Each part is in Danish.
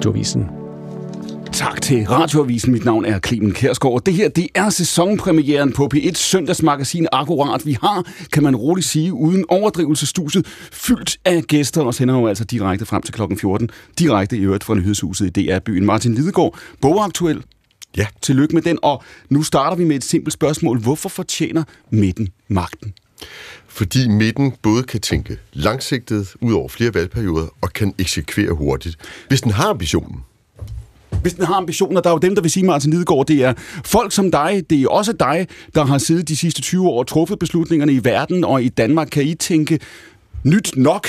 Radioavisen. Tak til Radioavisen. Mit navn er Clemen Kærsgaard. Det her, det er sæsonpremieren på P1 søndagsmagasin Akkurat. Vi har, kan man roligt sige, uden overdrivelse studiet fyldt af gæster og sender jo altså direkte frem til klokken 14. Direkte i øvrigt fra nyhedshuset i DR-byen. Martin Lidegaard, bogaktuel. Ja. Tillykke med den. Og nu starter vi med et simpelt spørgsmål. Hvorfor fortjener midten magten? Fordi midten både kan tænke langsigtet ud over flere valgperioder og kan eksekvere hurtigt, hvis den har ambitionen. hvis den har ambitioner, der er jo dem, der vil sige, Martin Lidegaard, det er folk som dig, det er også dig, der har siddet de sidste 20 år og truffet beslutningerne i verden og i Danmark. Kan I tænke nyt nok?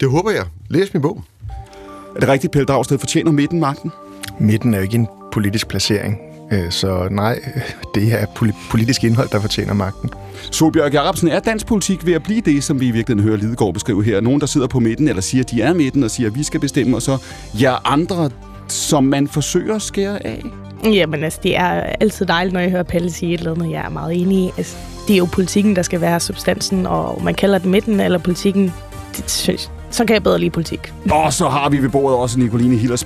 Det håber jeg. Læs min bog. Er det rigtigt, Pelle Dragsted fortjener midten magten? Midten er jo ikke en politisk placering, så nej, det er poli- politisk indhold, der fortjener magten. Solbjørg Jacobsen, er dansk politik ved at blive det, som vi i virkeligheden hører Lidegaard beskrive her? Nogen, der sidder på midten, eller siger, at de er midten, og siger, at vi skal bestemme, og så jer andre, som man forsøger at skære af? Jamen altså, det er altid dejligt, når jeg hører Pelle sige et eller andet, jeg er meget enig i. Altså, det er jo politikken, der skal være substansen, og man kalder det midten eller politikken. Det, synes- så kan jeg bedre lide politik. Og så har vi ved bordet også Nicoline Hillers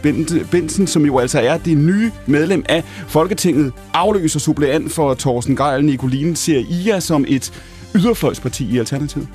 Bensen, som jo altså er det nye medlem af Folketinget, afløser suppleant for Thorsten Geil. Nicoline, ser I jer som et yderfløjsparti i Alternativet?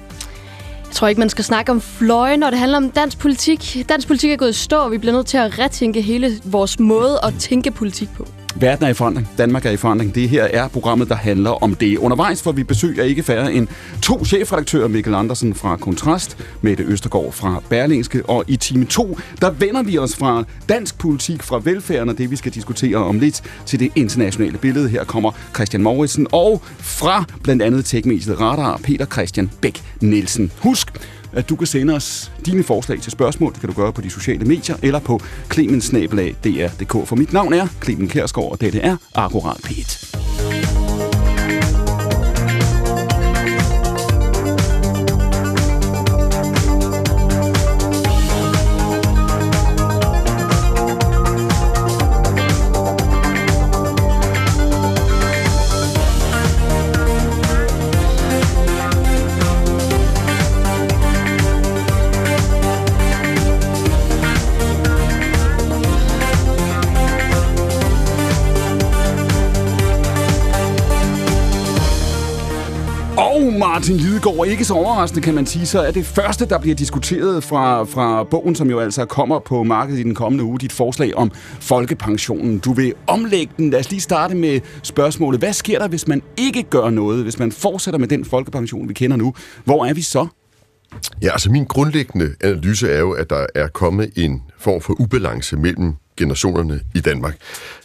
Jeg tror ikke, man skal snakke om fløje, når det handler om dansk politik. Dansk politik er gået i stå, og vi bliver nødt til at retænke hele vores måde at tænke politik på. Verden er i forandring. Danmark er i forandring. Det her er programmet, der handler om det. Undervejs får vi besøg af ikke færre end to chefredaktører, Mikkel Andersen fra Kontrast, Mette Østergaard fra Berlingske, og i time 2, der vender vi os fra dansk politik, fra velfærden og det, vi skal diskutere om lidt, til det internationale billede. Her kommer Christian Mauritsen, og fra blandt andet tekmediet Radar, Peter Christian Bæk Nielsen. Husk, at du kan sende os dine forslag til spørgsmål. Det kan du gøre på de sociale medier eller på klemensnabelag.dr.dk. For mit navn er Clemen Kærsgaard, og dette er Akkurat P1. Martin Lidegaard, ikke så overraskende kan man sige, så er det første, der bliver diskuteret fra, fra bogen, som jo altså kommer på markedet i den kommende uge, dit forslag om folkepensionen. Du vil omlægge den. Lad os lige starte med spørgsmålet. Hvad sker der, hvis man ikke gør noget? Hvis man fortsætter med den folkepension, vi kender nu? Hvor er vi så? Ja, altså min grundlæggende analyse er jo, at der er kommet en form for ubalance mellem generationerne i Danmark.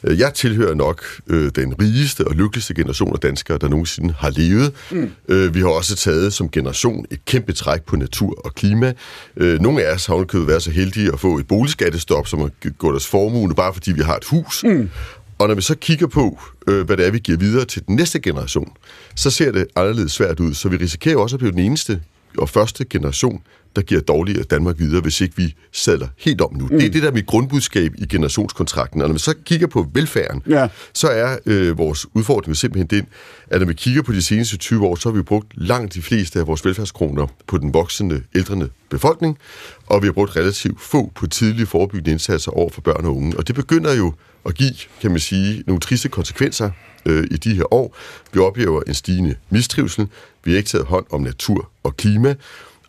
Øh, Jeg tilhører nok øh, den rigeste og lykkeligste generation af danskere, der nogensinde har levet. Mm. Øh, vi har også taget som generation et kæmpe træk på natur og klima. Øh, nogle af os har ovenikøbet været så heldige at få et boligskattestop, som har gået os formue, bare fordi vi har et hus. Mm. Og når vi så kigger på, øh, hvad det er, vi giver videre til den næste generation, så ser det anderledes svært ud. Så vi risikerer også at blive den eneste og første generation, der giver dårligere Danmark videre, hvis ikke vi sadler helt om nu. Mm. Det er det, der er mit grundbudskab i generationskontrakten. Og når vi så kigger på velfærden, Ja. så er øh, vores udfordring jo simpelthen den, at når vi kigger på de seneste 20 år, så har vi brugt langt de fleste af vores velfærdskroner på den voksende, ældrende befolkning, og vi har brugt relativt få på tidlige forebyggende indsatser over for børn og unge. Og det begynder jo at give, kan man sige, nogle triste konsekvenser øh, i de her år. Vi oplever en stigende mistrivsel, vi har ikke taget hånd om natur og klima,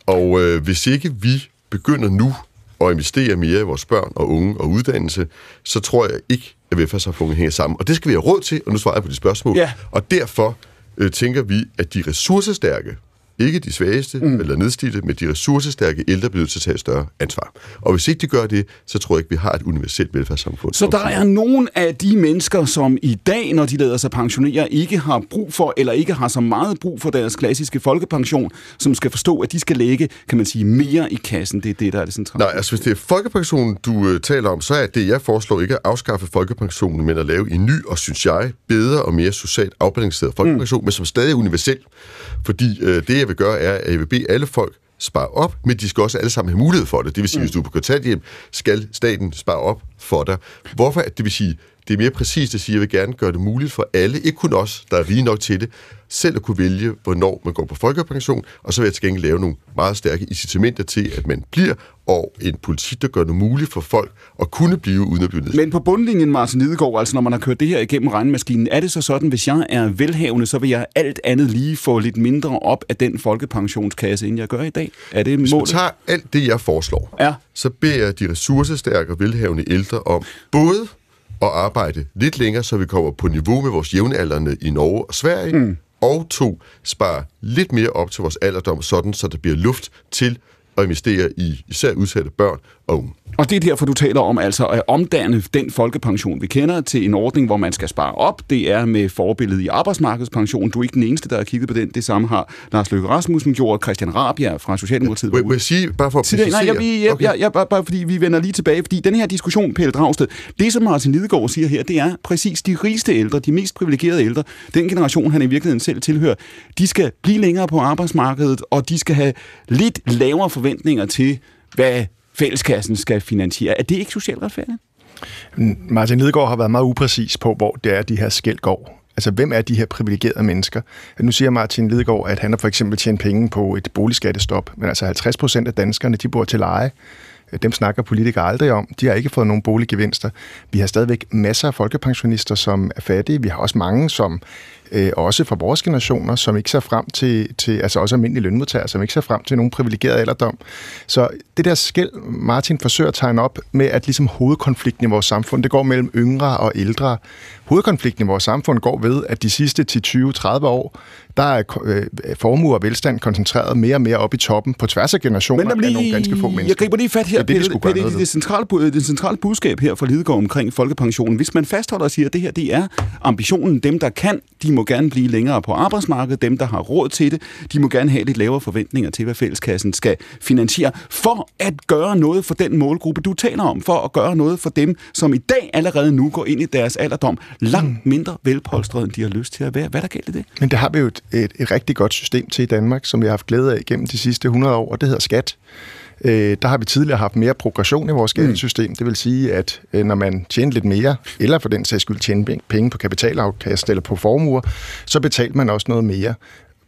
og øh, hvis ikke vi begynder nu at investere mere i vores børn og unge og uddannelse, så tror jeg ikke, at velfærdssamfundet hænger sammen. Og det skal vi have råd til, og nu svarer jeg på de spørgsmål. Ja. Og derfor øh, tænker vi, at de ressourcestærke, ikke de svageste mm. eller nedslidte, men de ressourcestærke ældre bliver nødt til at tage et større ansvar. Og hvis ikke de gør det, så tror jeg ikke, vi har et universelt velfærdssamfund. Så der er nogle af de mennesker, som i dag, når de lader sig pensionere, ikke har brug for, eller ikke har så meget brug for deres klassiske folkepension, som skal forstå, at de skal lægge, kan man sige, mere i kassen. Det er det, der er det centrale. Nej, altså hvis det er folkepensionen, du øh, taler om, så er det, jeg foreslår ikke at afskaffe folkepensionen, men at lave en ny og, synes jeg, bedre og mere socialt afbalanceret folkepension, mm. men som stadig er universel. Fordi øh, det, jeg vil gøre, er, at jeg vil bede alle folk spare op, men de skal også alle sammen have mulighed for det. Det vil sige, mm. hvis du er på kontanthjem, skal staten spare op for dig. Hvorfor? Det vil sige, det er mere præcist at sige, at jeg vil gerne gøre det muligt for alle, ikke kun os, der er rige nok til det, selv at kunne vælge, hvornår man går på folkepension, og så vil jeg til gengæld lave nogle meget stærke incitamenter til, at man bliver, og en politik, der gør det muligt for folk at kunne blive uden at blive nedslidt. Men på bundlinjen, Martin Lidegaard, altså når man har kørt det her igennem regnmaskinen, er det så sådan, hvis jeg er velhavende, så vil jeg alt andet lige få lidt mindre op af den folkepensionskasse, end jeg gør i dag? Er det Hvis man målet? tager alt det, jeg foreslår, Ja. så beder jeg de ressourcestærke og velhavende ældre om både at arbejde lidt længere, så vi kommer på niveau med vores jævnaldrende i Norge og Sverige, mm. og to, spare lidt mere op til vores alderdom, sådan så der bliver luft til at investere i især udsatte børn og unge. Og det er derfor, du taler om altså at omdanne den folkepension, vi kender, til en ordning, hvor man skal spare op. Det er med forbilledet i arbejdsmarkedspension. Du er ikke den eneste, der har kigget på den. Det samme har Lars Løkke Rasmussen gjort, Christian Rabia fra Socialdemokratiet. Må, må jeg sige, bare for at det, nej, jeg, præcisere- jeg, jeg, jeg, bare, bare fordi vi vender lige tilbage, fordi den her diskussion, Pelle Dragsted, det som Martin Lidegaard siger her, det er præcis de rigeste ældre, de mest privilegerede ældre, den generation, han i virkeligheden selv tilhører, de skal blive længere på arbejdsmarkedet, og de skal have lidt lavere forventninger til, hvad fælleskassen skal finansiere. Er det ikke socialt retfærdigt? Martin Lidegaard har været meget upræcis på, hvor det er, de her skæld går. Altså, hvem er de her privilegerede mennesker? Nu siger Martin Lidegaard, at han har for eksempel tjent penge på et boligskattestop, men altså 50 procent af danskerne, de bor til leje. Dem snakker politikere aldrig om. De har ikke fået nogen boliggevinster. Vi har stadigvæk masser af folkepensionister, som er fattige. Vi har også mange, som øh, også fra vores generationer, som ikke ser frem til, til, altså også almindelige lønmodtagere, som ikke ser frem til nogen privilegeret alderdom. Så det der skæld, Martin forsøger at tegne op med, at ligesom hovedkonflikten i vores samfund, det går mellem yngre og ældre. Hovedkonflikten i vores samfund går ved, at de sidste 10-20-30 år, der er øh, formue og velstand koncentreret mere og mere op i toppen på tværs af generationer Men der af nogle ganske få mennesker. jeg griber lige fat her, Det er det, noget det, ved. det, centrale, bu- det centrale budskab her for Lidegaard omkring folkepensionen. Hvis man fastholder og siger, at det her det er ambitionen, dem der kan, de må gerne blive længere på arbejdsmarkedet, dem der har råd til det, de må gerne have lidt lavere forventninger til, hvad fælleskassen skal finansiere, for at gøre noget for den målgruppe, du taler om, for at gøre noget for dem, som i dag allerede nu går ind i deres alderdom, langt mindre velpolstret, end de har lyst til at være. Hvad er der galt i det? Men det har vi jo et, et, et rigtig godt system til i Danmark, som vi har haft glæde af gennem de sidste 100 år, og det hedder skat. Øh, der har vi tidligere haft mere progression i vores skattesystem. Det vil sige, at øh, når man tjener lidt mere, eller for den sags skyld tjener penge på kapitalafkast eller på formuer, så betaler man også noget mere.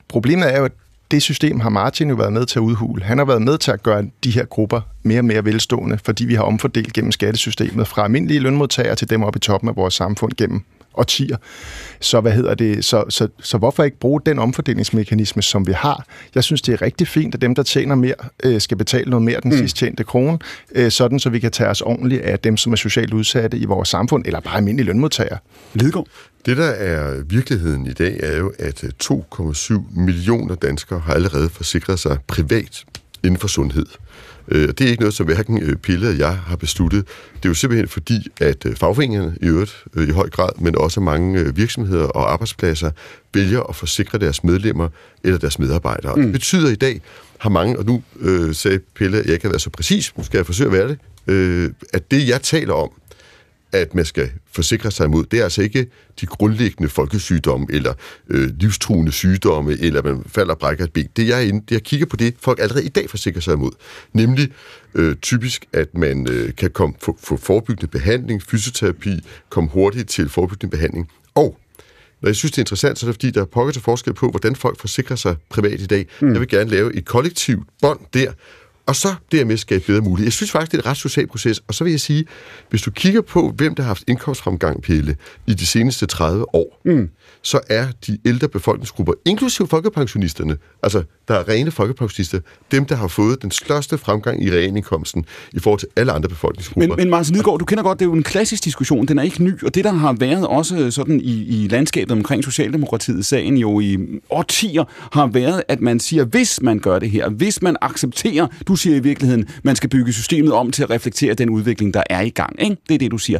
Problemet er jo, at det system har Martin jo været med til at udhule. Han har været med til at gøre de her grupper mere og mere velstående, fordi vi har omfordelt gennem skattesystemet fra almindelige lønmodtagere til dem oppe i toppen af vores samfund gennem årtier. Så hvad hedder det? Så, så, så hvorfor ikke bruge den omfordelingsmekanisme, som vi har? Jeg synes, det er rigtig fint, at dem, der tjener mere, øh, skal betale noget mere den mm. sidst tjente krone, øh, sådan så vi kan tage os ordentligt af dem, som er socialt udsatte i vores samfund, eller bare almindelige lønmodtagere. Lidegaard? Det, der er virkeligheden i dag, er jo, at øh, 2,7 millioner danskere har allerede forsikret sig privat inden for sundhed. Øh, Det er ikke noget, som hverken øh, Pille og jeg har besluttet. Det er jo simpelthen fordi, at øh, fagforeningerne i øvrigt i høj grad, men også mange virksomheder og arbejdspladser, vælger at forsikre deres medlemmer eller deres medarbejdere. Mm. Det betyder i dag, har mange, og nu øh, sagde Pelle, at jeg ikke har været så præcis, nu skal jeg forsøge at være det, øh, at det, jeg taler om, at man skal forsikre sig imod, det er altså ikke de grundlæggende folkesygdomme, eller øh, livstruende sygdomme, eller man falder og brækker et ben. Det jeg, er inde, det jeg kigger på det, folk allerede i dag forsikrer sig imod. Nemlig øh, typisk, at man øh, kan komme, få, få forebyggende behandling, fysioterapi, komme hurtigt til forebyggende behandling. Og når jeg synes, det er interessant, så er det fordi, der er pokker til forskel på, hvordan folk forsikrer sig privat i dag. Mm. Jeg vil gerne lave et kollektivt bånd der, og så dermed skabe bedre mulighed. Jeg synes faktisk, det er en ret social proces. Og så vil jeg sige, hvis du kigger på, hvem der har haft indkomstfremgang, Pelle, i de seneste 30 år, mm. så er de ældre befolkningsgrupper, inklusive folkepensionisterne, altså der er rene folkepensionister, dem, der har fået den største fremgang i realindkomsten i forhold til alle andre befolkningsgrupper. Men, men Martin Lidegaard, du kender godt, det er jo en klassisk diskussion, den er ikke ny, og det der har været også sådan i, i landskabet omkring Socialdemokratiet sagen jo i årtier, har været, at man siger, hvis man gør det her, hvis man accepterer, du siger i virkeligheden, man skal bygge systemet om til at reflektere den udvikling, der er i gang. Ikke? Det er det, du siger.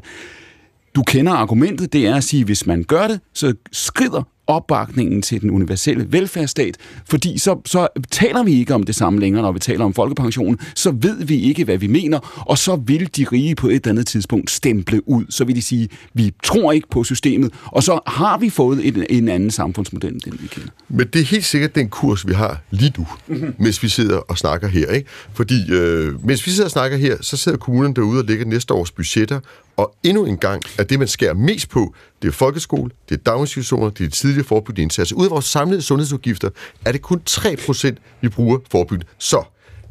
Du kender argumentet, det er at sige, hvis man gør det, så skrider opbakningen til den universelle velfærdsstat, fordi så, så taler vi ikke om det samme længere, når vi taler om folkepensionen, så ved vi ikke, hvad vi mener, og så vil de rige på et eller andet tidspunkt stemple ud. Så vil de sige, vi tror ikke på systemet, og så har vi fået en, en anden samfundsmodel, end den vi kender. Men det er helt sikkert den kurs, vi har lige nu, mm-hmm. mens vi sidder og snakker her. Ikke? Fordi øh, mens vi sidder og snakker her, så sidder kommunerne derude og lægger næste års budgetter, og endnu en gang, er det, man skærer mest på, det er folkeskole, det er daginstitutioner, det er tidligere forebyggende indsatser. Ud af vores samlede sundhedsudgifter er det kun 3%, vi bruger forebyggende. Så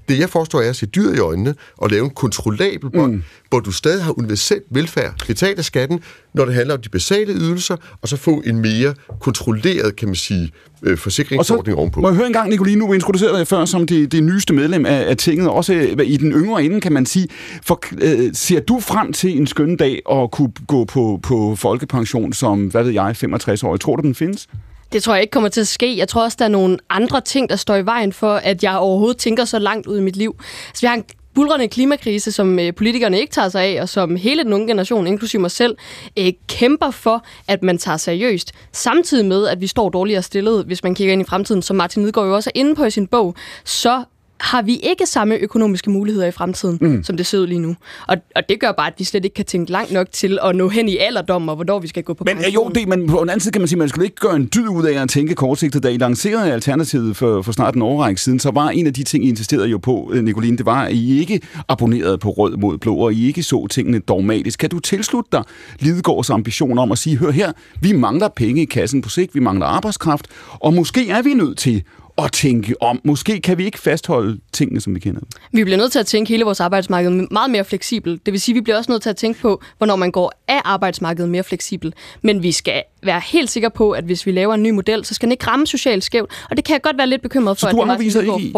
det, jeg forstår, er at se dyret i øjnene og lave en kontrollabel bånd, mm. hvor du stadig har universel velfærd, betalt af skatten, når det handler om de basale ydelser, og så få en mere kontrolleret, kan man sige, øh, forsikringsordning og så, ovenpå. Må jeg høre en gang, Nicoline, nu introducerede jeg før som det, det nyeste medlem af, af tinget, også øh, i den yngre ende, kan man sige. For, øh, ser du frem til en skøn dag at kunne gå på, på folkepension som, hvad ved jeg, 65 år? Tror du, den findes? Det tror jeg ikke kommer til at ske. Jeg tror også, der er nogle andre ting, der står i vejen for, at jeg overhovedet tænker så langt ud i mit liv. Så vi har en bulrende klimakrise, som øh, politikerne ikke tager sig af, og som hele den unge generation, inklusive mig selv, øh, kæmper for, at man tager seriøst. Samtidig med, at vi står dårligere stillet, hvis man kigger ind i fremtiden, som Martin Lidgaard jo også er inde på i sin bog, så har vi ikke samme økonomiske muligheder i fremtiden, mm. som det ser ud lige nu. Og, og det gør bare, at vi slet ikke kan tænke langt nok til at nå hen i alderdom, og hvornår vi skal gå på Men pension. jo, det, men på den anden side kan man sige, at man skulle ikke gøre en dyd ud af at tænke kortsigtet. Da I lancerede Alternativet for, for snart en årrække siden, så var en af de ting, I insisterede jo på, øh, Nicoline, det var, at I ikke abonnerede på rød mod blå, og I ikke så tingene dogmatisk. Kan du tilslutte dig Lidegaards ambition om at sige, hør her, vi mangler penge i kassen på sigt, vi mangler arbejdskraft, og måske er vi nødt til at tænke om. Måske kan vi ikke fastholde tingene, som vi kender dem. Vi bliver nødt til at tænke hele vores arbejdsmarked meget mere fleksibelt. Det vil sige, at vi bliver også nødt til at tænke på, hvornår man går af arbejdsmarkedet mere fleksibelt. Men vi skal være helt sikre på, at hvis vi laver en ny model, så skal den ikke ramme socialt skævt. Og det kan jeg godt være lidt bekymret for, at det ikke,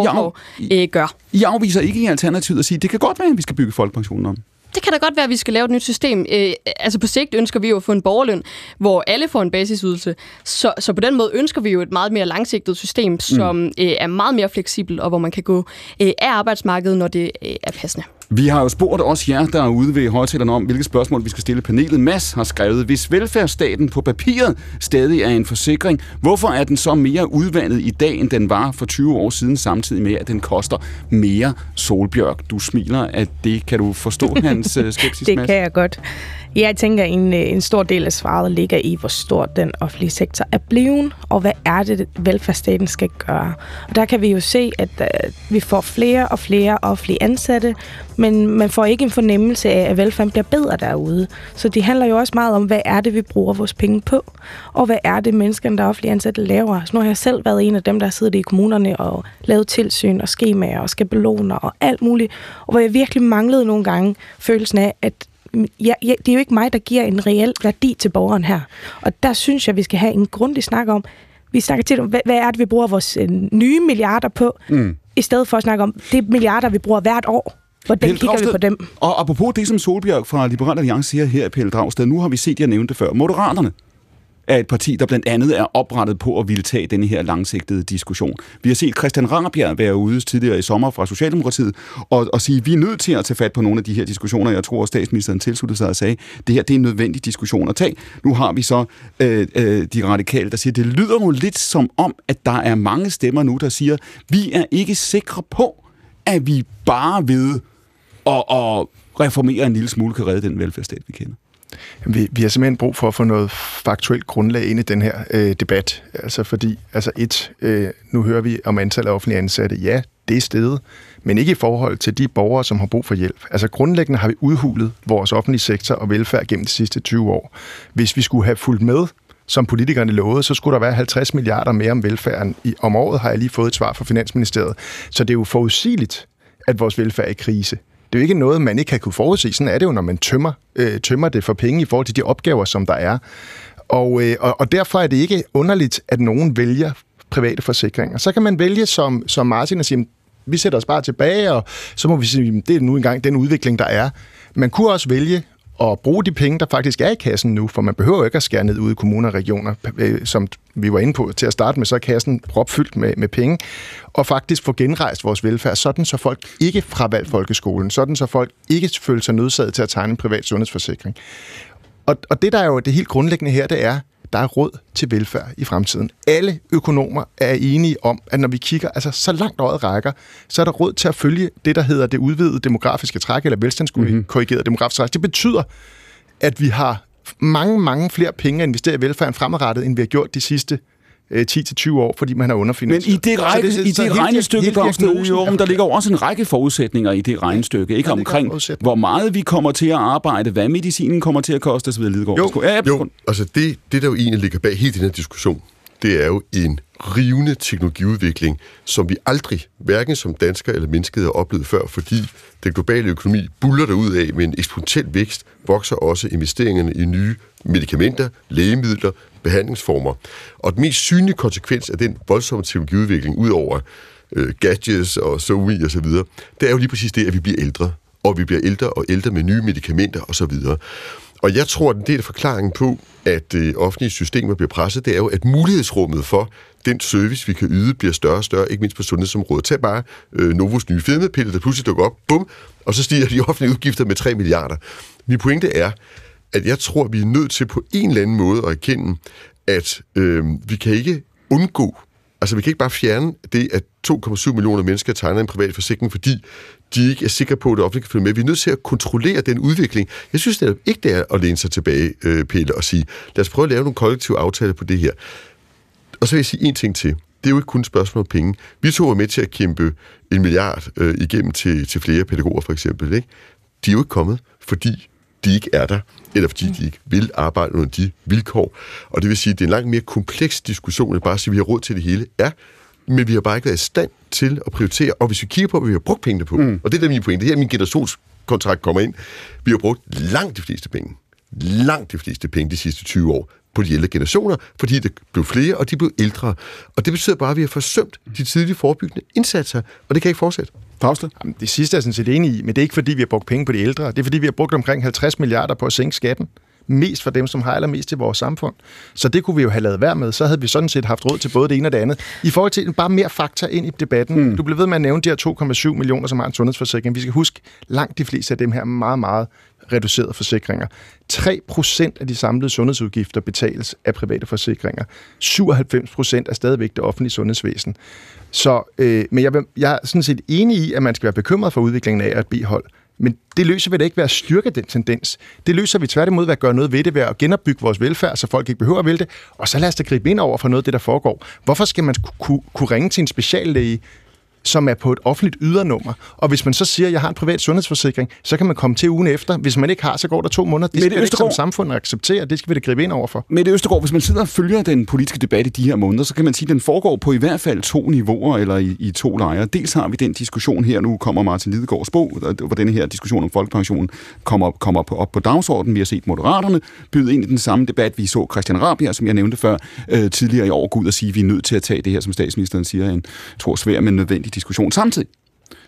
I, øh, gør. I afviser ikke i Alternativet at sige, at det kan godt være, at vi skal bygge folkepensionen om det kan da godt være, at vi skal lave et nyt system. Øh, altså på sigt ønsker vi jo at få en borgerløn, hvor alle får en basisydelse. Så, så på den måde ønsker vi jo et meget mere langsigtet system, mm. som mm. øh, er meget mere fleksibelt, og hvor man kan gå øh, af arbejdsmarkedet, når det øh, er passende. Vi har jo spurgt også jer derude ved højtalerne om, hvilke spørgsmål vi skal stille panelet. Mads har skrevet, hvis velfærdsstaten på papiret stadig er en forsikring, hvorfor er den så mere udvandet i dag, end den var for 20 år siden, samtidig med, at den koster mere solbjørk? Du smiler, at det kan du forstå, hans øh, skepsis, Det kan jeg godt. Jeg tænker, en, øh, en stor del af svaret ligger i, hvor stor den offentlige sektor er blevet, og hvad er det, velfærdsstaten skal gøre. Og der kan vi jo se, at uh, vi får flere og flere offentlige ansatte, men man får ikke en fornemmelse af, at velfærden bliver bedre derude. Så det handler jo også meget om, hvad er det, vi bruger vores penge på, og hvad er det, menneskerne, der er offentlige ansatte, laver. Så nu har jeg selv været en af dem, der sidder i kommunerne og lavet tilsyn og skemaer og skabeloner og alt muligt, og hvor jeg virkelig manglede nogle gange følelsen af, at ja, ja, det er jo ikke mig, der giver en reel værdi til borgeren her. Og der synes jeg, vi skal have en grundig snak om, vi snakker til, hvad, hvad er det, vi bruger vores øh, nye milliarder på, mm. i stedet for at snakke om, det milliarder, vi bruger hvert år. Hvordan Pelle kigger Dragsted, vi på dem? Og apropos det, som Solbjerg fra Liberal Alliance siger her, Pelle Dragsted, nu har vi set, jeg nævnte det før, Moderaterne er et parti, der blandt andet er oprettet på at ville tage denne her langsigtede diskussion. Vi har set Christian Rabjerg være ude tidligere i sommer fra Socialdemokratiet og, og sige, at vi er nødt til at tage fat på nogle af de her diskussioner. Jeg tror, at statsministeren tilsluttede sig og sagde, at det her det er en nødvendig diskussion at tage. Nu har vi så øh, øh, de radikale, der siger, at det lyder jo lidt som om, at der er mange stemmer nu, der siger, vi er ikke sikre på, at vi bare ved og, og reformere en lille smule kan redde den velfærdsstat, vi kender. Vi, vi har simpelthen brug for at få noget faktuelt grundlag ind i den her øh, debat. Altså fordi, altså et, øh, nu hører vi om antallet af offentlige ansatte. Ja, det er stedet, men ikke i forhold til de borgere, som har brug for hjælp. Altså grundlæggende har vi udhulet vores offentlige sektor og velfærd gennem de sidste 20 år. Hvis vi skulle have fulgt med som politikerne lovede, så skulle der være 50 milliarder mere om velfærden. I, om året har jeg lige fået et svar fra Finansministeriet. Så det er jo forudsigeligt, at vores velfærd er i krise det er jo ikke noget, man ikke kan kunne forudse. Sådan er det jo, når man tømmer, øh, tømmer det for penge i forhold til de opgaver, som der er. Og, øh, og, og derfor er det ikke underligt, at nogen vælger private forsikringer. Så kan man vælge som, som Martin at sige, vi sætter os bare tilbage, og så må vi sige, det er nu engang den udvikling, der er. Man kunne også vælge at bruge de penge, der faktisk er i kassen nu, for man behøver jo ikke at skære ned ude i kommuner og regioner, øh, som vi var inde på til at starte med, så er kassen propfyldt med, med penge, og faktisk få genrejst vores velfærd, sådan så folk ikke fravalg folkeskolen, sådan så folk ikke føler sig nødsaget til at tegne en privat sundhedsforsikring. Og, og det, der er jo det helt grundlæggende her, det er, der er råd til velfærd i fremtiden. Alle økonomer er enige om, at når vi kigger altså så langt øjet rækker, så er der råd til at følge det, der hedder det udvidede demografiske træk, eller velstandskorrigerede mm-hmm. demografiske træk. Det betyder, at vi har mange, mange flere penge at investere i velfærden fremadrettet, end vi har gjort de sidste øh, 10-20 år, fordi man har Men underfinansieret. i det, række, Så i det regnestykke, hele Claus diagnosen Nørum, er der ligger også en række forudsætninger i det regnestykke. Ikke Der ligger omkring, hvor meget vi kommer til at arbejde, hvad medicinen kommer til at koste osv. Lidegaard. Jo, ja, ja, Jo, altså det, det der jo egentlig ligger bag hele den her diskussion, det er jo en rivende teknologiudvikling, som vi aldrig, hverken som danskere eller mennesket, har oplevet før, fordi den globale økonomi buller der ud af med en eksponentiel vækst, vokser også investeringerne i nye medicamenter, lægemidler, behandlingsformer. Og den mest synlige konsekvens af den voldsomme teknologiudvikling, ud over øh, gadgets og SoMe og så videre, det er jo lige præcis det, at vi bliver ældre. Og vi bliver ældre og ældre med nye medicamenter og så videre. Og jeg tror, at en del af forklaringen på, at øh, offentlige systemer bliver presset, det er jo, at mulighedsrummet for den service, vi kan yde, bliver større og større, ikke mindst på sundhedsområdet. Tag bare øh, Novos nye fedmepille, der pludselig dukker op, bum, og så stiger de offentlige udgifter med 3 milliarder. Min pointe er, at jeg tror, at vi er nødt til på en eller anden måde at erkende, at øh, vi kan ikke undgå Altså, vi kan ikke bare fjerne det, at 2,7 millioner mennesker tegner en privat forsikring, fordi de ikke er sikre på, at det offentlige kan følge med. Vi er nødt til at kontrollere den udvikling. Jeg synes netop ikke, det er at læne sig tilbage, øh, Pelle, og sige, lad os prøve at lave nogle kollektive aftaler på det her. Og så vil jeg sige en ting til. Det er jo ikke kun et spørgsmål om penge. Vi to var med til at kæmpe en milliard øh, igennem til, til flere pædagoger, for eksempel. Ikke? De er jo ikke kommet, fordi de ikke er der, eller fordi de ikke vil arbejde under de vilkår. Og det vil sige, at det er en langt mere kompleks diskussion, end bare at sige, at vi har råd til det hele. Ja, men vi har bare ikke været i stand til at prioritere. Og hvis vi kigger på, hvad vi har brugt pengene på, mm. og det er der min pointe, det her min generationskontrakt kommer ind, vi har brugt langt de fleste penge, langt de fleste penge de sidste 20 år på de ældre generationer, fordi det blev flere, og de blev ældre. Og det betyder bare, at vi har forsømt de tidlige forebyggende indsatser, og det kan ikke fortsætte. Faustle? Jamen, Det sidste er jeg sådan set enig i, men det er ikke fordi, vi har brugt penge på de ældre. Det er fordi, vi har brugt omkring 50 milliarder på at sænke skatten. Mest for dem, som har allermest i vores samfund. Så det kunne vi jo have lavet værd med. Så havde vi sådan set haft råd til både det ene og det andet. I forhold til bare mere fakta ind i debatten. Mm. Du blev ved med at nævne de her 2,7 millioner, som har en sundhedsforsikring. Vi skal huske, langt de fleste af dem her er meget, meget reducerede forsikringer. 3 procent af de samlede sundhedsudgifter betales af private forsikringer. 97 procent er stadigvæk det offentlige sundhedsvæsen. Så, øh, men jeg, vil- jeg er sådan set enig i, at man skal være bekymret for udviklingen af et B-hold. Men det løser vi da ikke ved at styrke den tendens. Det løser vi tværtimod ved at gøre noget ved det, ved at genopbygge vores velfærd, så folk ikke behøver at vælge det. Og så lad os da gribe ind over for noget af det, der foregår. Hvorfor skal man ku- ku- kunne ringe til en speciallæge, som er på et offentligt ydernummer. Og hvis man så siger, at jeg har en privat sundhedsforsikring, så kan man komme til ugen efter. Hvis man ikke har, så går der to måneder. Det skal vi ikke som samfund acceptere. Det skal vi da gribe ind over for. Mette Østergaard, hvis man sidder og følger den politiske debat i de her måneder, så kan man sige, at den foregår på i hvert fald to niveauer, eller i, i to lejre. Dels har vi den diskussion her, nu kommer Martin Lidegaards bog, hvor denne her diskussion om folkepensionen kommer, kommer på, op på dagsordenen. Vi har set Moderaterne byde ind i den samme debat. Vi så Christian Rabia, som jeg nævnte før, øh, tidligere i år, gå ud og sige, at vi er nødt til at tage det her, som statsministeren siger, en tror svær, men nødvendig diskussion. Samtidig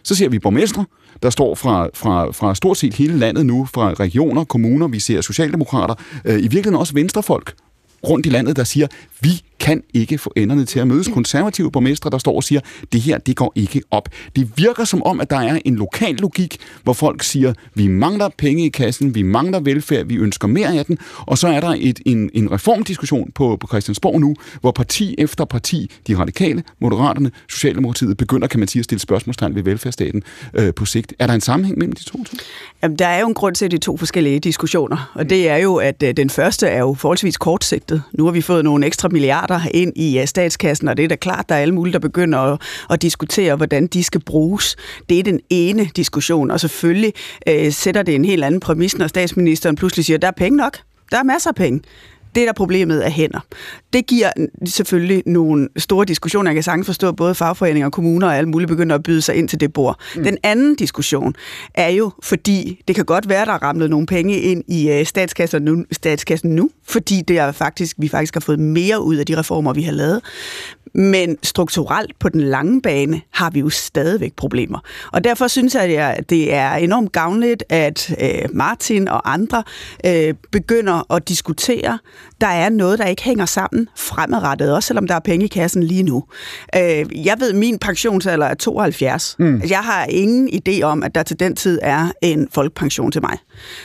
så ser vi borgmestre, der står fra, fra, fra stort set hele landet nu, fra regioner, kommuner, vi ser socialdemokrater, øh, i virkeligheden også venstrefolk rundt i landet, der siger, vi kan ikke få enderne til at mødes. Konservative borgmestre, der står og siger, det her, det går ikke op. Det virker som om, at der er en lokal logik, hvor folk siger, vi mangler penge i kassen, vi mangler velfærd, vi ønsker mere af den, og så er der et, en, en reformdiskussion på, på Christiansborg nu, hvor parti efter parti, de radikale, moderaterne, Socialdemokratiet, begynder, kan man sige, at stille spørgsmålstegn ved velfærdsstaten øh, på sigt. Er der en sammenhæng mellem de to ting? Jamen, der er jo en grund til de to forskellige diskussioner, og det er jo, at øh, den første er jo forholdsvis kortsigtet. Nu har vi fået nogle ekstra milliarder ind i øh, statskassen, og det er da klart, der er alle mulige, der begynder at, at diskutere, hvordan de skal bruges. Det er den ene diskussion, og selvfølgelig øh, sætter det en helt anden præmis, når statsministeren pludselig siger, der er penge nok. Der er masser af penge. Det, der er problemet, er hænder. Det giver selvfølgelig nogle store diskussioner. Jeg kan sagtens forstå, at både fagforeninger, kommuner og alle mulige begynder at byde sig ind til det bord. Mm. Den anden diskussion er jo, fordi det kan godt være, der er ramlet nogle penge ind i øh, statskassen nu, statskassen nu fordi det er faktisk, vi faktisk har fået mere ud af de reformer, vi har lavet. Men strukturelt på den lange bane har vi jo stadigvæk problemer. Og derfor synes jeg, at det er enormt gavnligt, at øh, Martin og andre øh, begynder at diskutere. Der er noget, der ikke hænger sammen fremadrettet, også selvom der er penge i kassen lige nu. Øh, jeg ved, at min pensionsalder er 72. Mm. Jeg har ingen idé om, at der til den tid er en folkepension til mig.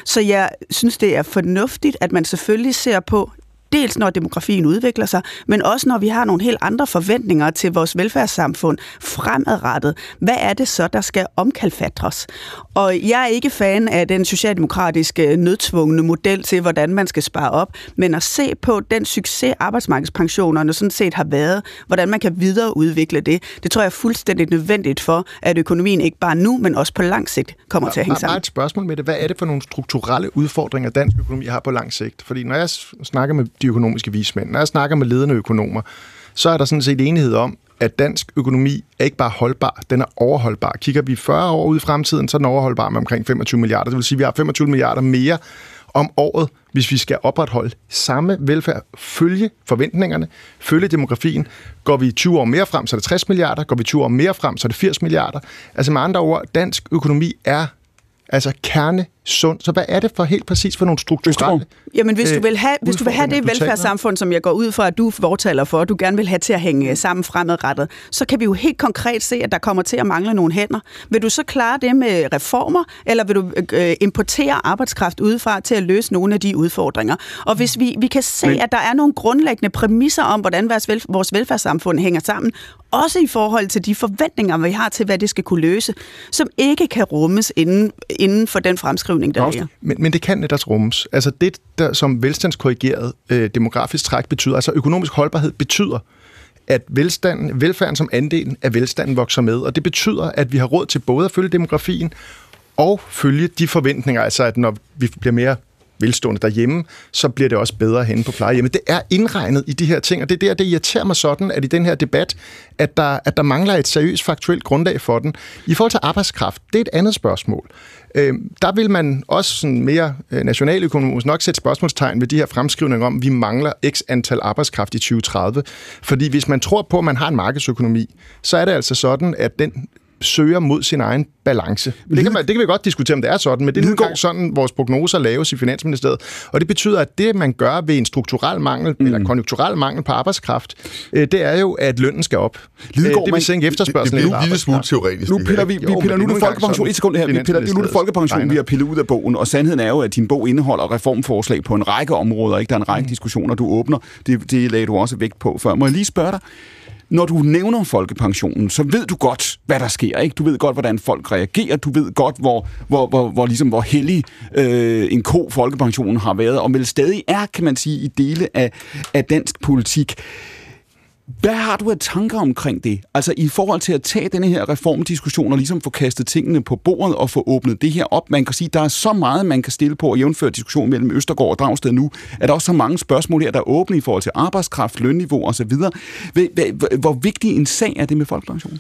Så jeg synes, det er fornuftigt, at man selvfølgelig ser på, Dels når demografien udvikler sig, men også når vi har nogle helt andre forventninger til vores velfærdssamfund fremadrettet. Hvad er det så, der skal omkalfatres? Og jeg er ikke fan af den socialdemokratiske nødtvungne model til, hvordan man skal spare op, men at se på den succes, arbejdsmarkedspensionerne sådan set har været, hvordan man kan videreudvikle det, det tror jeg er fuldstændig nødvendigt for, at økonomien ikke bare nu, men også på lang sigt kommer til at hænge sammen. Bare et spørgsmål med det. Hvad er det for nogle strukturelle udfordringer, dansk økonomi har på lang sigt? Fordi når jeg snakker med de økonomiske vismænd, når jeg snakker med ledende økonomer, så er der sådan set enighed om, at dansk økonomi er ikke bare holdbar, den er overholdbar. Kigger vi 40 år ud i fremtiden, så er den overholdbar med omkring 25 milliarder. Det vil sige, at vi har 25 milliarder mere om året, hvis vi skal opretholde samme velfærd, følge forventningerne, følge demografien. Går vi 20 år mere frem, så er det 60 milliarder. Går vi 20 år mere frem, så er det 80 milliarder. Altså med andre ord, dansk økonomi er altså kerne sund. Så hvad er det for helt præcis for nogle strukturelle Jamen, hvis du vil have, hvis du vil have det velfærdssamfund, som jeg går ud fra, at du fortaler for, at du gerne vil have til at hænge sammen fremadrettet, så kan vi jo helt konkret se, at der kommer til at mangle nogle hænder. Vil du så klare det med reformer, eller vil du øh, importere arbejdskraft udefra til at løse nogle af de udfordringer? Og hvis vi, vi kan se, Men... at der er nogle grundlæggende præmisser om, hvordan vores velfærdssamfund hænger sammen, også i forhold til de forventninger, vi har til, hvad det skal kunne løse, som ikke kan rummes inden, inden for den fremskrivning, der er. Men, men det kan netop rummes. Altså det, der som velstandskorrigeret øh, demografisk træk betyder, altså økonomisk holdbarhed betyder, at velstanden, velfærden som andelen af velstanden vokser med, og det betyder, at vi har råd til både at følge demografien og følge de forventninger, altså at når vi bliver mere velstående derhjemme, så bliver det også bedre henne på plejehjemmet. Det er indregnet i de her ting, og det er der, det irriterer mig sådan, at i den her debat, at der, at der mangler et seriøst faktuelt grundlag for den. I forhold til arbejdskraft, det er et andet spørgsmål. Øh, der vil man også sådan mere øh, nationaløkonomisk nok sætte spørgsmålstegn ved de her fremskrivninger om, at vi mangler x antal arbejdskraft i 2030. Fordi hvis man tror på, at man har en markedsøkonomi, så er det altså sådan, at den søger mod sin egen balance. Det kan, man, det kan vi godt diskutere, om det er sådan, men det er nu sådan, vores prognoser laves i Finansministeriet. Og det betyder, at det, man gør ved en strukturel mangel, mm. eller konjunkturel mangel på arbejdskraft, øh, det er jo, at lønnen skal op. Lidegaard, øh, det vil sænke efterspørgselen. Det, det, det, det er en lille smule teoretisk. Nu piller vi, vi jo, piller nu det folkepension. Et sekund her. Vi piller, nu det folkepension, vi har pillet ud af bogen, og sandheden er jo, at din bog indeholder reformforslag på en række områder. Ikke? Der er en række mm. diskussioner, du åbner. Det, det lagde du også vægt på før. Må jeg lige spørge dig, når du nævner folkepensionen, så ved du godt, hvad der sker. Ikke? Du ved godt, hvordan folk reagerer. Du ved godt, hvor, hvor, hvor, hvor, ligesom, hvor hellig øh, en ko folkepensionen har været, og vel stadig er, kan man sige, i dele af, af dansk politik. Hvad har du af tanker omkring det? Altså i forhold til at tage denne her reformdiskussion og ligesom få kastet tingene på bordet og få åbnet det her op. Man kan sige, der er så meget, man kan stille på og jævnføre diskussion mellem Østergaard og Dragsted nu, at der også så mange spørgsmål her, der er åbne i forhold til arbejdskraft, lønniveau osv. Hvor vigtig en sag er det med folkepension?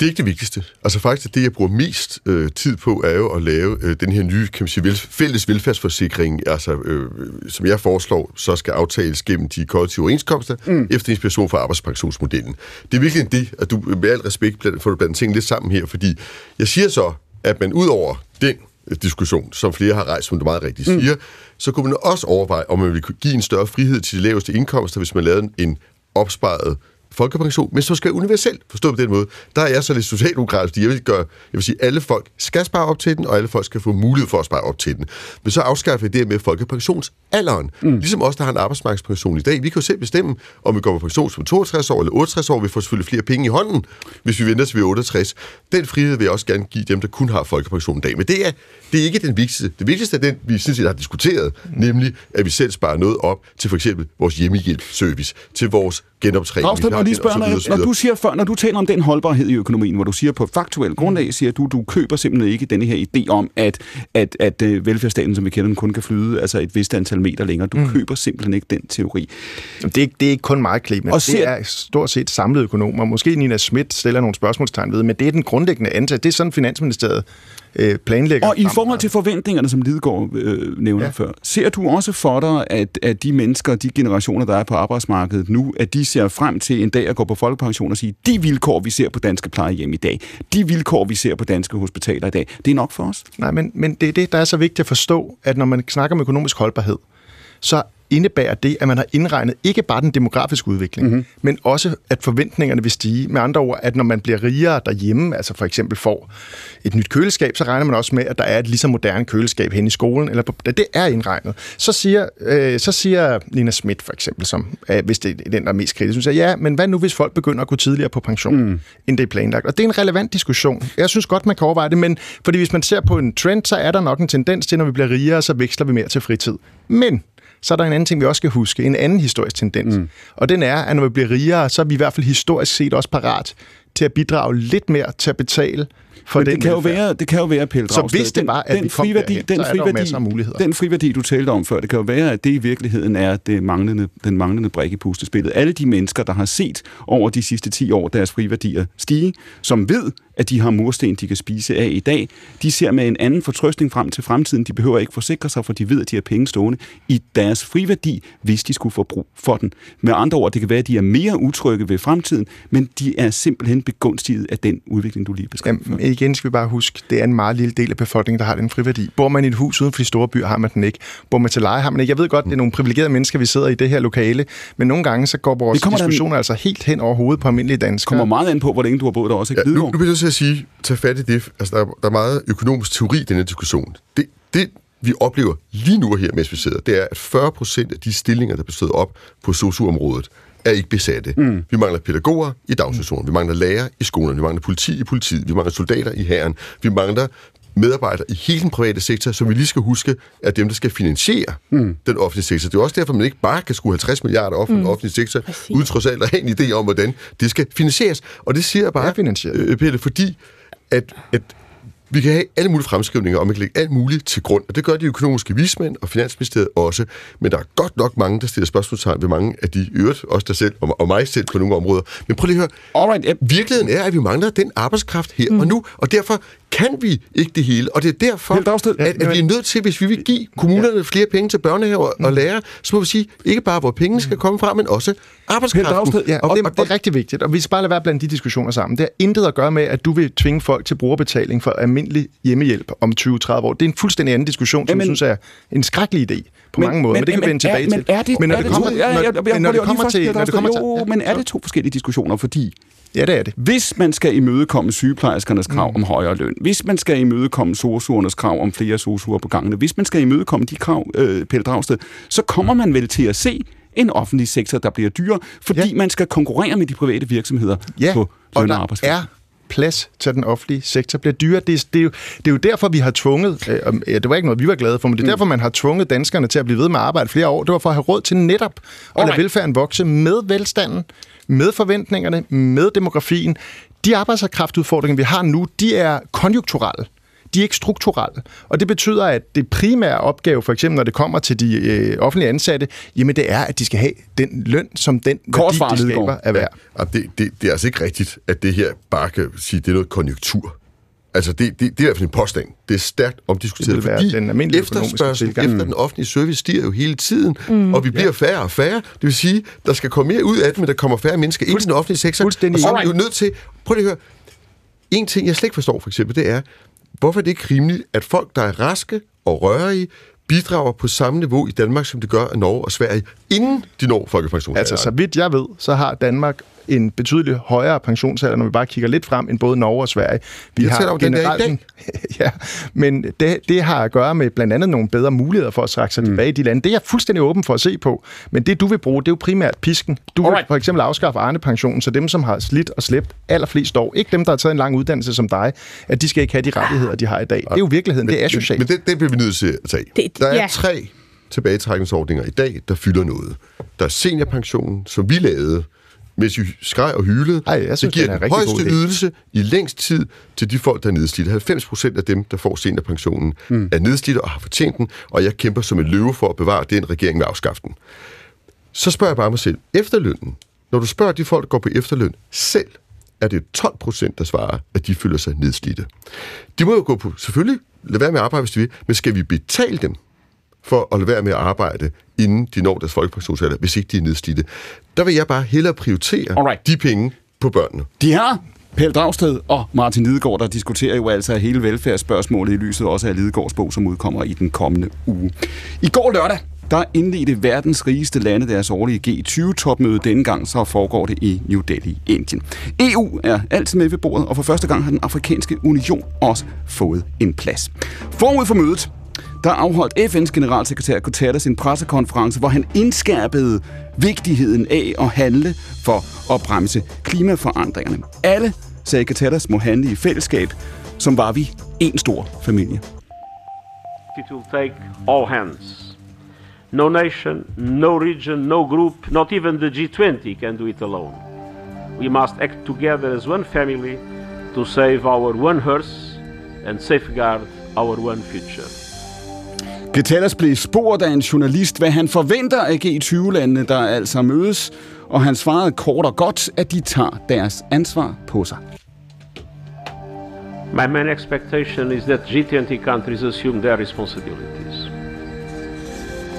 Det er ikke det vigtigste. Altså faktisk, det jeg bruger mest øh, tid på, er jo at lave øh, den her nye kan man sige, vel, fælles velfærdsforsikring, altså, øh, som jeg foreslår, så skal aftales gennem de kollektive overenskomster, mm. efter inspiration fra arbejdspensionsmodellen. Det er virkelig det, at du med al respekt får du blandt ting lidt sammen her, fordi jeg siger så, at man ud over den diskussion, som flere har rejst, som du meget rigtigt mm. siger, så kunne man også overveje, om man ville give en større frihed til de laveste indkomster, hvis man lavede en opsparet folkepension, men som skal være universel, forstået på den måde. Der er jeg så lidt socialdemokratisk, fordi jeg vil, gøre, jeg vil sige, at alle folk skal spare op til den, og alle folk skal få mulighed for at spare op til den. Men så afskaffer jeg det med folkepensionsalderen. Mm. Ligesom os, der har en arbejdsmarkedspension i dag. Vi kan jo selv bestemme, om vi går på pension som 62 år eller 68 år. Vi får selvfølgelig flere penge i hånden, hvis vi venter til vi er 68. Den frihed vil jeg også gerne give dem, der kun har folkepension i dag. Men det er, det er ikke den vigtigste. Det vigtigste er den, vi synes, har diskuteret, mm. nemlig at vi selv sparer noget op til for eksempel vores hjemmehjælpservice, til vores genoptræning. Ravsted, når, lige spørge, når, når, du siger, for, når du taler om den holdbarhed i økonomien, hvor du siger på faktuel grundlag, siger du, du køber simpelthen ikke denne her idé om, at, at, at uh, velfærdsstaten, som vi kender den, kun kan flyde altså et vist antal meter længere. Du mm. køber simpelthen ikke den teori. Det er, det er ikke kun mig, Clement. Og ser, det er stort set samlede økonomer. Måske Nina Schmidt stiller nogle spørgsmålstegn ved, men det er den grundlæggende antag. Det er sådan, Finansministeriet øh, planlægger. Og i forhold til forventningerne, som Lidegaard øh, nævner ja. før, ser du også for dig, at, at de mennesker, de generationer, der er på arbejdsmarkedet nu, at de ser frem til en dag at gå på folkepension og sige, de vilkår, vi ser på danske plejehjem i dag, de vilkår, vi ser på danske hospitaler i dag, det er nok for os? Nej, men, men det er det, der er så vigtigt at forstå, at når man snakker om økonomisk holdbarhed, så indebærer det, at man har indregnet ikke bare den demografiske udvikling, mm-hmm. men også, at forventningerne vil stige. Med andre ord, at når man bliver rigere derhjemme, altså for eksempel får et nyt køleskab, så regner man også med, at der er et lige så moderne køleskab hen i skolen, eller på, det er indregnet. Så siger, øh, så siger Nina Schmidt for eksempel, som, øh, hvis det er den, der er mest kritisk, så ja, men hvad nu, hvis folk begynder at gå tidligere på pension, mm. end det er planlagt? Og det er en relevant diskussion. Jeg synes godt, man kan overveje det, men fordi hvis man ser på en trend, så er der nok en tendens til, når vi bliver rigere, så veksler vi mere til fritid. Men så er der en anden ting, vi også skal huske, en anden historisk tendens. Mm. Og den er, at når vi bliver rigere, så er vi i hvert fald historisk set også parat til at bidrage lidt mere til at betale for Men den det kan, jo velfærd. være, det kan jo være, Pelle Så hvis det var, at den vi kom friværdi, derhen, den jo friværdi, af muligheder. Den friværdi, du talte om før, det kan jo være, at det i virkeligheden er det manglende, den manglende brik i pustespillet. Alle de mennesker, der har set over de sidste 10 år deres friværdier stige, som ved, at de har mursten, de kan spise af i dag, de ser med en anden fortrøstning frem til fremtiden. De behøver ikke forsikre sig, for de ved, at de har penge stående i deres friværdi, hvis de skulle få brug for den. Med andre ord, det kan være, at de er mere utrygge ved fremtiden, men de er simpelthen begunstiget af den udvikling, du lige beskrev. Jamen, igen skal vi bare huske, det er en meget lille del af befolkningen, der har den friværdi. Bor man i et hus uden for de store byer, har man den ikke. Bor man til leje, har man ikke. Jeg ved godt, det er nogle privilegerede mennesker, vi sidder i det her lokale, men nogle gange så går vores Det kommer der- diskussioner altså helt hen over hovedet på almindelige danskere. kommer meget an på, hvor længe du har boet der også. Ikke? Ja, nu, nu bliver jeg nødt til at sige, tag fat i det. Altså, der, er, der er meget økonomisk teori i denne diskussion. Det, det, vi oplever lige nu her, mens vi sidder, det er, at 40 procent af de stillinger, der bestod op på sosu-området, er ikke besatte. Mm. Vi mangler pædagoger i daginstitutionen, vi mangler lærere i skolerne, vi mangler politi i politiet, vi mangler soldater i hæren, vi mangler medarbejdere i hele den private sektor, som vi lige skal huske, er dem, der skal finansiere mm. den offentlige sektor. Det er også derfor, man ikke bare kan skulle 50 milliarder op mm. den offentlige sektor, uden trods alt at have en idé om, hvordan det skal finansieres. Og det siger jeg bare, øh, Pelle, fordi at, at vi kan have alle mulige fremskrivninger, og man kan lægge alt muligt til grund, og det gør de økonomiske vismænd og Finansministeriet også, men der er godt nok mange, der stiller spørgsmålstegn ved mange af de øvrigt, også der selv og, mig selv på nogle områder. Men prøv lige at høre, Alright, ja. virkeligheden er, at vi mangler den arbejdskraft her mm. og nu, og derfor kan vi ikke det hele, og det er derfor, at, at vi er nødt til, hvis vi vil give kommunerne flere penge til børnehaver og lærere, så må vi sige, ikke bare hvor pengene skal komme fra, men også arbejdskraften. Ja, og, og, det, det er rigtig vigtigt, og vi skal bare lade være blandt de diskussioner sammen. Det har intet at gøre med, at du vil tvinge folk til brugerbetaling for almindelig hjemmehjælp om 20-30 år. Det er en fuldstændig anden diskussion, som Jamen- jeg synes er en skrækkelig idé på mange måder, men, det kan vi vende tilbage er, til. Men er det, men når er ja, ja, ja, men ja, men er det to forskellige diskussioner, fordi Ja, det er det. hvis man skal imødekomme sygeplejerskernes krav mm. om højere løn, hvis man skal imødekomme sosuernes krav om flere sosuer på gangene, hvis man skal imødekomme de krav, øh, Pelle Dragsted, så kommer man vel til at se en offentlig sektor, der bliver dyrere, fordi Ja. man skal konkurrere med de private virksomheder Ja, på og løn og arbejdsvilkår. er plads til, den offentlige sektor bliver dyrere. Det er, det, er jo, det er jo derfor, vi har tvunget, øh, det var ikke noget, vi var glade for, men det er Mm. derfor, man har tvunget danskerne til at blive ved med at arbejde flere år. Det var for at have råd til netop at lade Alright. velfærden vokse med velstanden, med forventningerne, med demografien. De arbejdskraftudfordringer, vi har nu, de er konjunkturelle. De er ikke strukturelle. Og det betyder, at det primære opgave, for eksempel når det kommer til de øh, offentlige ansatte, jamen det er, at de skal have den løn, som den værdi, de skaber, er værd. Ja, det, det, det er altså ikke rigtigt, at det her bare kan sige, at det er noget konjunktur. Altså, det, det, det er i hvert fald en påstand. Det er stærkt omdiskuteret, Det fordi den almindelige økonomiske efterspørgselen tilgang. efter den offentlige service stiger jo hele tiden, mm. og vi bliver færre og færre. Det vil sige, der skal komme mere ud af det, men der kommer færre mennesker ind i den offentlige sektor. Og så er vi jo nødt til... Prøv lige at høre. En ting, jeg slet ikke forstår, for eksempel, det er, hvorfor er det ikke rimeligt, at folk, der er raske og rørige, bidrager på samme niveau i Danmark, som det gør i Norge og Sverige, inden de når folkepensionsalderen. Altså, så vidt jeg ved, så har Danmark en betydeligt højere pensionsalder, når vi bare kigger lidt frem, end både Norge og Sverige. Vi Jeg taler om, den er i en- ja, men det, det har at gøre med blandt andet nogle bedre muligheder for at trække sig mm. tilbage i de lande. Det er jeg fuldstændig åben for at se på. Men det, du vil bruge, det er jo primært pisken. Du vil Alright. for eksempel afskaffe Arne-pensionen, så dem, som har slidt og slæbt allerflest år, ikke dem, der har taget en lang uddannelse som dig, at de skal ikke have de rettigheder, de har i dag. Det er jo virkeligheden. Det er socialt. Men, men den, den bliver vi nødt til at tage. Det- der er ja. tre tilbagetrækningsordninger i dag, der fylder noget. Der er seniorpensionen, som vi lavede, mens vi skreg og hylede. Ej, jeg synes, det giver den en den højeste ydelse i længst tid til de folk, der er nedslidte. 90 procent af dem, der får seniorpensionen, mm. er nedslidte og har fortjent den, og jeg kæmper som en løve for at bevare den regering med afskaffe den. Så spørger jeg bare mig selv, efterlønnen, når du spørger de folk, der går på efterløn selv, er det 12 procent, der svarer, at de føler sig nedslidte. De må jo gå på, selvfølgelig, lade være med at arbejde, hvis de vil, men skal vi betale dem for at lade være med at arbejde, inden de når deres folkepensionsalder, hvis ikke de er nedslidte? Der vil jeg bare hellere prioritere Alright. de penge på børnene. De her Pelle Dragsted og Martin Lidegaard, der diskuterer jo altså hele velfærdsspørgsmålet i lyset også af Lidegaards bog, som udkommer i den kommende uge. I går lørdag, der indledte verdens rigeste lande deres årlige G20-topmøde. Denne gang så foregår det i New Delhi, Indien. EU er altid med ved bordet, og for første gang har den afrikanske union også fået en plads. Forud for mødet, der afholdt FN's generalsekretær Guterres en pressekonference, hvor han indskærpede vigtigheden af at handle for at bremse klimaforandringerne. Alle, sagde Guterres, må handle i fællesskab, som var vi en stor familie. It will take all hands. No nation, no region, no group, not even the G20 can do it alone. We must act together as one family to save our one Earth and safeguard our one future. Guterres blev spurgt af en journalist, hvad han forventer af G20-landene, der altså mødes, og han svarede kort og godt, at de tager deres ansvar på sig. My main expectation is that G20 countries assume their responsibilities.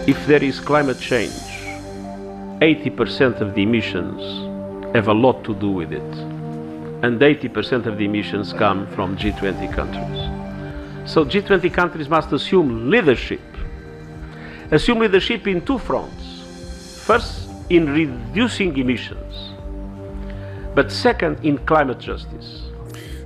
If there is climate change, 80% of the emissions have a lot to do with it. And 80% of the emissions come from G20 countries. So G20 countries must assume leadership. Assume leadership in two fronts. First, in reducing emissions, but second, in climate justice.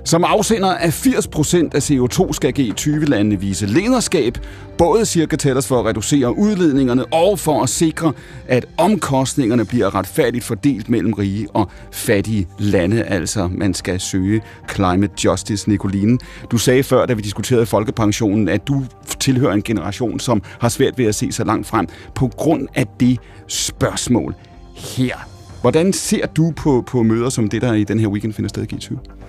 Som afsender af 80% af CO2 skal G20-landene vise lederskab, både cirka Guterres for at reducere udledningerne og for at sikre, at omkostningerne bliver retfærdigt fordelt mellem rige og fattige lande. Altså, man skal søge climate justice, Nicoline. Du sagde før, da vi diskuterede folkepensionen, at du tilhører en generation, som har svært ved at se så langt frem på grund af det spørgsmål her. Hvordan ser du på, på møder som det, der i den her weekend finder sted i G20?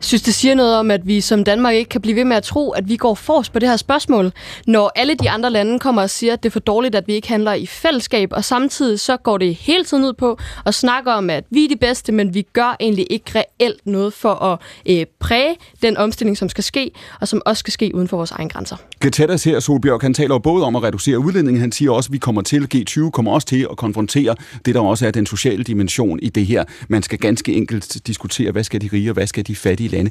Synes, det siger noget om, at vi som Danmark ikke kan blive ved med at tro, at vi går forrest på det her spørgsmål, når alle de andre lande kommer og siger, at det er for dårligt, at vi ikke handler i fællesskab, og samtidig så går det hele tiden ud på at snakke om, at vi er de bedste, men vi gør egentlig ikke reelt noget for at øh, præge den omstilling, som skal ske, og som også skal ske uden for vores egen grænser. Guterres her, Solbjørg, han taler både om at reducere udledningen, han siger også, at vi kommer til, G20 kommer også til at konfrontere det, der også er den sociale dimension i det her. Man skal ganske enkelt diskutere, hvad skal de rige og hvad skal de fattige lande.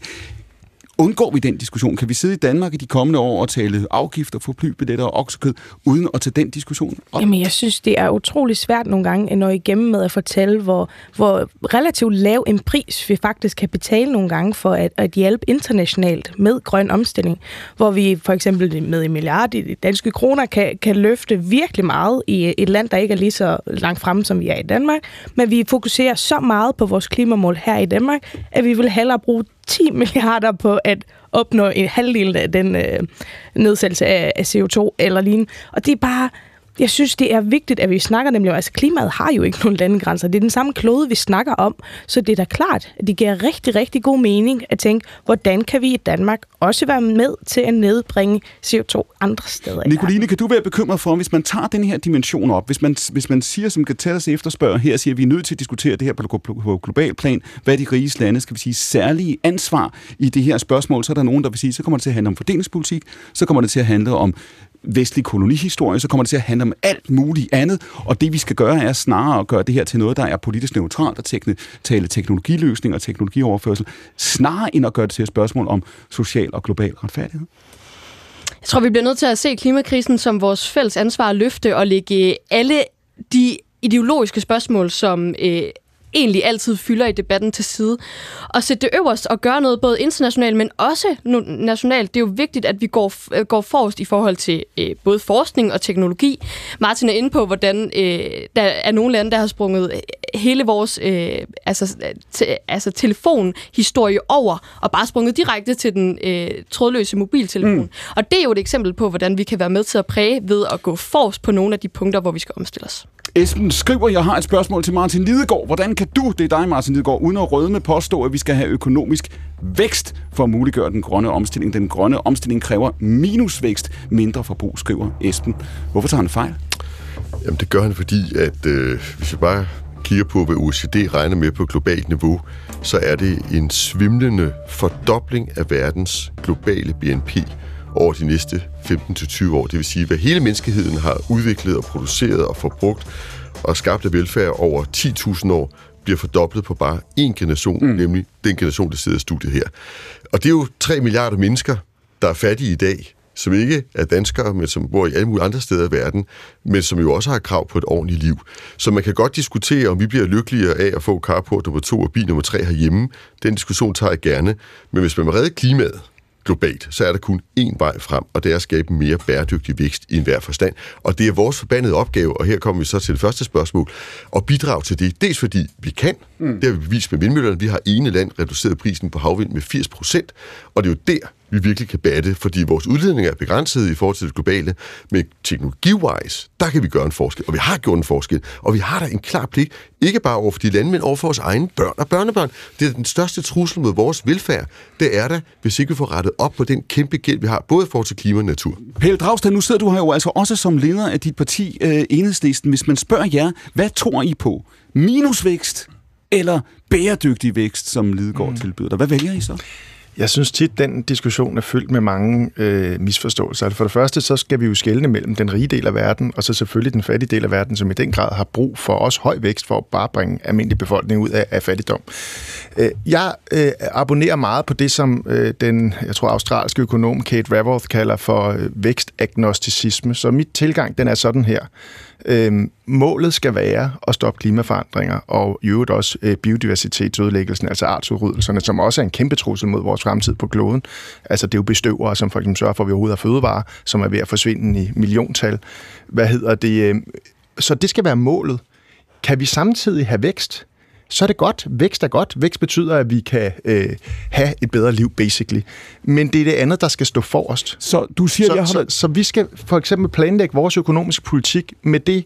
Undgår vi den diskussion? Kan vi sidde i Danmark i de kommende år og tale afgifter for flybilletter og oksekød, uden at tage den diskussion op? Jamen, jeg synes, det er utrolig svært nogle gange når I igennem med at fortælle, hvor, hvor relativt lav en pris vi faktisk kan betale nogle gange for at, at hjælpe internationalt med grøn omstilling. Hvor vi for eksempel med en milliard i danske kroner kan, kan løfte virkelig meget i et land, der ikke er lige så langt fremme, som vi er i Danmark. Men vi fokuserer så meget på vores klimamål her i Danmark, at vi vil hellere bruge 10 milliarder på at opnå en halvdel af den øh, nedsættelse af, af CO2 eller lignende. Og det er bare jeg synes, det er vigtigt, at vi snakker nemlig om, altså klimaet har jo ikke nogen landegrænser. Det er den samme klode, vi snakker om. Så det er da klart, at det giver rigtig, rigtig god mening at tænke, hvordan kan vi i Danmark også være med til at nedbringe CO2 andre steder Nicoline, kan du være bekymret for, hvis man tager den her dimension op, hvis man, hvis man siger, som Guterres efterspørger her, siger, at vi er nødt til at diskutere det her på, på global plan, hvad de rige lande, skal vi sige, særlige ansvar i det her spørgsmål, så er der nogen, der vil sige, så kommer det til at handle om fordelingspolitik, så kommer det til at handle om vestlig kolonihistorie, så kommer det til at handle om alt muligt andet, og det vi skal gøre er snarere at gøre det her til noget, der er politisk neutralt og tekne, tale teknologiløsning og teknologioverførsel, snarere end at gøre det til et spørgsmål om social og global retfærdighed. Jeg tror, vi bliver nødt til at se klimakrisen som vores fælles ansvar at løfte og lægge alle de ideologiske spørgsmål, som øh, egentlig altid fylder i debatten til side. Og sætte det øverst og gøre noget både internationalt, men også nationalt. Det er jo vigtigt, at vi går, øh, går forrest i forhold til øh, både forskning og teknologi. Martin er inde på, hvordan øh, der er nogle lande, der har sprunget øh, hele vores øh, altså, te, altså telefonhistorie over, og bare sprunget direkte til den øh, trådløse mobiltelefon. Mm. Og det er jo et eksempel på, hvordan vi kan være med til at præge ved at gå forrest på nogle af de punkter, hvor vi skal omstille os. Esben skriver, jeg har et spørgsmål til Martin Lidegaard. Hvordan kan du, det er dig Martin Lidegaard, uden at rødme påstå, at vi skal have økonomisk vækst for at muliggøre den grønne omstilling? Den grønne omstilling kræver minusvækst, mindre forbrug, skriver Esben. Hvorfor tager han fejl? Jamen det gør han, fordi at øh, hvis vi bare kigger på, hvad OECD regner med på globalt niveau, så er det en svimlende fordobling af verdens globale BNP over de næste 15-20 år. Det vil sige, hvad hele menneskeheden har udviklet og produceret og forbrugt og skabt af velfærd over 10.000 år, bliver fordoblet på bare én generation, mm. nemlig den generation, der sidder i studiet her. Og det er jo 3 milliarder mennesker, der er fattige i dag, som ikke er danskere, men som bor i alle mulige andre steder i verden, men som jo også har krav på et ordentligt liv. Så man kan godt diskutere, om vi bliver lykkeligere af at få carport nummer to og bil nummer tre herhjemme. Den diskussion tager jeg gerne. Men hvis man vil redde klimaet, globalt, så er der kun én vej frem, og det er at skabe mere bæredygtig vækst i enhver forstand. Og det er vores forbandede opgave, og her kommer vi så til det første spørgsmål, at bidrage til det. Dels fordi vi kan, mm. det har vi bevist med vindmøllerne, vi har ene land reduceret prisen på havvind med 80 procent, og det er jo der, vi virkelig kan batte, fordi vores udledning er begrænset i forhold til det globale, men teknologi-wise, der kan vi gøre en forskel, og vi har gjort en forskel, og vi har da en klar pligt, ikke bare over for de lande, men over for vores egne børn og børnebørn. Det er den største trussel mod vores velfærd, det er der, hvis ikke vi får rettet op på den kæmpe gæld, vi har, både i forhold til klima og natur. Pelle Dragsted, nu sidder du her jo altså også som leder af dit parti, øh, Enhedslisten. Hvis man spørger jer, hvad tror I på? Minusvækst eller bæredygtig vækst, som Lidegaard mm. tilbyder dig? Hvad vælger I så? Jeg synes tit, den diskussion er fyldt med mange øh, misforståelser. Altså, for det første, så skal vi jo skelne mellem den rige del af verden, og så selvfølgelig den fattige del af verden, som i den grad har brug for også høj vækst for at bare bringe almindelig befolkning ud af, af fattigdom. Øh, jeg øh, abonnerer meget på det, som øh, den, jeg tror, australske økonom Kate Raworth kalder for øh, vækstagnosticisme. Så mit tilgang, den er sådan her. Øhm, målet skal være at stoppe klimaforandringer og i øvrigt også øh, biodiversitetsudlæggelsen, altså artsudryddelserne, som også er en kæmpe trussel mod vores fremtid på kloden. Altså det er jo bestøvere, som for eksempel sørger for, at vi overhovedet har fødevarer, som er ved at forsvinde i milliontal. Hvad hedder det? Øh, så det skal være målet. Kan vi samtidig have vækst? Så er det godt. Vækst er godt. Vækst betyder, at vi kan øh, have et bedre liv, basically. Men det er det andet, der skal stå forrest. Så du siger, så, jeg har... så, så vi skal for eksempel planlægge vores økonomiske politik med det,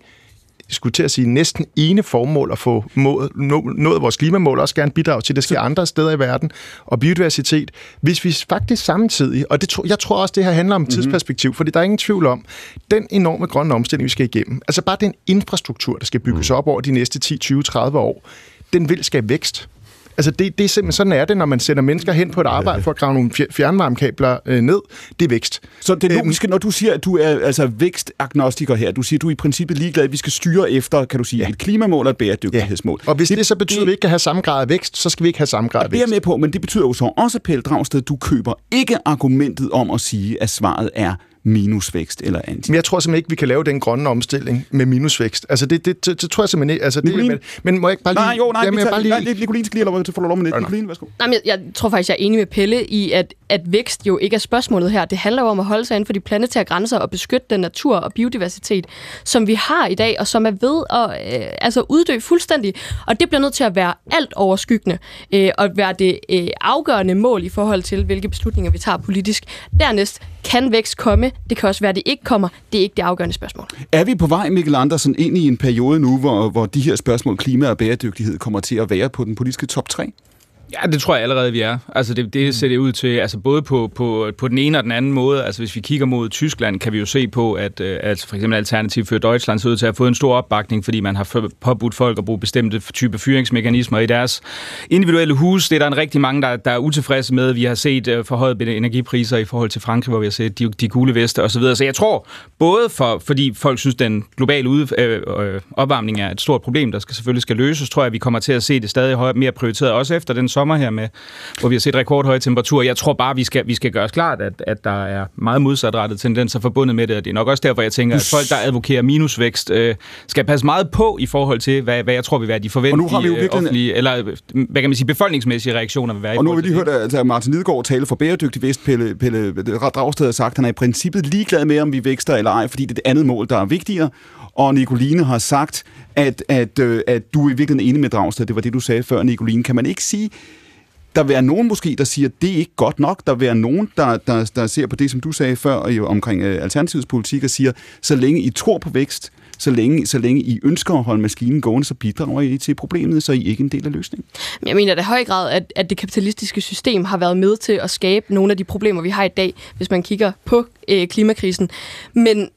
skulle til at sige, næsten ene formål at få nået, nået vores klimamål, også gerne bidrage til, det sker andre steder i verden, og biodiversitet, hvis vi faktisk samtidig, og det, jeg tror også, det her handler om mm-hmm. tidsperspektiv, fordi der er ingen tvivl om, den enorme grønne omstilling, vi skal igennem, altså bare den infrastruktur, der skal bygges mm. op over de næste 10, 20, 30 år, den vil skabe vækst. Altså det, det er simpelthen sådan er det, når man sender mennesker hen på et arbejde for at grave nogle fjernvarmekabler øh, ned. Det er vækst. Så det øhm, logiske, når du siger, at du er altså vækstagnostiker her, du siger, at du er i princippet ligeglad, at vi skal styre efter, kan du sige, ja. et klimamål og et bæredygtighedsmål. Ja. Og hvis det, det så betyder, det, at vi ikke kan have samme grad af vækst, så skal vi ikke have samme grad af vækst. Det er med på, men det betyder jo så også, Pelle Dragsted, du køber ikke argumentet om at sige, at svaret er minusvækst eller anti. Men jeg tror simpelthen ikke, vi kan lave den grønne omstilling med minusvækst. Altså, det, det, det, det tror jeg simpelthen ikke. Altså, det, men, men må jeg ikke bare lige... Nej, jo, nej, jamen, jeg bare lige... nej Nicoline skal lige have lov til at få lov med det. Nicoline, værsgo. Nej, men jeg, jeg tror faktisk, jeg er enig med Pelle i, at, at vækst jo ikke er spørgsmålet her. Det handler jo om at holde sig inden for de planetære grænser og beskytte den natur og biodiversitet, som vi har i dag, og som er ved at øh, altså uddø fuldstændig. Og det bliver nødt til at være alt overskyggende, øh, og være det øh, afgørende mål i forhold til, hvilke beslutninger vi tager politisk. Dernæst kan vækst komme? Det kan også være, at det ikke kommer. Det er ikke det afgørende spørgsmål. Er vi på vej, Mikkel Andersen, ind i en periode nu, hvor, hvor de her spørgsmål, klima og bæredygtighed, kommer til at være på den politiske top 3? Ja, det tror jeg allerede, vi er. Altså, det, det ser det ud til, altså både på, på, på den ene og den anden måde. Altså, hvis vi kigger mod Tyskland, kan vi jo se på, at øh, altså, for eksempel Alternativ for Deutschland ser ud til at have fået en stor opbakning, fordi man har påbudt folk at bruge bestemte type fyringsmekanismer i deres individuelle hus. Det er der en rigtig mange, der, der er utilfredse med. Vi har set uh, forhøjet energipriser i forhold til Frankrig, hvor vi har set de, de gule veste osv. Så, jeg tror, både for, fordi folk synes, den globale ud, øh, øh, opvarmning er et stort problem, der skal selvfølgelig skal løses, tror jeg, vi kommer til at se det stadig højere, mere prioriteret, også efter den sommer her, med, hvor vi har set rekordhøje temperaturer. Jeg tror bare, vi skal, vi skal gøre os klart, at, at der er meget modsatrettede tendenser forbundet med det, og det er nok også derfor, jeg tænker, at folk, der advokerer minusvækst, øh, skal passe meget på i forhold til, hvad, hvad jeg tror vil være de forventelige, og nu har vi jo virkelig... offentlige, eller hvad kan man sige, befolkningsmæssige reaktioner vil være. Og nu har vi lige hørt at Martin Lidegaard tale for bæredygtig vækst. Pelle, Pelle Dragsted har sagt, at han er i princippet ligeglad med, om vi vækster eller ej, fordi det er det andet mål, der er vigtigere. Og Nicoline har sagt, at, at, øh, at du er i virkeligheden enig med Dragsted. Det var det, du sagde før, Nicoline. Kan man ikke sige, der vil være nogen måske, der siger, at det er ikke godt nok. Der vil være nogen, der, der, der ser på det, som du sagde før jo, omkring øh, Alternativets politik, og siger, så længe I tror på vækst, så længe, så længe I ønsker at holde maskinen gående, så bidrager I til problemet, så I ikke en del af løsningen. Jeg mener det høj grad, at, at det kapitalistiske system har været med til at skabe nogle af de problemer, vi har i dag, hvis man kigger på øh, klimakrisen. Men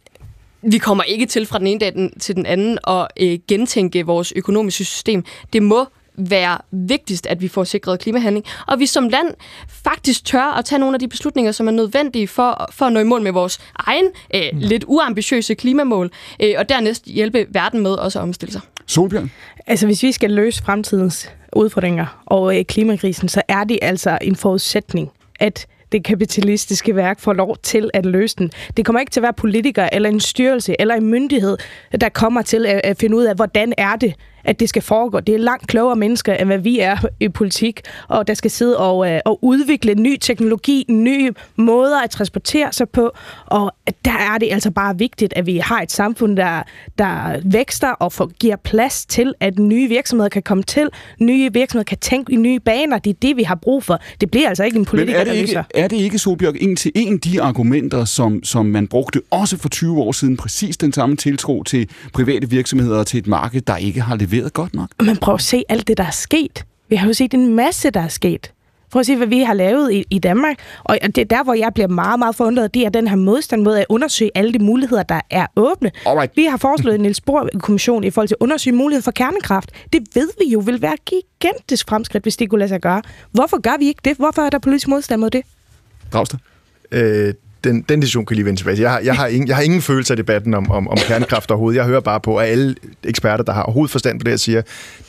vi kommer ikke til fra den ene dag til den anden at øh, gentænke vores økonomiske system. Det må være vigtigst, at vi får sikret klimahandling, og vi som land faktisk tør at tage nogle af de beslutninger, som er nødvendige for, for at nå i mål med vores egen øh, mm. lidt uambitiøse klimamål, øh, og dernæst hjælpe verden med også at omstille sig. Solbjørn? Altså, hvis vi skal løse fremtidens udfordringer og øh, klimakrisen, så er det altså en forudsætning, at det kapitalistiske værk får lov til at løse den. Det kommer ikke til at være politikere eller en styrelse eller en myndighed, der kommer til at finde ud af, hvordan er det, at det skal foregå. Det er langt klogere mennesker, end hvad vi er i politik, og der skal sidde og, øh, og udvikle ny teknologi, nye måder at transportere sig på, og der er det altså bare vigtigt, at vi har et samfund, der, der vækster og får, giver plads til, at nye virksomheder kan komme til, nye virksomheder kan tænke i nye baner. Det er det, vi har brug for. Det bliver altså ikke en politiker, Men er det ikke, er det ikke Solbjørg, en til en de argumenter, som, som man brugte også for 20 år siden, præcis den samme tiltro til private virksomheder og til et marked, der ikke har leveret godt nok? Men prøv at se alt det, der er sket. Vi har jo set en masse, der er sket. Prøv at se, hvad vi har lavet i, i Danmark. Og det er der, hvor jeg bliver meget, meget forundret. Det er den her modstand mod at undersøge alle de muligheder, der er åbne. Alright. Vi har foreslået en Niels Bohr-kommission i forhold til at undersøge muligheden for kernekraft. Det ved vi jo vil være gigantisk fremskridt, hvis det kunne lade sig gøre. Hvorfor gør vi ikke det? Hvorfor er der politisk modstand mod det? Dragsted? Øh, den, den diskussion kan lige vende tilbage. Jeg har, jeg har, ingen, jeg har ingen følelse af debatten om, om, om kernekraft overhovedet. Jeg hører bare på, at alle eksperter, der har overhovedet forstand på det, siger,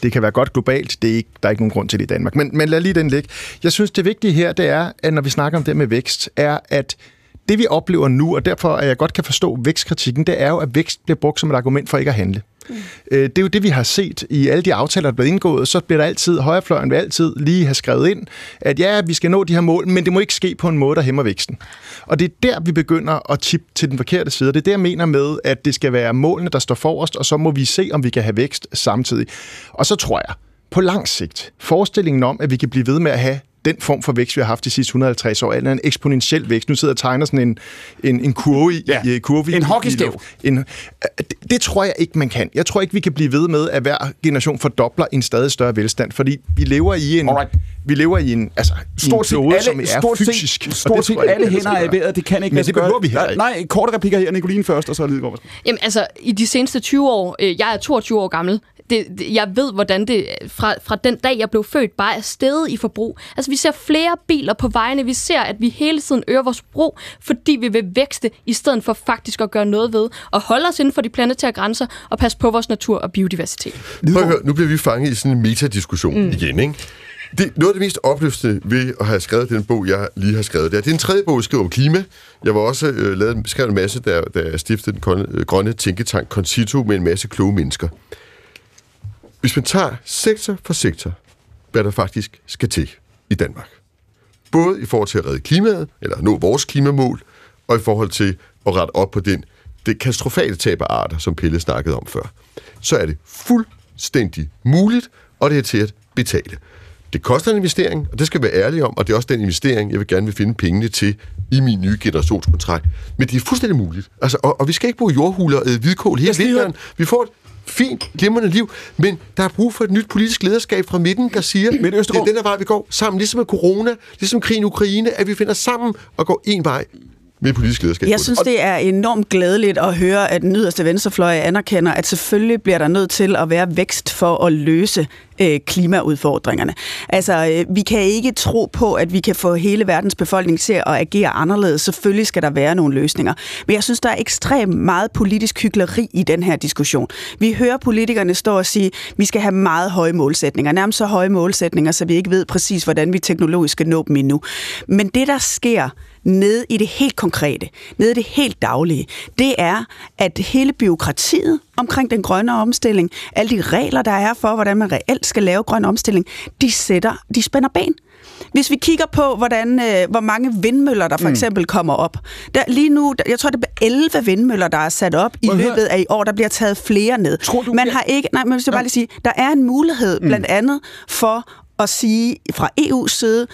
det kan være godt globalt, det er ikke, der er ikke nogen grund til det i Danmark. Men, men lad lige den ligge. Jeg synes, det vigtige her, det er, at når vi snakker om det med vækst, er, at det vi oplever nu, og derfor at jeg godt kan forstå vækstkritikken, det er jo, at vækst bliver brugt som et argument for ikke at handle. Mm. Øh, det er jo det, vi har set i alle de aftaler, der er blevet indgået. Så bliver der altid, højrefløjen vil altid lige have skrevet ind, at ja, vi skal nå de her mål, men det må ikke ske på en måde, der hæmmer væksten. Og det er der, vi begynder at tippe til den forkerte side. Det er det, jeg mener med, at det skal være målene, der står forrest, og så må vi se, om vi kan have vækst samtidig. Og så tror jeg, på lang sigt, forestillingen om, at vi kan blive ved med at have den form for vækst, vi har haft de sidste 150 år, eller en eksponentiel vækst. Nu sidder jeg og tegner sådan en, en, en kurve i, ja. i kurve En hockeystav. En, det, det tror jeg ikke, man kan. Jeg tror ikke, vi kan blive ved med, at hver generation fordobler en stadig større velstand, fordi vi lever i en... Alright. Vi lever i en, altså, stort set klode, alle, som er stort fysisk. Set, stort set alle hænder er i vejret. Det kan ikke Men det behøver vi heller ikke. Nej, korte replikker her. Nicoline først, og så Lidegaard. Jamen altså, i de seneste 20 år, øh, jeg er 22 år gammel, det, det, jeg ved, hvordan det fra, fra den dag, jeg blev født, bare er steget i forbrug. Altså, vi ser flere biler på vejene. Vi ser, at vi hele tiden øger vores forbrug, fordi vi vil vækste, i stedet for faktisk at gøre noget ved og holde os inden for de planetære grænser og passe på vores natur og biodiversitet. Prøv at høre, nu bliver vi fanget i sådan en metadiskussion mm. igen, ikke? Det, noget af det mest opløftende ved at have skrevet den bog, jeg lige har skrevet, det er, det er en tredje bog, jeg skriver om klima. Jeg var også øh, lavet, skrevet en masse, da jeg stiftede den grønne, øh, grønne tænketank Concito med en masse kloge mennesker. Hvis man tager sektor for sektor, hvad der faktisk skal til i Danmark. Både i forhold til at redde klimaet, eller nå vores klimamål, og i forhold til at rette op på den, det katastrofale tab af arter, som Pelle snakkede om før. Så er det fuldstændig muligt, og det er til at betale. Det koster en investering, og det skal vi være ærlige om, og det er også den investering, jeg vil gerne vil finde pengene til i min nye generationskontrakt. Men det er fuldstændig muligt. Altså, og, og vi skal ikke bruge jordhuler og hvidkål hele vinteren. Vi får et fint, glimrende liv, men der er brug for et nyt politisk lederskab fra midten, der siger, Men det er den her vej, vi går sammen, ligesom med corona, ligesom krigen i Ukraine, at vi finder sammen og går en vej med politisk lederskab. Jeg synes, det er enormt glædeligt at høre, at den yderste venstrefløj anerkender, at selvfølgelig bliver der nødt til at være vækst for at løse øh, klimaudfordringerne. Altså, øh, vi kan ikke tro på, at vi kan få hele verdens befolkning til at agere anderledes. Selvfølgelig skal der være nogle løsninger. Men jeg synes, der er ekstremt meget politisk hykleri i den her diskussion. Vi hører politikerne stå og sige, at vi skal have meget høje målsætninger. Nærmest så høje målsætninger, så vi ikke ved præcis, hvordan vi teknologisk skal nå dem endnu. Men det, der sker nede i det helt konkrete, nede i det helt daglige, det er, at hele byråkratiet omkring den grønne omstilling, alle de regler, der er for, hvordan man reelt skal lave grøn omstilling, de sætter, de spænder ben. Hvis vi kigger på, hvordan, øh, hvor mange vindmøller, der for eksempel kommer op. Der, lige nu, der, jeg tror, det er 11 vindmøller, der er sat op i jeg løbet af i år. Der bliver taget flere ned. Tror du, Man jeg- har ikke, nej, men jeg skal bare lige sige, der er en mulighed blandt andet for at sige fra EU's side,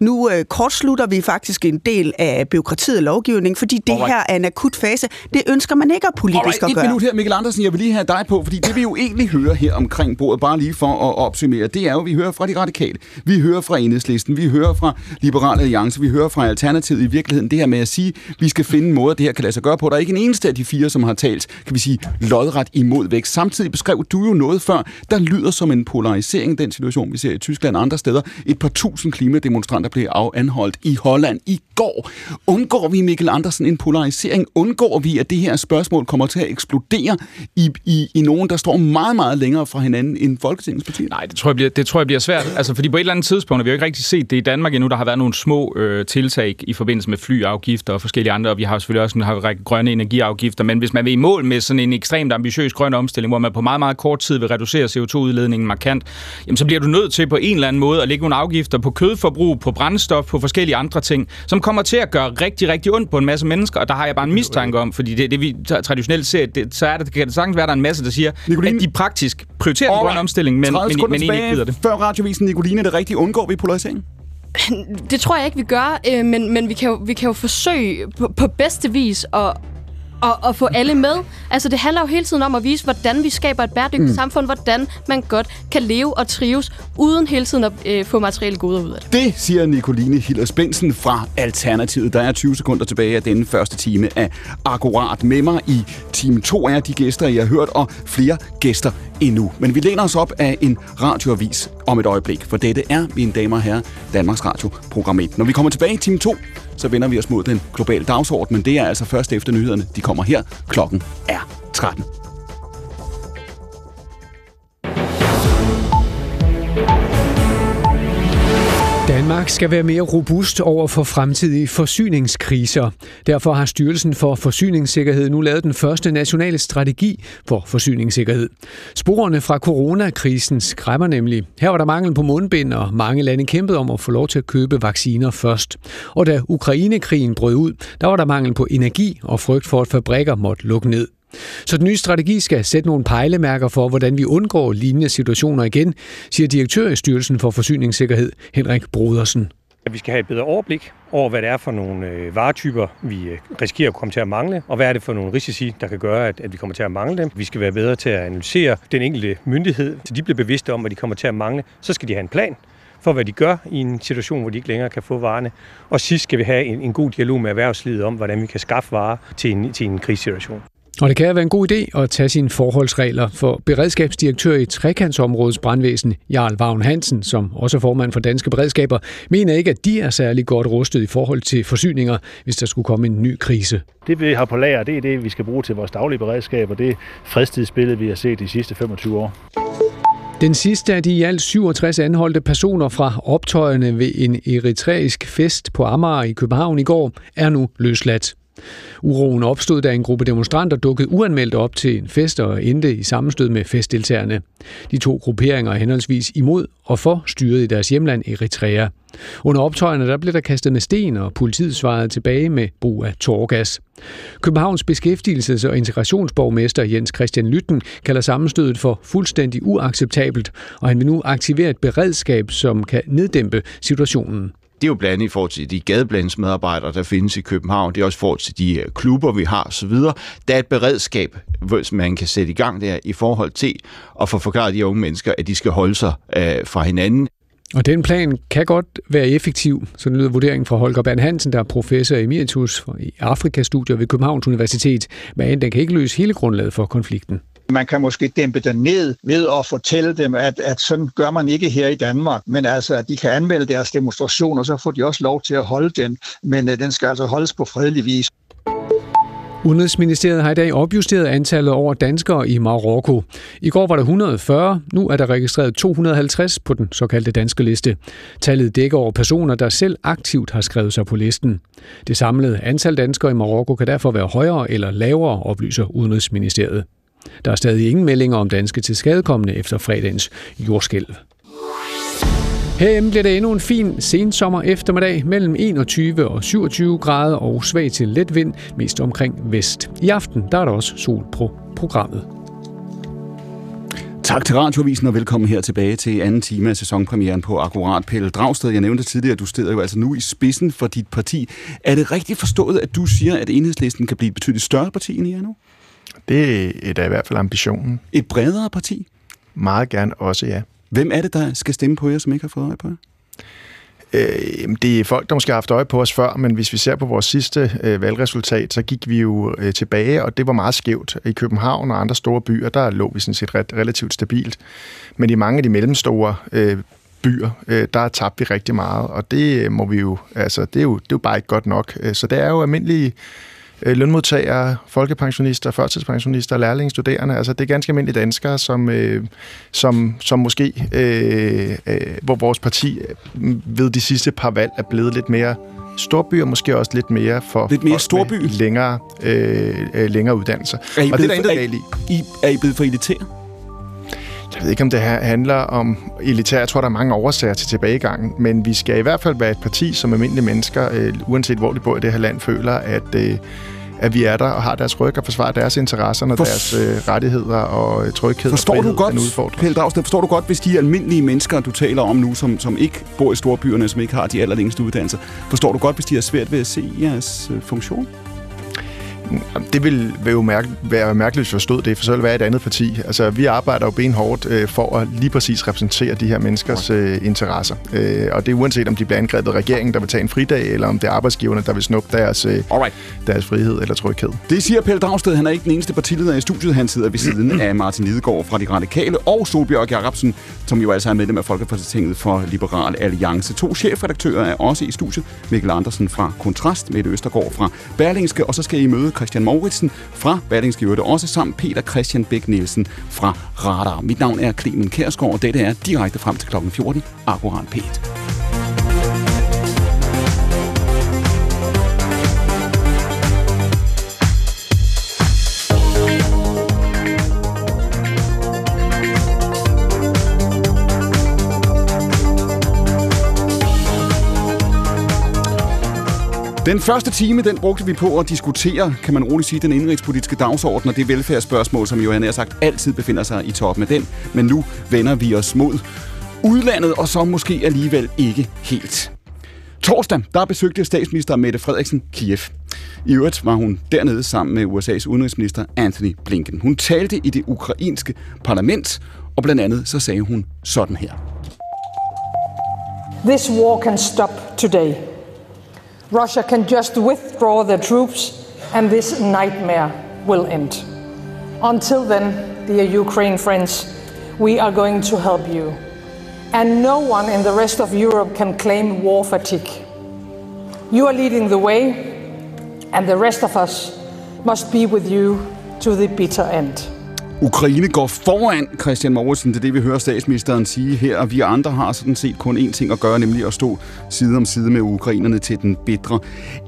nu øh, kortslutter vi faktisk en del af byråkratiet og lovgivning, fordi det Alright. her er en akut fase. Det ønsker man ikke at politisk Alright, at et gøre. minut her, Mikkel Andersen. Jeg vil lige have dig på, fordi det vi jo egentlig hører her omkring bordet, bare lige for at opsummere, det er jo, at vi hører fra de radikale, vi hører fra Enhedslisten, vi hører fra Liberal Alliance, vi hører fra Alternativet i virkeligheden, det her med at sige, at vi skal finde en måde, det her kan lade sig gøre på. Der er ikke en eneste af de fire, som har talt, kan vi sige, lodret imod vækst. Samtidig beskrev du jo noget før, der lyder som en polarisering, den situation, vi ser i Tyskland og andre steder. Et par tusind klimademonstranter der blev anholdt i Holland i går. Undgår vi, Mikkel Andersen, en polarisering? Undgår vi, at det her spørgsmål kommer til at eksplodere i, i, i nogen, der står meget, meget længere fra hinanden end Folketingets partier? Nej, det tror jeg bliver, det tror jeg bliver svært. Altså, fordi på et eller andet tidspunkt, har vi jo ikke rigtig set det i Danmark endnu, der har været nogle små øh, tiltag i forbindelse med flyafgifter og forskellige andre, og vi har selvfølgelig også en række grønne energiafgifter, men hvis man vil i mål med sådan en ekstremt ambitiøs grøn omstilling, hvor man på meget, meget kort tid vil reducere CO2-udledningen markant, jamen så bliver du nødt til på en eller anden måde at lægge nogle afgifter på kødforbrug, på brændstof, på forskellige andre ting, som kommer til at gøre rigtig, rigtig ondt på en masse mennesker, og der har jeg bare en mistanke om, fordi det, det vi traditionelt ser, det, så er det, kan det sagtens være, der er en masse, der siger, Nicoline, at de praktisk prioriterer den grønne omstilling, men, men, men egentlig ikke gider det. Før radiovisen Nicoline, det rigtigt, undgår vi polarisering? Det tror jeg ikke, vi gør, øh, men, men vi, kan jo, vi kan jo forsøge på, på bedste vis at, og, og få alle med. Altså, det handler jo hele tiden om at vise, hvordan vi skaber et bæredygtigt mm. samfund, hvordan man godt kan leve og trives, uden hele tiden at øh, få materielle goder ud af det. Det siger Nicoline Hillers Bensen fra Alternativet. Der er 20 sekunder tilbage af denne første time af Akkurat. Med mig i time 2 er de gæster, I har hørt, og flere gæster endnu. Men vi læner os op af en radioavis om et øjeblik, for dette er, mine damer og herrer, Danmarks Radio program 1. Når vi kommer tilbage i time 2, så vender vi os mod den globale dagsorden, men det er altså først efter nyhederne. De kommer her. Klokken er 13. Danmark skal være mere robust over for fremtidige forsyningskriser. Derfor har Styrelsen for Forsyningssikkerhed nu lavet den første nationale strategi for forsyningssikkerhed. Sporene fra coronakrisen skræmmer nemlig. Her var der mangel på mundbind, og mange lande kæmpede om at få lov til at købe vacciner først. Og da Ukrainekrigen brød ud, der var der mangel på energi og frygt for, at fabrikker måtte lukke ned. Så den nye strategi skal sætte nogle pejlemærker for, hvordan vi undgår lignende situationer igen, siger direktør i Styrelsen for Forsyningssikkerhed, Henrik Brodersen. Vi skal have et bedre overblik over, hvad det er for nogle øh, varetyper, vi øh, risikerer at komme til at mangle, og hvad er det for nogle risici, der kan gøre, at, at vi kommer til at mangle dem. Vi skal være bedre til at analysere den enkelte myndighed, så de bliver bevidste om, hvad de kommer til at mangle. Så skal de have en plan for, hvad de gør i en situation, hvor de ikke længere kan få varerne. Og sidst skal vi have en, en god dialog med erhvervslivet om, hvordan vi kan skaffe varer til en, til en krigssituation. Og det kan være en god idé at tage sine forholdsregler, for beredskabsdirektør i trekantsområdets brandvæsen, Jarl Vagn Hansen, som også er formand for Danske Beredskaber, mener ikke, at de er særlig godt rustet i forhold til forsyninger, hvis der skulle komme en ny krise. Det vi har på lager, det er det, vi skal bruge til vores daglige beredskab, og det fredstidsbillede, vi har set de sidste 25 år. Den sidste af de i alt 67 anholdte personer fra optøjerne ved en eritreisk fest på Amager i København i går er nu løsladt. Uroen opstod, da en gruppe demonstranter dukkede uanmeldt op til en fest og endte i sammenstød med festdeltagerne. De to grupperinger er henholdsvis imod og for styret i deres hjemland Eritrea. Under optøjerne der blev der kastet med sten, og politiet svarede tilbage med brug af tårgas. Københavns beskæftigelses- og integrationsborgmester Jens Christian Lytten kalder sammenstødet for fuldstændig uacceptabelt, og han vil nu aktivere et beredskab, som kan neddæmpe situationen. Det er jo blandt andet i forhold til de gadeblandsmedarbejdere, der findes i København. Det er også i forhold til de øh, klubber, vi har osv. Der er et beredskab, som man kan sætte i gang der i forhold til at få forklaret de unge mennesker, at de skal holde sig øh, fra hinanden. Og den plan kan godt være effektiv, så lyder vurderingen fra Holger Bern Hansen, der er professor emeritus i Afrikastudier ved Københavns Universitet, men den kan ikke løse hele grundlaget for konflikten. Man kan måske dæmpe den ned ved at fortælle dem, at, at sådan gør man ikke her i Danmark. Men altså, at de kan anmelde deres demonstration, og så får de også lov til at holde den. Men uh, den skal altså holdes på fredelig vis. Udenrigsministeriet har i dag opjusteret antallet over danskere i Marokko. I går var der 140, nu er der registreret 250 på den såkaldte danske liste. Tallet dækker over personer, der selv aktivt har skrevet sig på listen. Det samlede antal danskere i Marokko kan derfor være højere eller lavere, oplyser Udenrigsministeriet. Der er stadig ingen meldinger om danske tilskadekommende efter fredagens jordskælv. Herhjemme bliver det endnu en fin sensommer eftermiddag mellem 21 og 27 grader og svag til let vind, mest omkring vest. I aften der er der også sol på programmet. Tak til Radioavisen og velkommen her tilbage til anden time af sæsonpremieren på Akkurat. Pelle Dragsted, jeg nævnte tidligere, at du steder jo altså nu i spidsen for dit parti. Er det rigtigt forstået, at du siger, at enhedslisten kan blive et betydeligt større parti, end I er nu? Det er da i hvert fald ambitionen. Et bredere parti? Meget gerne også, ja. Hvem er det, der skal stemme på jer, som ikke har fået øje på jer? Øh, det er folk, der måske har haft øje på os før, men hvis vi ser på vores sidste øh, valgresultat, så gik vi jo øh, tilbage, og det var meget skævt. I København og andre store byer, der lå vi sådan set ret, relativt stabilt. Men i mange af de mellemstore øh, byer, øh, der tabt vi rigtig meget, og det må vi jo, altså det er jo, det er jo bare ikke godt nok. Så det er jo almindelige øh, lønmodtagere, folkepensionister, førtidspensionister, lærlingestuderende. Altså det er ganske almindelige danskere, som, øh, som, som måske, øh, øh, hvor vores parti ved de sidste par valg er blevet lidt mere storby, og måske også lidt mere for lidt mere storby. længere, øh, længere uddannelser. Er I og blevet, det er der intet er, I, er I blevet for elitære? Jeg ved ikke, om det her handler om elitær. Jeg tror, der er mange årsager til tilbagegangen, men vi skal i hvert fald være et parti, som almindelige mennesker, øh, uanset hvor de bor i det her land, føler, at, øh, at vi er der og har deres ryg og forsvarer deres interesser og For... deres øh, rettigheder og tryghed forstår og du godt, Pelle Dragsted, forstår du godt, hvis de almindelige mennesker, du taler om nu, som, som ikke bor i storbyerne, som ikke har de allerlængste uddannelser, forstår du godt, hvis de har svært ved at se jeres øh, funktion? Det vil, jo mærke, være mærkeligt, hvis jeg forstod det, for så vil det være et andet parti. Altså, vi arbejder jo benhårdt øh, for at lige præcis repræsentere de her menneskers øh, interesser. Øh, og det er uanset, om de bliver angrebet af regeringen, der vil tage en fridag, eller om det er arbejdsgiverne, der vil snuppe deres, øh, deres frihed eller tryghed. Det siger Pelle Dragsted. Han er ikke den eneste partileder i studiet. Han sidder ved siden af Martin Lidegaard fra De Radikale og Solbjørg Jacobsen, som jo altså er medlem af Folkepartiet for Liberal Alliance. To chefredaktører er også i studiet. Mikkel Andersen fra Kontrast, Mette Østergaard fra Berlingske, og så skal I møde Christian Mauritsen fra Berlingske Øvrigt, også sammen Peter Christian Bæk Nielsen fra Radar. Mit navn er Clemen Kærsgaard, og dette er direkte frem til kl. 14, akkurat p Den første time, den brugte vi på at diskutere, kan man roligt sige, den indrigspolitiske dagsorden og det velfærdsspørgsmål, som Johan har sagt altid befinder sig i toppen af den. Men nu vender vi os mod udlandet, og så måske alligevel ikke helt. Torsdag, der besøgte statsminister Mette Frederiksen Kiev. I øvrigt var hun dernede sammen med USA's udenrigsminister Anthony Blinken. Hun talte i det ukrainske parlament, og blandt andet så sagde hun sådan her. This war can stop today. Russia can just withdraw their troops and this nightmare will end. Until then, dear Ukraine friends, we are going to help you. And no one in the rest of Europe can claim war fatigue. You are leading the way, and the rest of us must be with you to the bitter end. Ukraine går foran Christian Mauritsen, det er det, vi hører statsministeren sige her, og vi andre har sådan set kun én ting at gøre, nemlig at stå side om side med ukrainerne til den bedre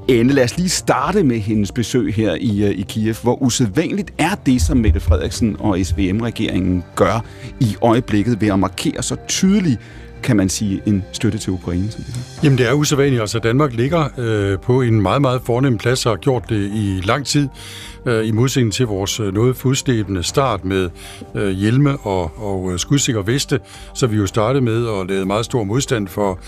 ende. Lad os lige starte med hendes besøg her i, øh, i Kiev. Hvor usædvanligt er det, som Mette Frederiksen og SVM-regeringen gør i øjeblikket ved at markere så tydeligt kan man sige, en støtte til Ukraine? Som det? Jamen det er usædvanligt. Altså Danmark ligger øh, på en meget, meget fornem plads og har gjort det i lang tid øh, i modsætning til vores øh, noget fuldstæbende start med øh, hjelme og, og øh, skudsikker skudsikre veste, så vi jo startede med at lave meget stor modstand for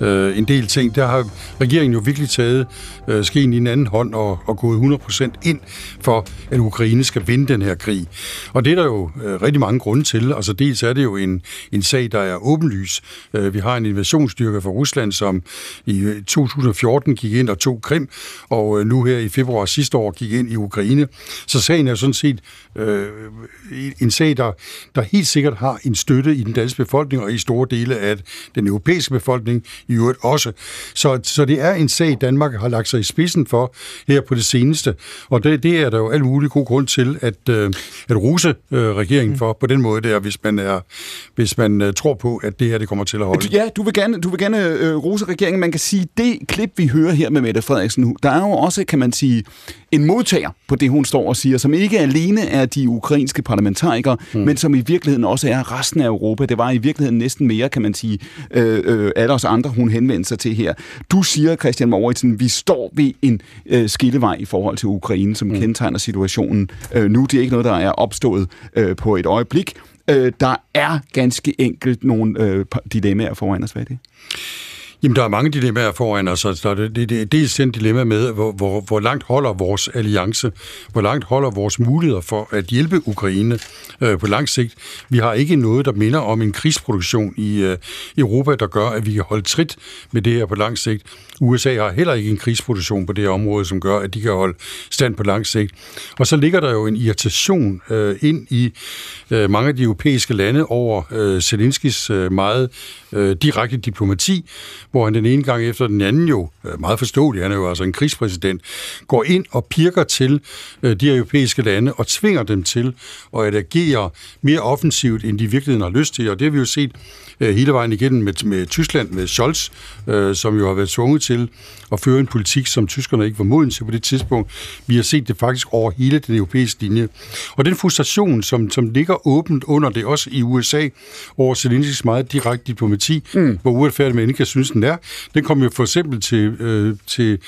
øh, en del ting. Der har regeringen jo virkelig taget øh, skeen i en anden hånd og, og gået 100% ind for, at Ukraine skal vinde den her krig. Og det er der jo øh, rigtig mange grunde til. Altså dels er det jo en, en sag, der er åbenlys. Øh, vi har en invasionsstyrke fra Rusland, som i øh, 2014 gik ind og tog Krim, og øh, nu her i februar sidste år gik ind i Ukraine Ukraine. Så sagen er sådan set øh, en sag, der, der helt sikkert har en støtte i den danske befolkning og i store dele af den europæiske befolkning i øvrigt også. Så, så det er en sag, Danmark har lagt sig i spidsen for her på det seneste. Og det, det er der jo alt muligt god grund til at, øh, at ruse øh, regeringen for på den måde der, hvis man, er, hvis man øh, tror på, at det her det kommer til at holde. Ja, du vil gerne, du vil gerne øh, rose regeringen. Man kan sige, det klip, vi hører her med Mette Frederiksen, der er jo også, kan man sige, en modtager på det, hun står og siger, som ikke alene er de ukrainske parlamentarikere, mm. men som i virkeligheden også er resten af Europa. Det var i virkeligheden næsten mere, kan man sige, øh, øh, alle os andre, hun henvendte sig til her. Du siger, Christian Mauritsen, vi står ved en øh, skillevej i forhold til Ukraine, som mm. kendetegner situationen øh, nu. Det er ikke noget, der er opstået øh, på et øjeblik. Øh, der er ganske enkelt nogle øh, dilemmaer foran os. Hvad er det? Jamen, der er mange dilemmaer foran os. Altså, det, det, det er dels den dilemma med, hvor, hvor, hvor langt holder vores alliance, hvor langt holder vores muligheder for at hjælpe Ukraine øh, på lang sigt. Vi har ikke noget, der minder om en krigsproduktion i øh, Europa, der gør, at vi kan holde trit med det her på lang sigt. USA har heller ikke en krigsproduktion på det her område, som gør, at de kan holde stand på lang sigt. Og så ligger der jo en irritation øh, ind i øh, mange af de europæiske lande over øh, Zelenskis øh, meget øh, direkte diplomati, hvor han den ene gang efter den anden jo, øh, meget forståeligt, han er jo altså en krigspræsident, går ind og pirker til øh, de europæiske lande og tvinger dem til at agere mere offensivt, end de i virkeligheden har lyst til. Og det har vi jo set øh, hele vejen igennem med, med Tyskland, med Scholz, øh, som jo har været tvunget til at føre en politik, som tyskerne ikke var moden til på det tidspunkt. Vi har set det faktisk over hele den europæiske linje. Og den frustration, som, som ligger åbent under det, også i USA, over Zelenskis meget direkte diplomati, mm. hvor uretfærdigt man ikke kan synes, den er, den kom jo for eksempel til, øh, til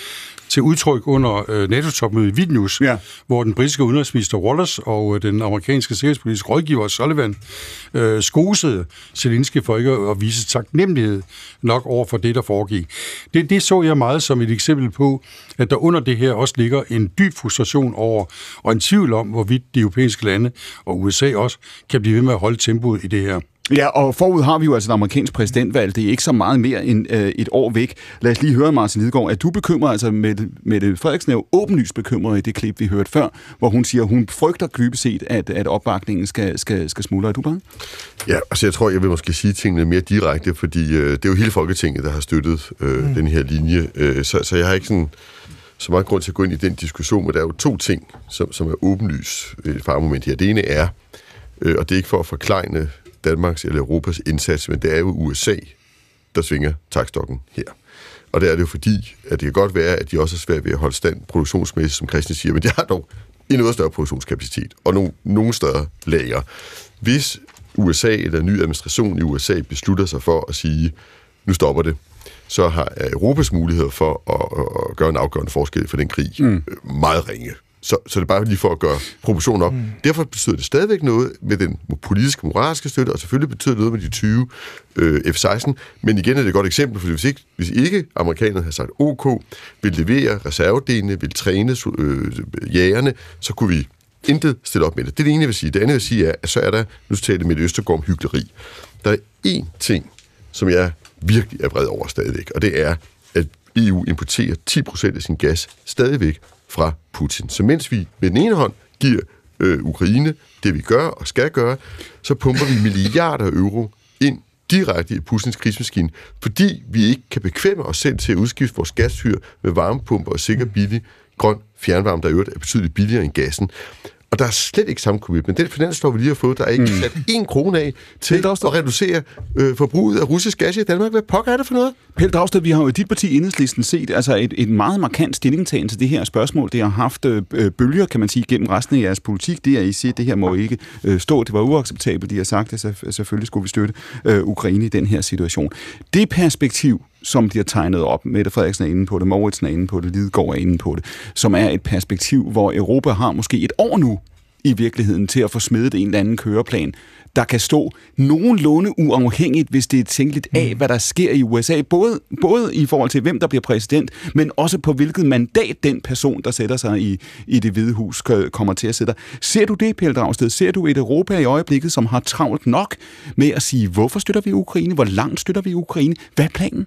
til udtryk under øh, NATO-topmødet i Vilnius, ja. hvor den britiske udenrigsminister Wallace og øh, den amerikanske sikkerhedspolitiske rådgiver Sullivan øh, skosede Zelensky for ikke at vise taknemmelighed nok over for det, der foregik. Det, det så jeg meget som et eksempel på, at der under det her også ligger en dyb frustration over, og en tvivl om, hvorvidt de europæiske lande og USA også kan blive ved med at holde tempoet i det her. Ja, og forud har vi jo altså et amerikansk præsidentvalg. Det er ikke så meget mere end øh, et år væk. Lad os lige høre, Martin Lidegaard, at du bekymrer, altså med, med Frederiksen er jo åbenlyst bekymret i det klip, vi hørte før, hvor hun siger, at hun frygter dybest set, at, at opbakningen skal, skal, skal smuldre. Er du bare? Ja, altså jeg tror, jeg vil måske sige tingene mere direkte, fordi øh, det er jo hele Folketinget, der har støttet øh, mm. den her linje. Øh, så, så jeg har ikke sådan så meget grund til at gå ind i den diskussion, men der er jo to ting, som, som er åbenlys et farmoment her. Det ene er, øh, og det er ikke for at forklejne Danmarks eller Europas indsats, men det er jo USA, der svinger takstokken her. Og det er det jo fordi, at det kan godt være, at de også er svært ved at holde stand produktionsmæssigt, som Christian siger, men de har dog en noget større produktionskapacitet og nogle, nogle større lager. Hvis USA eller ny administration i USA beslutter sig for at sige, nu stopper det, så har Europas muligheder for at, at gøre en afgørende forskel for den krig mm. meget ringe. Så, så det er bare lige for at gøre proportionen op. Mm. Derfor betyder det stadigvæk noget med den politiske, moralske støtte, og selvfølgelig betyder det noget med de 20 øh, F-16. Men igen er det et godt eksempel, for hvis ikke, hvis ikke amerikanerne havde sagt OK, vil levere reservedelene, vil træne øh, jægerne, så kunne vi intet stille op med det. Det er det ene, jeg vil sige. Det andet, jeg vil sige, er, at så er der, nu taler det med det Østergård hyggeleri. Der er én ting, som jeg virkelig er vred over stadigvæk, og det er, at EU importerer 10% af sin gas stadigvæk fra Putin. Så mens vi med den ene hånd giver øh, Ukraine det, vi gør og skal gøre, så pumper vi milliarder af euro ind direkte i Putins krigsmaskine, fordi vi ikke kan bekvemme os selv til at udskifte vores gasfyr med varmepumper og sikker billig grøn fjernvarme, der i øvrigt er betydeligt billigere end gassen. Og der er slet ikke samme commitment. Den finanslov, vi lige har fået, der er ikke mm. sat en krone af til at reducere øh, forbruget af russisk gas i Danmark. Hvad pokker er det for noget? Pelle Dragsted, vi har jo i dit parti Enhedslisten set altså et, et meget markant stillingtagen til det her spørgsmål. Det har haft øh, bølger, kan man sige, gennem resten af jeres politik. Det er, I siger, det her må ikke øh, stå. Det var uacceptabelt. De har sagt, at selvfølgelig skulle vi støtte øh, Ukraine i den her situation. Det perspektiv, som de har tegnet op. Mette Frederiksen er inde på det, Mauritsen er inde på det, Lidegaard er inde på det, som er et perspektiv, hvor Europa har måske et år nu i virkeligheden til at få smedet en eller anden køreplan, der kan stå nogenlunde uafhængigt, hvis det er tænkeligt af, mm. hvad der sker i USA, både, både i forhold til, hvem der bliver præsident, men også på hvilket mandat den person, der sætter sig i, i det hvide hus, kommer til at sætte. Ser du det, Pelle Dragsted? Ser du et Europa i øjeblikket, som har travlt nok med at sige, hvorfor støtter vi Ukraine? Hvor langt støtter vi Ukraine? Hvad er planen?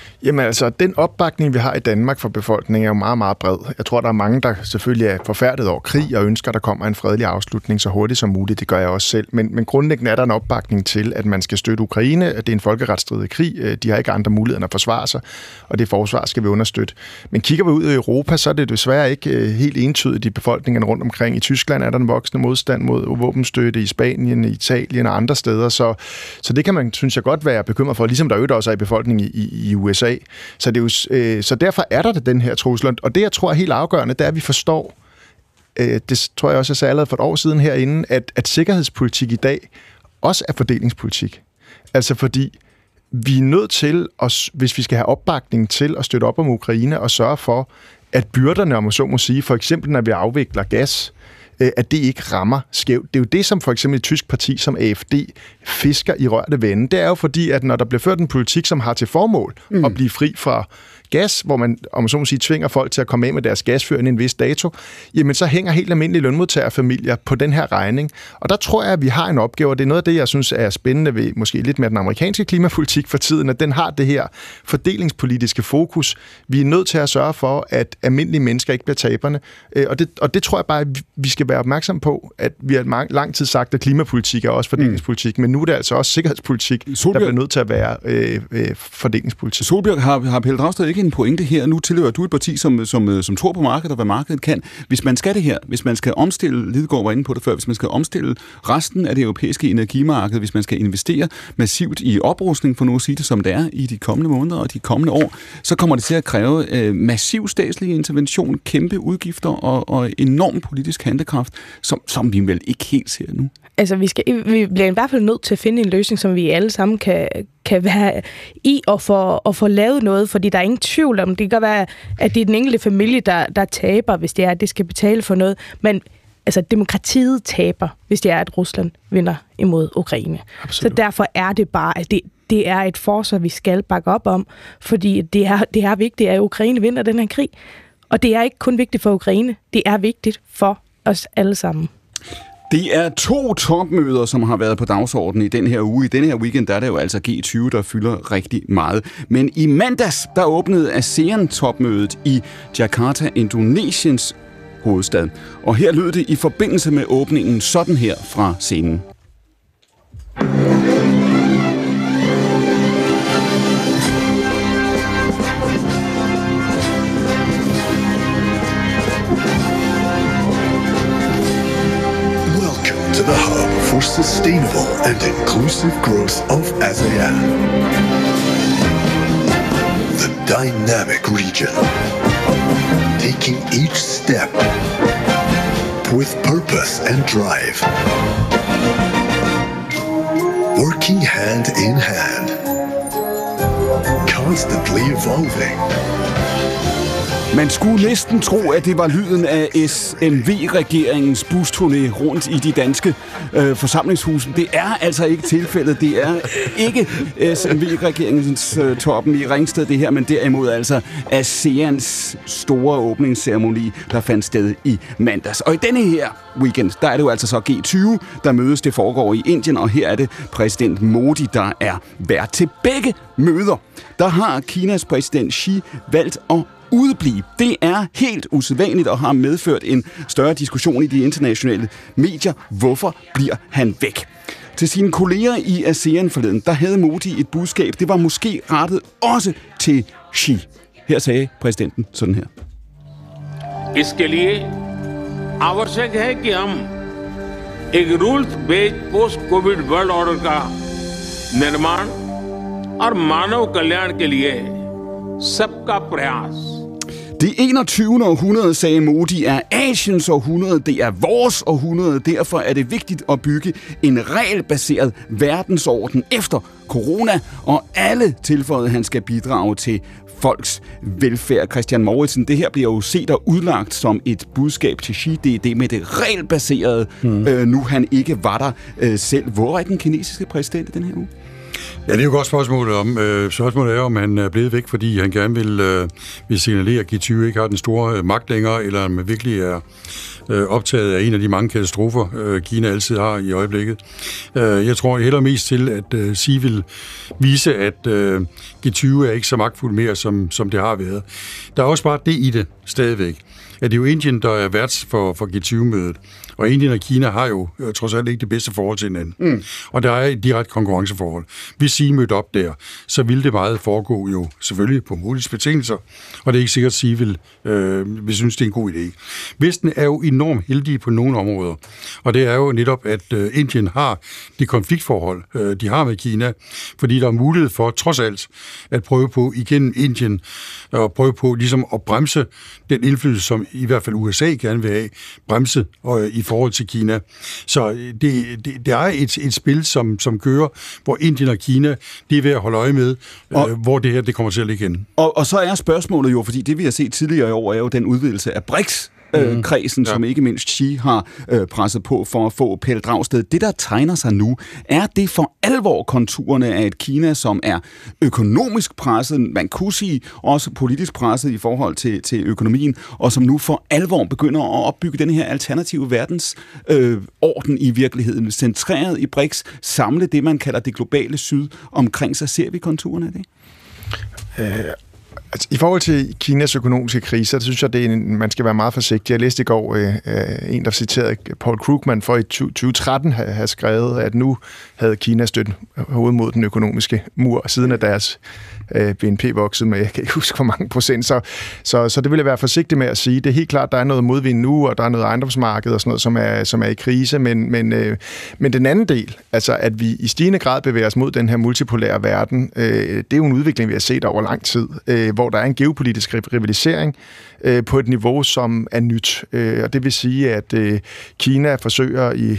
Jamen altså, den opbakning, vi har i Danmark for befolkningen, er jo meget, meget bred. Jeg tror, der er mange, der selvfølgelig er forfærdet over krig og ønsker, at der kommer en fredelig afslutning så hurtigt som muligt. Det gør jeg også selv. Men, men grundlæggende er der en opbakning til, at man skal støtte Ukraine, at det er en folkeretsstridig krig. Øh, de har ikke andre muligheder end at forsvare sig, og det forsvar skal vi understøtte. Men kigger vi ud i Europa, så er det desværre ikke øh, helt entydigt i befolkningen rundt omkring. I Tyskland er der en voksende modstand mod våbenstøtte, i Spanien, i Italien og andre steder. Så, så det kan man, synes jeg, godt være bekymret for, ligesom der øvrigt også er i befolkningen i, i, USA USA. Så, det er jo, øh, så derfor er der den her trussel. Og det, jeg tror er helt afgørende, det er, at vi forstår, øh, det tror jeg også, jeg sagde allerede for et år siden herinde, at, at sikkerhedspolitik i dag også er fordelingspolitik. Altså fordi vi er nødt til, at, hvis vi skal have opbakning til at støtte op om Ukraine og sørge for, at byrderne, om man så må sige, for eksempel når vi afvikler gas, øh, at det ikke rammer skævt. Det er jo det, som for eksempel et tysk parti som AFD fisker i rørte vende. Det er jo fordi, at når der bliver ført en politik, som har til formål mm. at blive fri fra gas, hvor man, om man så må sige, tvinger folk til at komme af med deres gasfyr inden en vis dato, jamen så hænger helt almindelige lønmodtagerfamilier på den her regning. Og der tror jeg, at vi har en opgave, og det er noget af det, jeg synes er spændende ved måske lidt med den amerikanske klimapolitik for tiden, at den har det her fordelingspolitiske fokus. Vi er nødt til at sørge for, at almindelige mennesker ikke bliver taberne. Øh, og det, og det tror jeg bare, at vi skal være opmærksom på, at vi har lang tid sagt, at klimapolitik er også fordelingspolitik, mm. men nu er det altså også sikkerhedspolitik, Solbjørg, der bliver nødt til at være øh, øh, fordelingspolitik. Solbjørg, har, har Pelle Dragsted ikke en pointe her. Nu tilhører du et parti, som, som, øh, som tror på markedet og hvad markedet kan. Hvis man skal det her, hvis man skal omstille, Lidegaard var inde på det før, hvis man skal omstille resten af det europæiske energimarked, hvis man skal investere massivt i oprustning, for nu at sige det som det er, i de kommende måneder og de kommende år, så kommer det til at kræve øh, massiv statslig intervention, kæmpe udgifter og, og enorm politisk handekraft, som, som vi vel ikke helt ser nu. Altså, vi, skal, vi bliver i hvert fald nødt til at finde en løsning, som vi alle sammen kan, kan være i og få, og få lavet noget, fordi der er ingen tvivl om, det kan være, at det er den enkelte familie, der, der taber, hvis det er, at det skal betale for noget, men altså, demokratiet taber, hvis det er, at Rusland vinder imod Ukraine. Absolut. Så derfor er det bare, at det, det er et forsvar, vi skal bakke op om, fordi det er, det er vigtigt, at Ukraine vinder den her krig. Og det er ikke kun vigtigt for Ukraine, det er vigtigt for os alle sammen. Det er to topmøder, som har været på dagsordenen i den her uge. I den her weekend der er det jo altså G20, der fylder rigtig meget. Men i mandags, der åbnede ASEAN-topmødet i Jakarta, Indonesiens hovedstad. Og her lød det i forbindelse med åbningen sådan her fra scenen. For sustainable and inclusive growth of ASEAN. The dynamic region, taking each step with purpose and drive, working hand in hand, constantly evolving. Man skulle næsten tro, at det var lyden af SMV-regeringens busturné rundt i de danske øh, forsamlingshuse. Det er altså ikke tilfældet. Det er ikke SMV-regeringens øh, toppen i Ringsted, det her, men derimod altså ASEANs store åbningsceremoni, der fandt sted i mandags. Og i denne her weekend, der er det jo altså så G20, der mødes. Det foregår i Indien, og her er det præsident Modi, der er vært til begge møder. Der har Kinas præsident Xi valgt at udeblive. Det er helt usædvanligt og har medført en større diskussion i de internationale medier. Hvorfor bliver han væk? Til sine kolleger i ASEAN forleden, der havde Modi et budskab. Det var måske rettet også til Xi. Her sagde præsidenten sådan her. इसके लिए आवश्यक है कि हम एक rules based post covid world order का निर्माण और मानव कल्याण के लिए सबका प्रयास det 21. århundrede, sagde Modi, er Asiens århundrede, det er vores århundrede. Derfor er det vigtigt at bygge en regelbaseret verdensorden efter corona, og alle tilføjede, han skal bidrage til folks velfærd. Christian Mauritsen, det her bliver jo set og udlagt som et budskab til Xi. Det er det med det regelbaserede, mm. øh, nu han ikke var der øh, selv. Hvor er den kinesiske præsident i den her uge? Ja, det er jo godt spørgsmål om. Øh, spørgsmålet er, om han er blevet væk, fordi han gerne vil, øh, vil signalere, at G20 ikke har den store øh, magt længere, eller om han virkelig er øh, optaget af en af de mange katastrofer, øh, Kina altid har i øjeblikket. Øh, jeg tror heller mest til, at øh, Xi vil vise, at øh, G20 er ikke så magtfuld mere, som, som det har været. Der er også bare det i det stadigvæk at det er jo Indien, der er vært for, for G20-mødet. Og Indien og Kina har jo øh, trods alt ikke det bedste forhold til hinanden. Mm. Og der er et direkte konkurrenceforhold. Hvis I mødte op der, så ville det meget foregå jo selvfølgelig på mulige betingelser, og det er ikke sikkert, at I vil, øh, vi synes, det er en god idé. Vesten er jo enormt heldige på nogle områder, og det er jo netop, at øh, Indien har det konfliktforhold, øh, de har med Kina, fordi der er mulighed for, trods alt, at prøve på igennem Indien, og prøve på ligesom at bremse den indflydelse, som i hvert fald USA gerne vil have, bremse og, i forhold til Kina. Så øh, det, det, det er et, et spil, som, som kører, hvor Indien og Kina, det er ved at holde øje med, og, øh, hvor det her det kommer til at ligge hen. Og, og så er spørgsmålet jo, fordi det vi har set tidligere i år, er jo den udvidelse af BRICS, øh, kredsen, ja. som ikke mindst Xi har øh, presset på for at få Pelle Dragsted. Det, der tegner sig nu, er det for alvor konturerne af et Kina, som er økonomisk presset, man kunne sige også politisk presset i forhold til, til økonomien, og som nu for alvor begynder at opbygge den her alternative verdensorden øh, orden i virkeligheden, centreret i BRICS, samle det, man kalder det globale syd omkring sig. Ser vi konturerne af det? Øh, Altså, I forhold til Kinas økonomiske krise, så synes jeg, det er en, man skal være meget forsigtig. Jeg læste i går øh, øh en, der citerede Paul Krugman for i 2013 have, have skrevet, at nu havde Kina stødt hovedet mod den økonomiske mur, siden at deres øh, BNP voksede med, jeg kan ikke huske hvor mange procent, så, så, så det vil jeg være forsigtig med at sige. Det er helt klart, der er noget modvind nu, og der er noget ejendomsmarked og sådan noget, som er, som er i krise, men, men, øh, men den anden del, altså at vi i stigende grad bevæger os mod den her multipolære verden, øh, det er jo en udvikling, vi har set over lang tid, øh, hvor der er en geopolitisk rivalisering, øh, på et niveau, som er nyt. Øh, og det vil sige, at øh, Kina forsøger i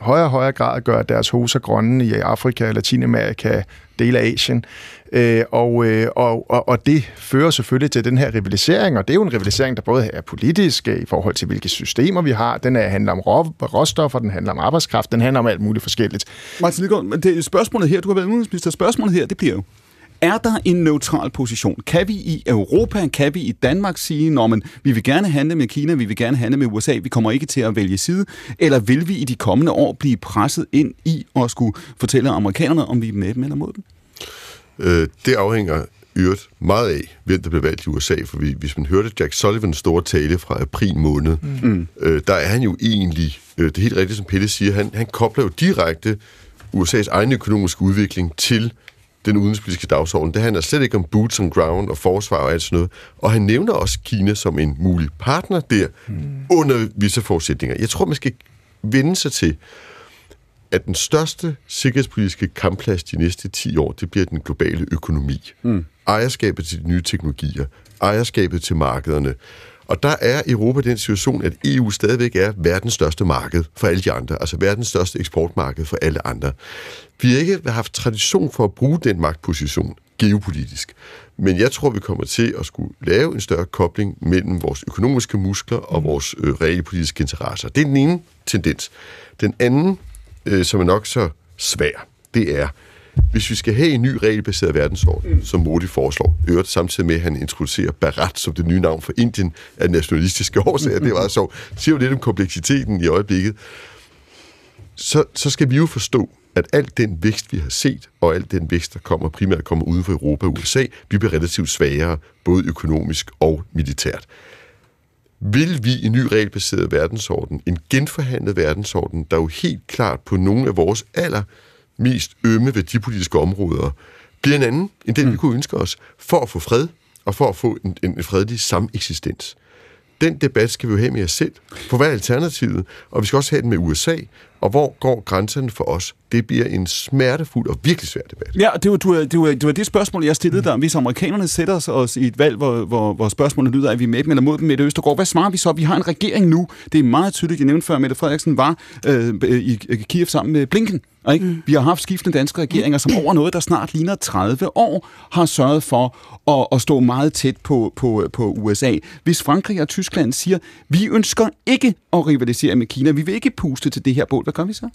højere og højere grad at gøre deres hoser grønne i Afrika, Latinamerika, dele af Asien. Øh, og, øh, og, og, og det fører selvfølgelig til den her rivalisering, og det er jo en rivalisering, der både er politisk øh, i forhold til, hvilke systemer vi har. Den er, handler om rå, råstoffer, den handler om arbejdskraft, den handler om alt muligt forskelligt. Martin men det spørgsmålet her, du har været udenrigsminister, spørgsmålet her, det bliver jo, er der en neutral position? Kan vi i Europa, kan vi i Danmark sige, når man, vi vil gerne handle med Kina, vi vil gerne handle med USA, vi kommer ikke til at vælge side, eller vil vi i de kommende år blive presset ind i at skulle fortælle amerikanerne, om vi er med dem eller mod dem? Øh, det afhænger øvrigt meget af, hvem der bliver valgt i USA, for hvis man hørte Jack Sullivans store tale fra april måned, mm. øh, der er han jo egentlig, øh, det er helt rigtigt, som Pelle siger, han, han kobler jo direkte USA's egen økonomiske udvikling til den udenrigspolitiske dagsorden. Det handler slet ikke om boots on ground og forsvar og alt sådan noget. Og han nævner også Kina som en mulig partner der, mm. under visse forudsætninger. Jeg tror, man skal vende sig til, at den største sikkerhedspolitiske kampplads de næste 10 år, det bliver den globale økonomi. Mm. Ejerskabet til de nye teknologier, ejerskabet til markederne. Og der er Europa den situation, at EU stadigvæk er verdens største marked for alle de andre, altså verdens største eksportmarked for alle andre. Vi har ikke haft tradition for at bruge den magtposition geopolitisk. Men jeg tror, vi kommer til at skulle lave en større kobling mellem vores økonomiske muskler og mm. vores øh, realpolitiske interesser. Det er den ene tendens. Den anden øh, som er nok så svær, det er, hvis vi skal have en ny regelbaseret verdensorden, mm. som Modi foreslår, øvrigt samtidig med, at han introducerer Bharat som det nye navn for Indien af nationalistiske årsager, det var så, siger jo lidt om kompleksiteten i øjeblikket, så, så skal vi jo forstå, at alt den vækst, vi har set, og alt den vækst, der kommer primært kommer uden for Europa og USA, vi bliver relativt svagere, både økonomisk og militært. Vil vi i en ny regelbaseret verdensorden, en genforhandlet verdensorden, der jo helt klart på nogle af vores aller mest ømme værdipolitiske områder, bliver en anden end den, mm. vi kunne ønske os, for at få fred og for at få en, en fredelig sameksistens. Den debat skal vi jo have med os selv. For hvad er alternativet? Og vi skal også have den med USA. Og hvor går grænserne for os? Det bliver en smertefuld og virkelig svær debat. Ja, det var, du, det, var, det var det spørgsmål, jeg stillede dig. Hvis amerikanerne sætter os i et valg, hvor, hvor, hvor spørgsmålet lyder, er vi med dem eller mod dem med det Østergaard, hvad svarer vi så? Vi har en regering nu. Det er meget tydeligt, jeg nævnte før, at Mette Frederiksen var øh, i Kiev sammen med Blinken. Ikke? Mm. Vi har haft skiftende danske regeringer, som over noget, der snart ligner 30 år, har sørget for at, at stå meget tæt på, på, på USA. Hvis Frankrig og Tyskland siger, vi ønsker ikke at rivalisere med Kina, vi vil ikke puste til det her bål, gør vi så?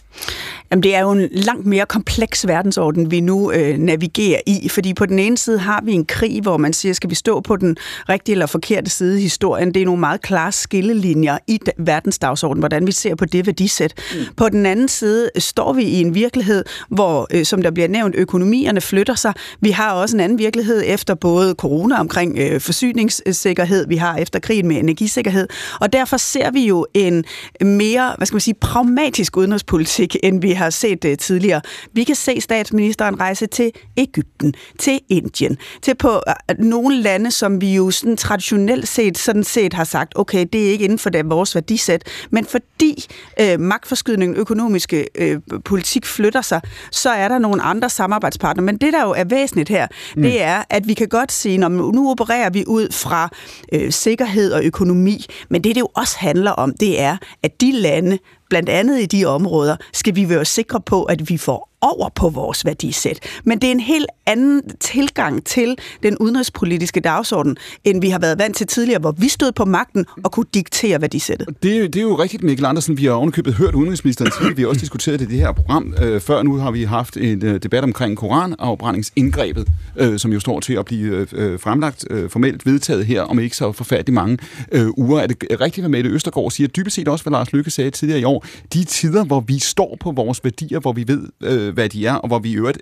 Jamen, det er jo en langt mere kompleks verdensorden, vi nu øh, navigerer i, fordi på den ene side har vi en krig, hvor man siger, skal vi stå på den rigtige eller forkerte side i historien? Det er nogle meget klare skillelinjer i verdensdagsordenen, hvordan vi ser på det værdisæt. Mm. På den anden side står vi i en virkelighed, hvor, øh, som der bliver nævnt, økonomierne flytter sig. Vi har også en anden virkelighed efter både corona omkring øh, forsyningssikkerhed, vi har efter krigen med energisikkerhed, og derfor ser vi jo en mere, hvad skal man sige, pragmatisk udenrigspolitik, end vi har set uh, tidligere. Vi kan se statsministeren rejse til Ægypten, til Indien, til på uh, nogle lande, som vi jo sådan traditionelt set sådan set har sagt, okay, det er ikke inden for det, vores værdisæt, men fordi uh, magtforskydningen, økonomiske uh, politik flytter sig, så er der nogle andre samarbejdspartnere. Men det, der jo er væsentligt her, mm. det er, at vi kan godt sige, når nu opererer vi ud fra øh, sikkerhed og økonomi, men det, det jo også handler om, det er, at de lande, blandt andet i de områder, skal vi være sikre på, at vi får over på vores værdisæt. Men det er en helt anden tilgang til den udenrigspolitiske dagsorden, end vi har været vant til tidligere, hvor vi stod på magten og kunne diktere værdisættet. Det, er det er jo rigtigt, Mikkel Andersen. Vi har ovenikøbet hørt udenrigsministeren sige, vi har også diskuteret det i det her program. Øh, før nu har vi haft en øh, debat omkring koranafbrændingsindgrebet, øh, som jo står til at blive øh, øh, fremlagt øh, formelt vedtaget her om ikke så forfærdeligt mange øh, uger. Er det rigtigt, hvad Mette Østergaard siger? Dybest set også, hvad Lars Lykke sagde tidligere i år. De tider, hvor vi står på vores værdier, hvor vi ved, øh, hvad de er, og hvor vi i øvrigt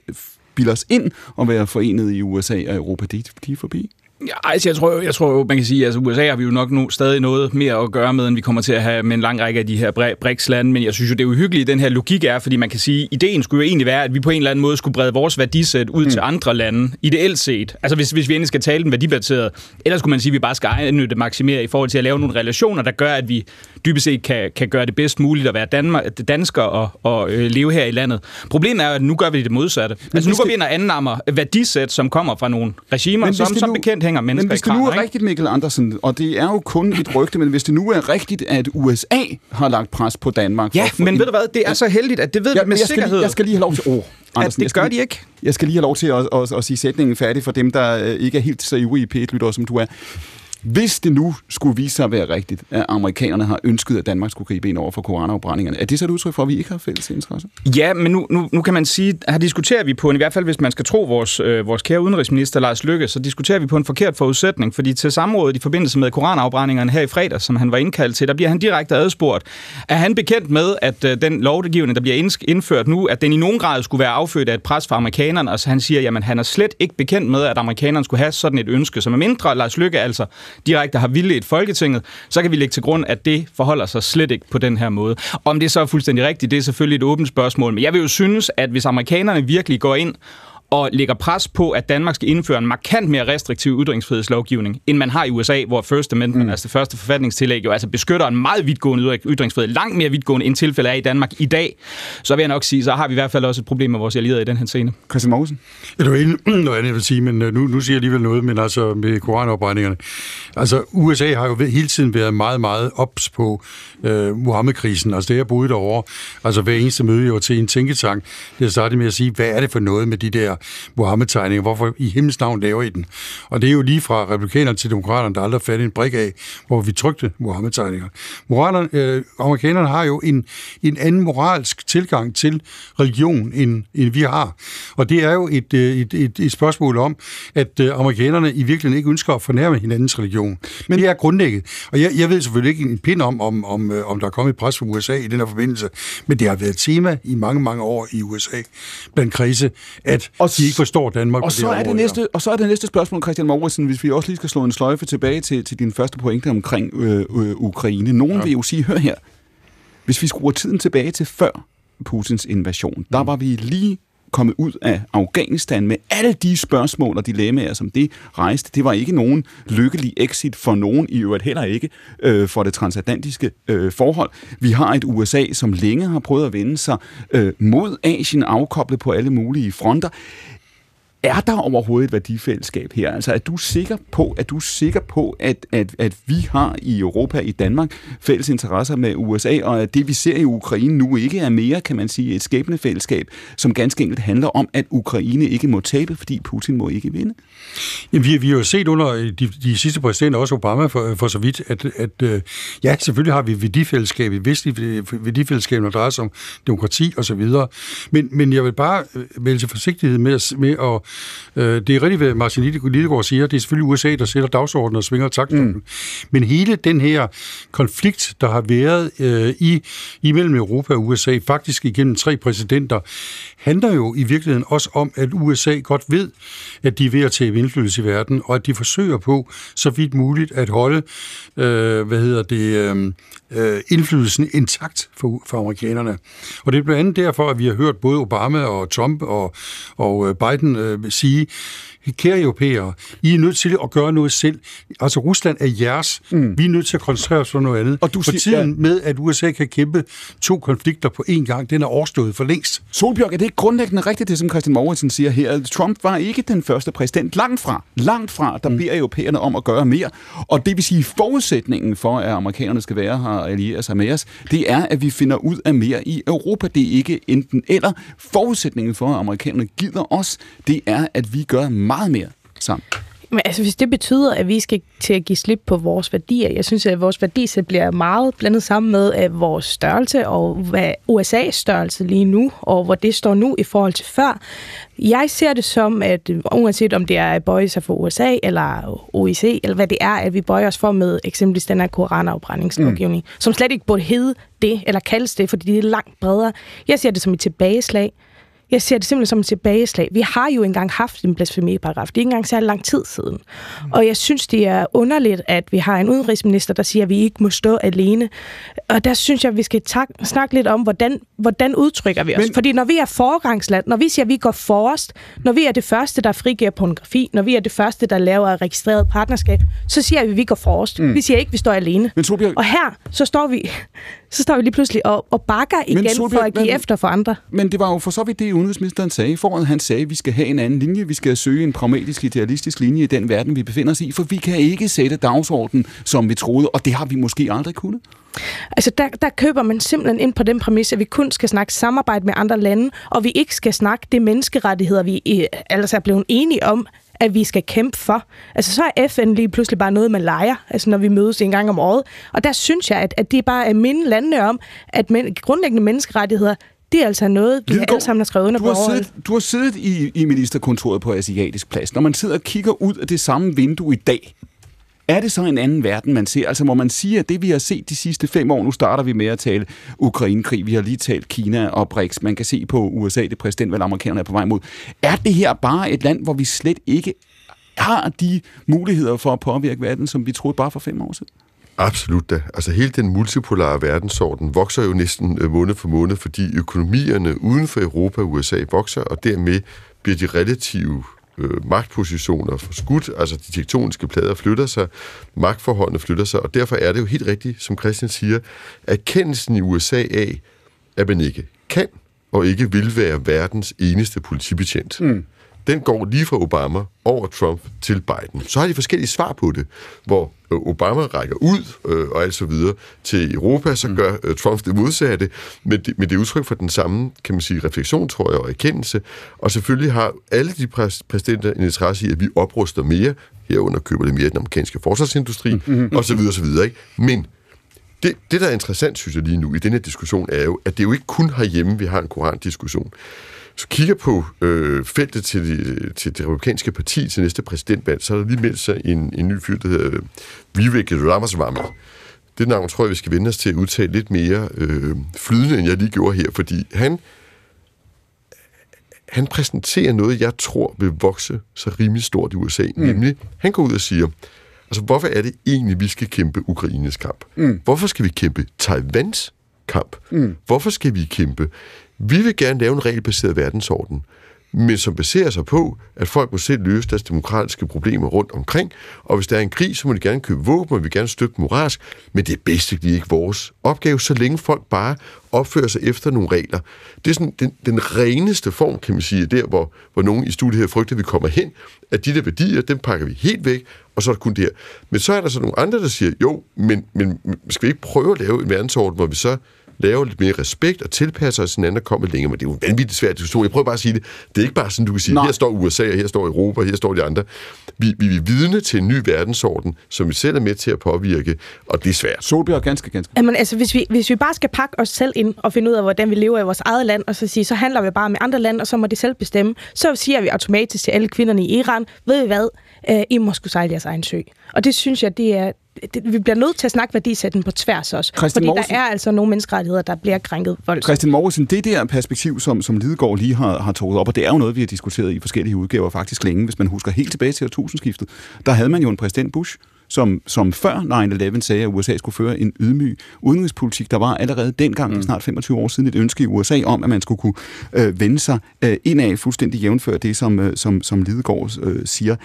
bilder os ind og være forenet i USA og Europa, de, de er forbi. Ja, altså, jeg tror, jeg tror man kan sige, at altså, USA har vi jo nok nu stadig noget mere at gøre med, end vi kommer til at have med en lang række af de her bri- BRICS-lande. Men jeg synes jo, det er uhyggeligt, den her logik er, fordi man kan sige, at ideen skulle jo egentlig være, at vi på en eller anden måde skulle brede vores værdisæt ud mm. til andre lande, ideelt set. Altså hvis, hvis vi endelig skal tale den værdibaseret. Ellers skulle man sige, at vi bare skal egennytte maksimere i forhold til at lave nogle relationer, der gør, at vi dybest set kan, kan gøre det bedst muligt at være Danmark, dansker og, og øh, leve her i landet. Problemet er at nu gør vi det modsatte. Altså nu går vi ind og andenammer værdisæt, som kommer fra nogle regimer, Men som det som nu- bekendt hænger mennesker Men hvis det nu er ikke? rigtigt, Mikkel Andersen, og det er jo kun et rygte, men hvis det nu er rigtigt, at USA har lagt pres på Danmark... Ja, at men ind- ved du hvad, det er så heldigt, at det ved Ja, vi med men jeg skal sikkerhed. Lige, jeg skal lige have lov til... Oh, Andersen, det jeg skal gør de ikke. Jeg skal lige have lov til at, at, at, at sige sætningen færdig for dem, der øh, ikke er helt så ivrige p som du er. Hvis det nu skulle vise sig at være rigtigt, at amerikanerne har ønsket, at Danmark skulle gribe ind over for koranafbrændingerne, er det så et udtryk for, at vi ikke har fælles interesse? Ja, men nu, nu, nu kan man sige, her diskuterer vi på en, i hvert fald hvis man skal tro vores, øh, vores kære udenrigsminister Lars Lykke, så diskuterer vi på en forkert forudsætning, fordi til samrådet i forbindelse med koranafbrændingerne her i fredag, som han var indkaldt til, der bliver han direkte adspurgt. Er han bekendt med, at øh, den lovgivning, der bliver indført nu, at den i nogen grad skulle være affødt af et pres fra amerikanerne, og så han siger, jamen han er slet ikke bekendt med, at amerikanerne skulle have sådan et ønske, som er mindre Lars Lykke altså direkte har vildledt Folketinget, så kan vi lægge til grund, at det forholder sig slet ikke på den her måde. Om det så er fuldstændig rigtigt, det er selvfølgelig et åbent spørgsmål, men jeg vil jo synes, at hvis amerikanerne virkelig går ind og lægger pres på, at Danmark skal indføre en markant mere restriktiv ytringsfrihedslovgivning, end man har i USA, hvor First Amendment, mm. altså det første forfatningstillæg, jo altså beskytter en meget vidtgående ytring- ytringsfrihed, langt mere vidtgående end tilfældet er i Danmark i dag, så vil jeg nok sige, så har vi i hvert fald også et problem med vores allierede i den her scene. Christian Mogensen? Ja, det var egentlig noget andet, jeg vil sige, men øh, nu, nu siger jeg alligevel noget, men altså med koranopbrændingerne. Altså, USA har jo hele tiden været meget, meget ops på øh, Muhammed-krisen. Altså, det jeg boede derovre, altså hver eneste møde, jeg var til en tænketank, det startede med at sige, hvad er det for noget med de der Muhammed-tegninger? Hvorfor i himlens navn laver I den? Og det er jo lige fra republikanerne til demokraterne, der aldrig fandt en brik af, hvor vi trykte Muhammed-tegninger. Moralerne, øh, amerikanerne har jo en, en anden moralsk tilgang til religion, end, end vi har. Og det er jo et, øh, et, et, et spørgsmål om, at øh, amerikanerne i virkeligheden ikke ønsker at fornærme hinandens religion. Men det er grundlægget. Og jeg, jeg ved selvfølgelig ikke en pind om, om, om, øh, om der er kommet et pres fra USA i den her forbindelse, men det har været et tema i mange, mange år i USA blandt krise, at og de ikke forstår Danmark Og så, er det næste, og så er det næste spørgsmål, Christian Mauritsen, hvis vi også lige skal slå en sløjfe tilbage til, til din første pointe omkring øh, øh, Ukraine. Nogen ja. vil jo sige, hør her, hvis vi skruer tiden tilbage til før Putins invasion, der var vi lige kommet ud af Afghanistan med alle de spørgsmål og dilemmaer, som det rejste. Det var ikke nogen lykkelig exit for nogen, i øvrigt heller ikke øh, for det transatlantiske øh, forhold. Vi har et USA, som længe har prøvet at vende sig øh, mod Asien, afkoblet på alle mulige fronter. Er der overhovedet et værdifællesskab her? Altså er du sikker på, at du er sikker på, at, at, at vi har i Europa, i Danmark, fælles interesser med USA, og at det vi ser i Ukraine nu ikke er mere, kan man sige, et skæbnefællesskab, som ganske enkelt handler om, at Ukraine ikke må tabe, fordi Putin må ikke vinde? Jamen, vi, vi har jo set under øh, de, de sidste præsidenter, også Obama for, øh, for så vidt, at, at øh, ja, selvfølgelig har vi værdifællesskab, et vist værdifællesskab, når det drejer sig om demokrati og så videre. Men, men jeg vil bare vælge forsigtighed med, at- med at... Øh, det er rigtigt, hvad Martin Lidegaard siger, det er selvfølgelig USA, der sætter dagsordenen og svinger taktstokken. Mm. Men hele den her konflikt, der har været øh, i imellem Europa og USA, faktisk igennem tre præsidenter, handler jo i virkeligheden også om, at USA godt ved, at de er ved at tabe indflydelse i verden, og at de forsøger på, så vidt muligt, at holde øh, hvad hedder det, øh, øh, indflydelsen intakt for, for amerikanerne. Og det er blandt andet derfor, at vi har hørt både Obama og Trump og, og øh, Biden øh, sige, kære europæere, I er nødt til at gøre noget selv. Altså, Rusland er jeres. Mm. Vi er nødt til at koncentrere os om noget andet. Og du for siger- tiden med, at USA kan kæmpe to konflikter på én gang, den er overstået for længst. Solbjørg, er det ikke grundlæggende rigtigt, det som Christian Mauritsen siger her? Trump var ikke den første præsident. Langt fra. Langt fra, der mm. beder europæerne om at gøre mere. Og det vil sige, forudsætningen for, at amerikanerne skal være her og alliere sig med os, det er, at vi finder ud af mere i Europa. Det er ikke enten eller. Forudsætningen for, at amerikanerne gider os, det er, at vi gør meget mere sammen. Men altså, hvis det betyder, at vi skal til at give slip på vores værdier, jeg synes, at vores værdisæt bliver meget blandet sammen med at vores størrelse og hvad USA's størrelse lige nu, og hvor det står nu i forhold til før. Jeg ser det som, at uanset om det er at bøje sig for USA eller OIC, eller hvad det er, at vi bøjer os for med eksempelvis den her koranafbrændingslovgivning, mm. som slet ikke burde hedde det, eller kaldes det, fordi det er langt bredere. Jeg ser det som et tilbageslag. Jeg ser det simpelthen som et tilbageslag. Vi har jo engang haft en blasfemiparagraf. Det er ikke engang særlig lang tid siden. Mm. Og jeg synes, det er underligt, at vi har en udenrigsminister, der siger, at vi ikke må stå alene. Og der synes jeg, at vi skal tak- snakke lidt om, hvordan, hvordan udtrykker vi os. Men... Fordi når vi er foregangsland, når vi siger, at vi går forrest, når vi er det første, der frigiver pornografi, når vi er det første, der laver registreret partnerskab, så siger vi, at vi går forrest. Mm. Vi siger ikke, at vi står alene. Men Solbjerg... Og her, så står vi, så står vi lige pludselig og, og bakker igen Solbjerg, for at give men- efter for andre. Men det var jo for så vidt det, udenrigsministeren sagde i foråret. Han sagde, at vi skal have en anden linje. Vi skal søge en pragmatisk, idealistisk linje i den verden, vi befinder os i. For vi kan ikke sætte dagsordenen, som vi troede. Og det har vi måske aldrig kunnet. Altså, der, der køber man simpelthen ind på den præmis, at vi kun skal snakke samarbejde med andre lande, og vi ikke skal snakke det menneskerettigheder, vi ellers er blevet enige om, at vi skal kæmpe for. Altså, så er FN lige pludselig bare noget, man leger, altså når vi mødes en gang om året. Og der synes jeg, at, at det bare er minde landene om, at men, grundlæggende menneskerettigheder, det er altså noget, vi alle sammen har skrevet under du på har, overholdt. siddet, du har siddet i, i ministerkontoret på Asiatisk Plads. Når man sidder og kigger ud af det samme vindue i dag, er det så en anden verden, man ser? Altså må man sige, at det vi har set de sidste fem år, nu starter vi med at tale Ukrainekrig, vi har lige talt Kina og BRICS, man kan se på USA, det præsidentvalg, amerikanerne er på vej mod. Er det her bare et land, hvor vi slet ikke har de muligheder for at påvirke verden, som vi troede bare for fem år siden? Absolut da. Altså hele den multipolare verdensorden vokser jo næsten øh, måned for måned, fordi økonomierne uden for Europa og USA vokser, og dermed bliver de relative øh, magtpositioner forskudt, altså de tektoniske plader flytter sig, magtforholdene flytter sig, og derfor er det jo helt rigtigt, som Christian siger, erkendelsen i USA af, at man ikke kan og ikke vil være verdens eneste politibetjent. Mm den går lige fra Obama over Trump til Biden. Så har de forskellige svar på det, hvor øh, Obama rækker ud øh, og alt så videre til Europa, så gør øh, Trump det modsatte, men det, men det er udtryk for den samme, kan man sige, refleksion, tror jeg, og erkendelse. Og selvfølgelig har alle de præs- præsidenter en interesse i, at vi opruster mere, herunder køber det mere i den amerikanske forsvarsindustri, mm-hmm. og så videre, og så videre. Ikke? Men det, det, der er interessant, synes jeg lige nu, i den her diskussion, er jo, at det er jo ikke kun herhjemme, vi har en korandiskussion. Så kigger på øh, feltet til, de, til det republikanske parti til næste præsidentvalg, så er der lige meldt sig en, en ny fyr, der hedder Vivek Ramaswamy. Det navn tror jeg, vi skal vende os til at udtale lidt mere øh, flydende, end jeg lige gjorde her, fordi han, han præsenterer noget, jeg tror vil vokse så rimelig stort i USA. Mm. Nemlig, han går ud og siger, altså hvorfor er det egentlig, vi skal kæmpe Ukraines kamp? Mm. Hvorfor skal vi kæmpe Taiwans kamp? Mm. Hvorfor skal vi kæmpe? Vi vil gerne lave en regelbaseret verdensorden, men som baserer sig på, at folk må selv løse deres demokratiske problemer rundt omkring, og hvis der er en krig, så må de gerne købe våben, og vi vil gerne støtte moralsk, men det er basically ikke vores opgave, så længe folk bare opfører sig efter nogle regler. Det er sådan den, den reneste form, kan man sige, der hvor, hvor nogen i studiet her frygter, at vi kommer hen, at de der værdier, dem pakker vi helt væk, og så er der kun det her. Men så er der så nogle andre, der siger, jo, men, men skal vi ikke prøve at lave en verdensorden, hvor vi så laver lidt mere respekt og tilpasser os hinanden og kommer længere. Men det er jo en vanvittigt svær diskussion. Jeg prøver bare at sige det. Det er ikke bare sådan, du kan sige, Nej. her står USA, og her står Europa, og her står de andre. Vi, vi er vidne til en ny verdensorden, som vi selv er med til at påvirke, og det er svært. Solbjerg, ganske, ganske. Jamen, altså, hvis vi, hvis vi bare skal pakke os selv ind og finde ud af, hvordan vi lever i vores eget land, og så sige, så handler vi bare med andre lande, og så må de selv bestemme, så siger vi automatisk til alle kvinderne i Iran, ved I hvad, øh, I må skulle sejle jeres egen sø. Og det synes jeg, det er, det, vi bliver nødt til at snakke værdisætten på tværs også. Christian fordi Mogensen- der er altså nogle menneskerettigheder, der bliver krænket voldsomt. Christian Morgensen, det der perspektiv, som, som Lidegaard lige har, har taget op, og det er jo noget, vi har diskuteret i forskellige udgaver faktisk længe, hvis man husker helt tilbage til årtusindskiftet, der havde man jo en præsident Bush, som, som før 9-11 sagde, at USA skulle føre en ydmyg udenrigspolitik. Der var allerede dengang, mm. snart 25 år siden, et ønske i USA om, at man skulle kunne øh, vende sig øh, indad fuldstændig jævnfør det, som, øh, som, som Lidegaard øh, siger.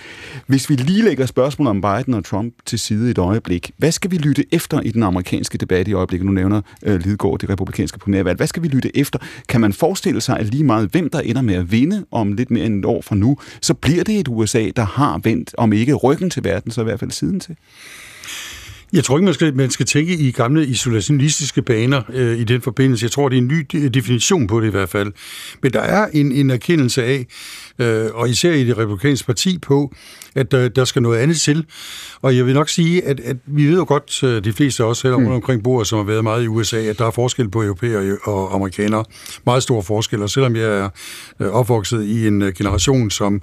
Hvis vi lige lægger spørgsmål om Biden og Trump til side et øjeblik, hvad skal vi lytte efter i den amerikanske debat i øjeblikket? Nu nævner øh, Lidegaard det republikanske primærvalg. Hvad skal vi lytte efter? Kan man forestille sig, at lige meget hvem der ender med at vinde om lidt mere end et år fra nu, så bliver det et USA, der har vendt, om ikke ryggen til verden, så i hvert fald siden til? Jeg tror ikke, man skal, man skal tænke i gamle isolationistiske baner øh, i den forbindelse. Jeg tror, det er en ny definition på det i hvert fald. Men der er en, en erkendelse af, øh, og især i det republikanske parti på, at der, der skal noget andet til. Og jeg vil nok sige, at, at vi ved jo godt, øh, de fleste af os her mm. omkring bordet, som har været meget i USA, at der er forskel på europæer og amerikanere. Meget store forskel, og selvom jeg er øh, opvokset i en øh, generation, som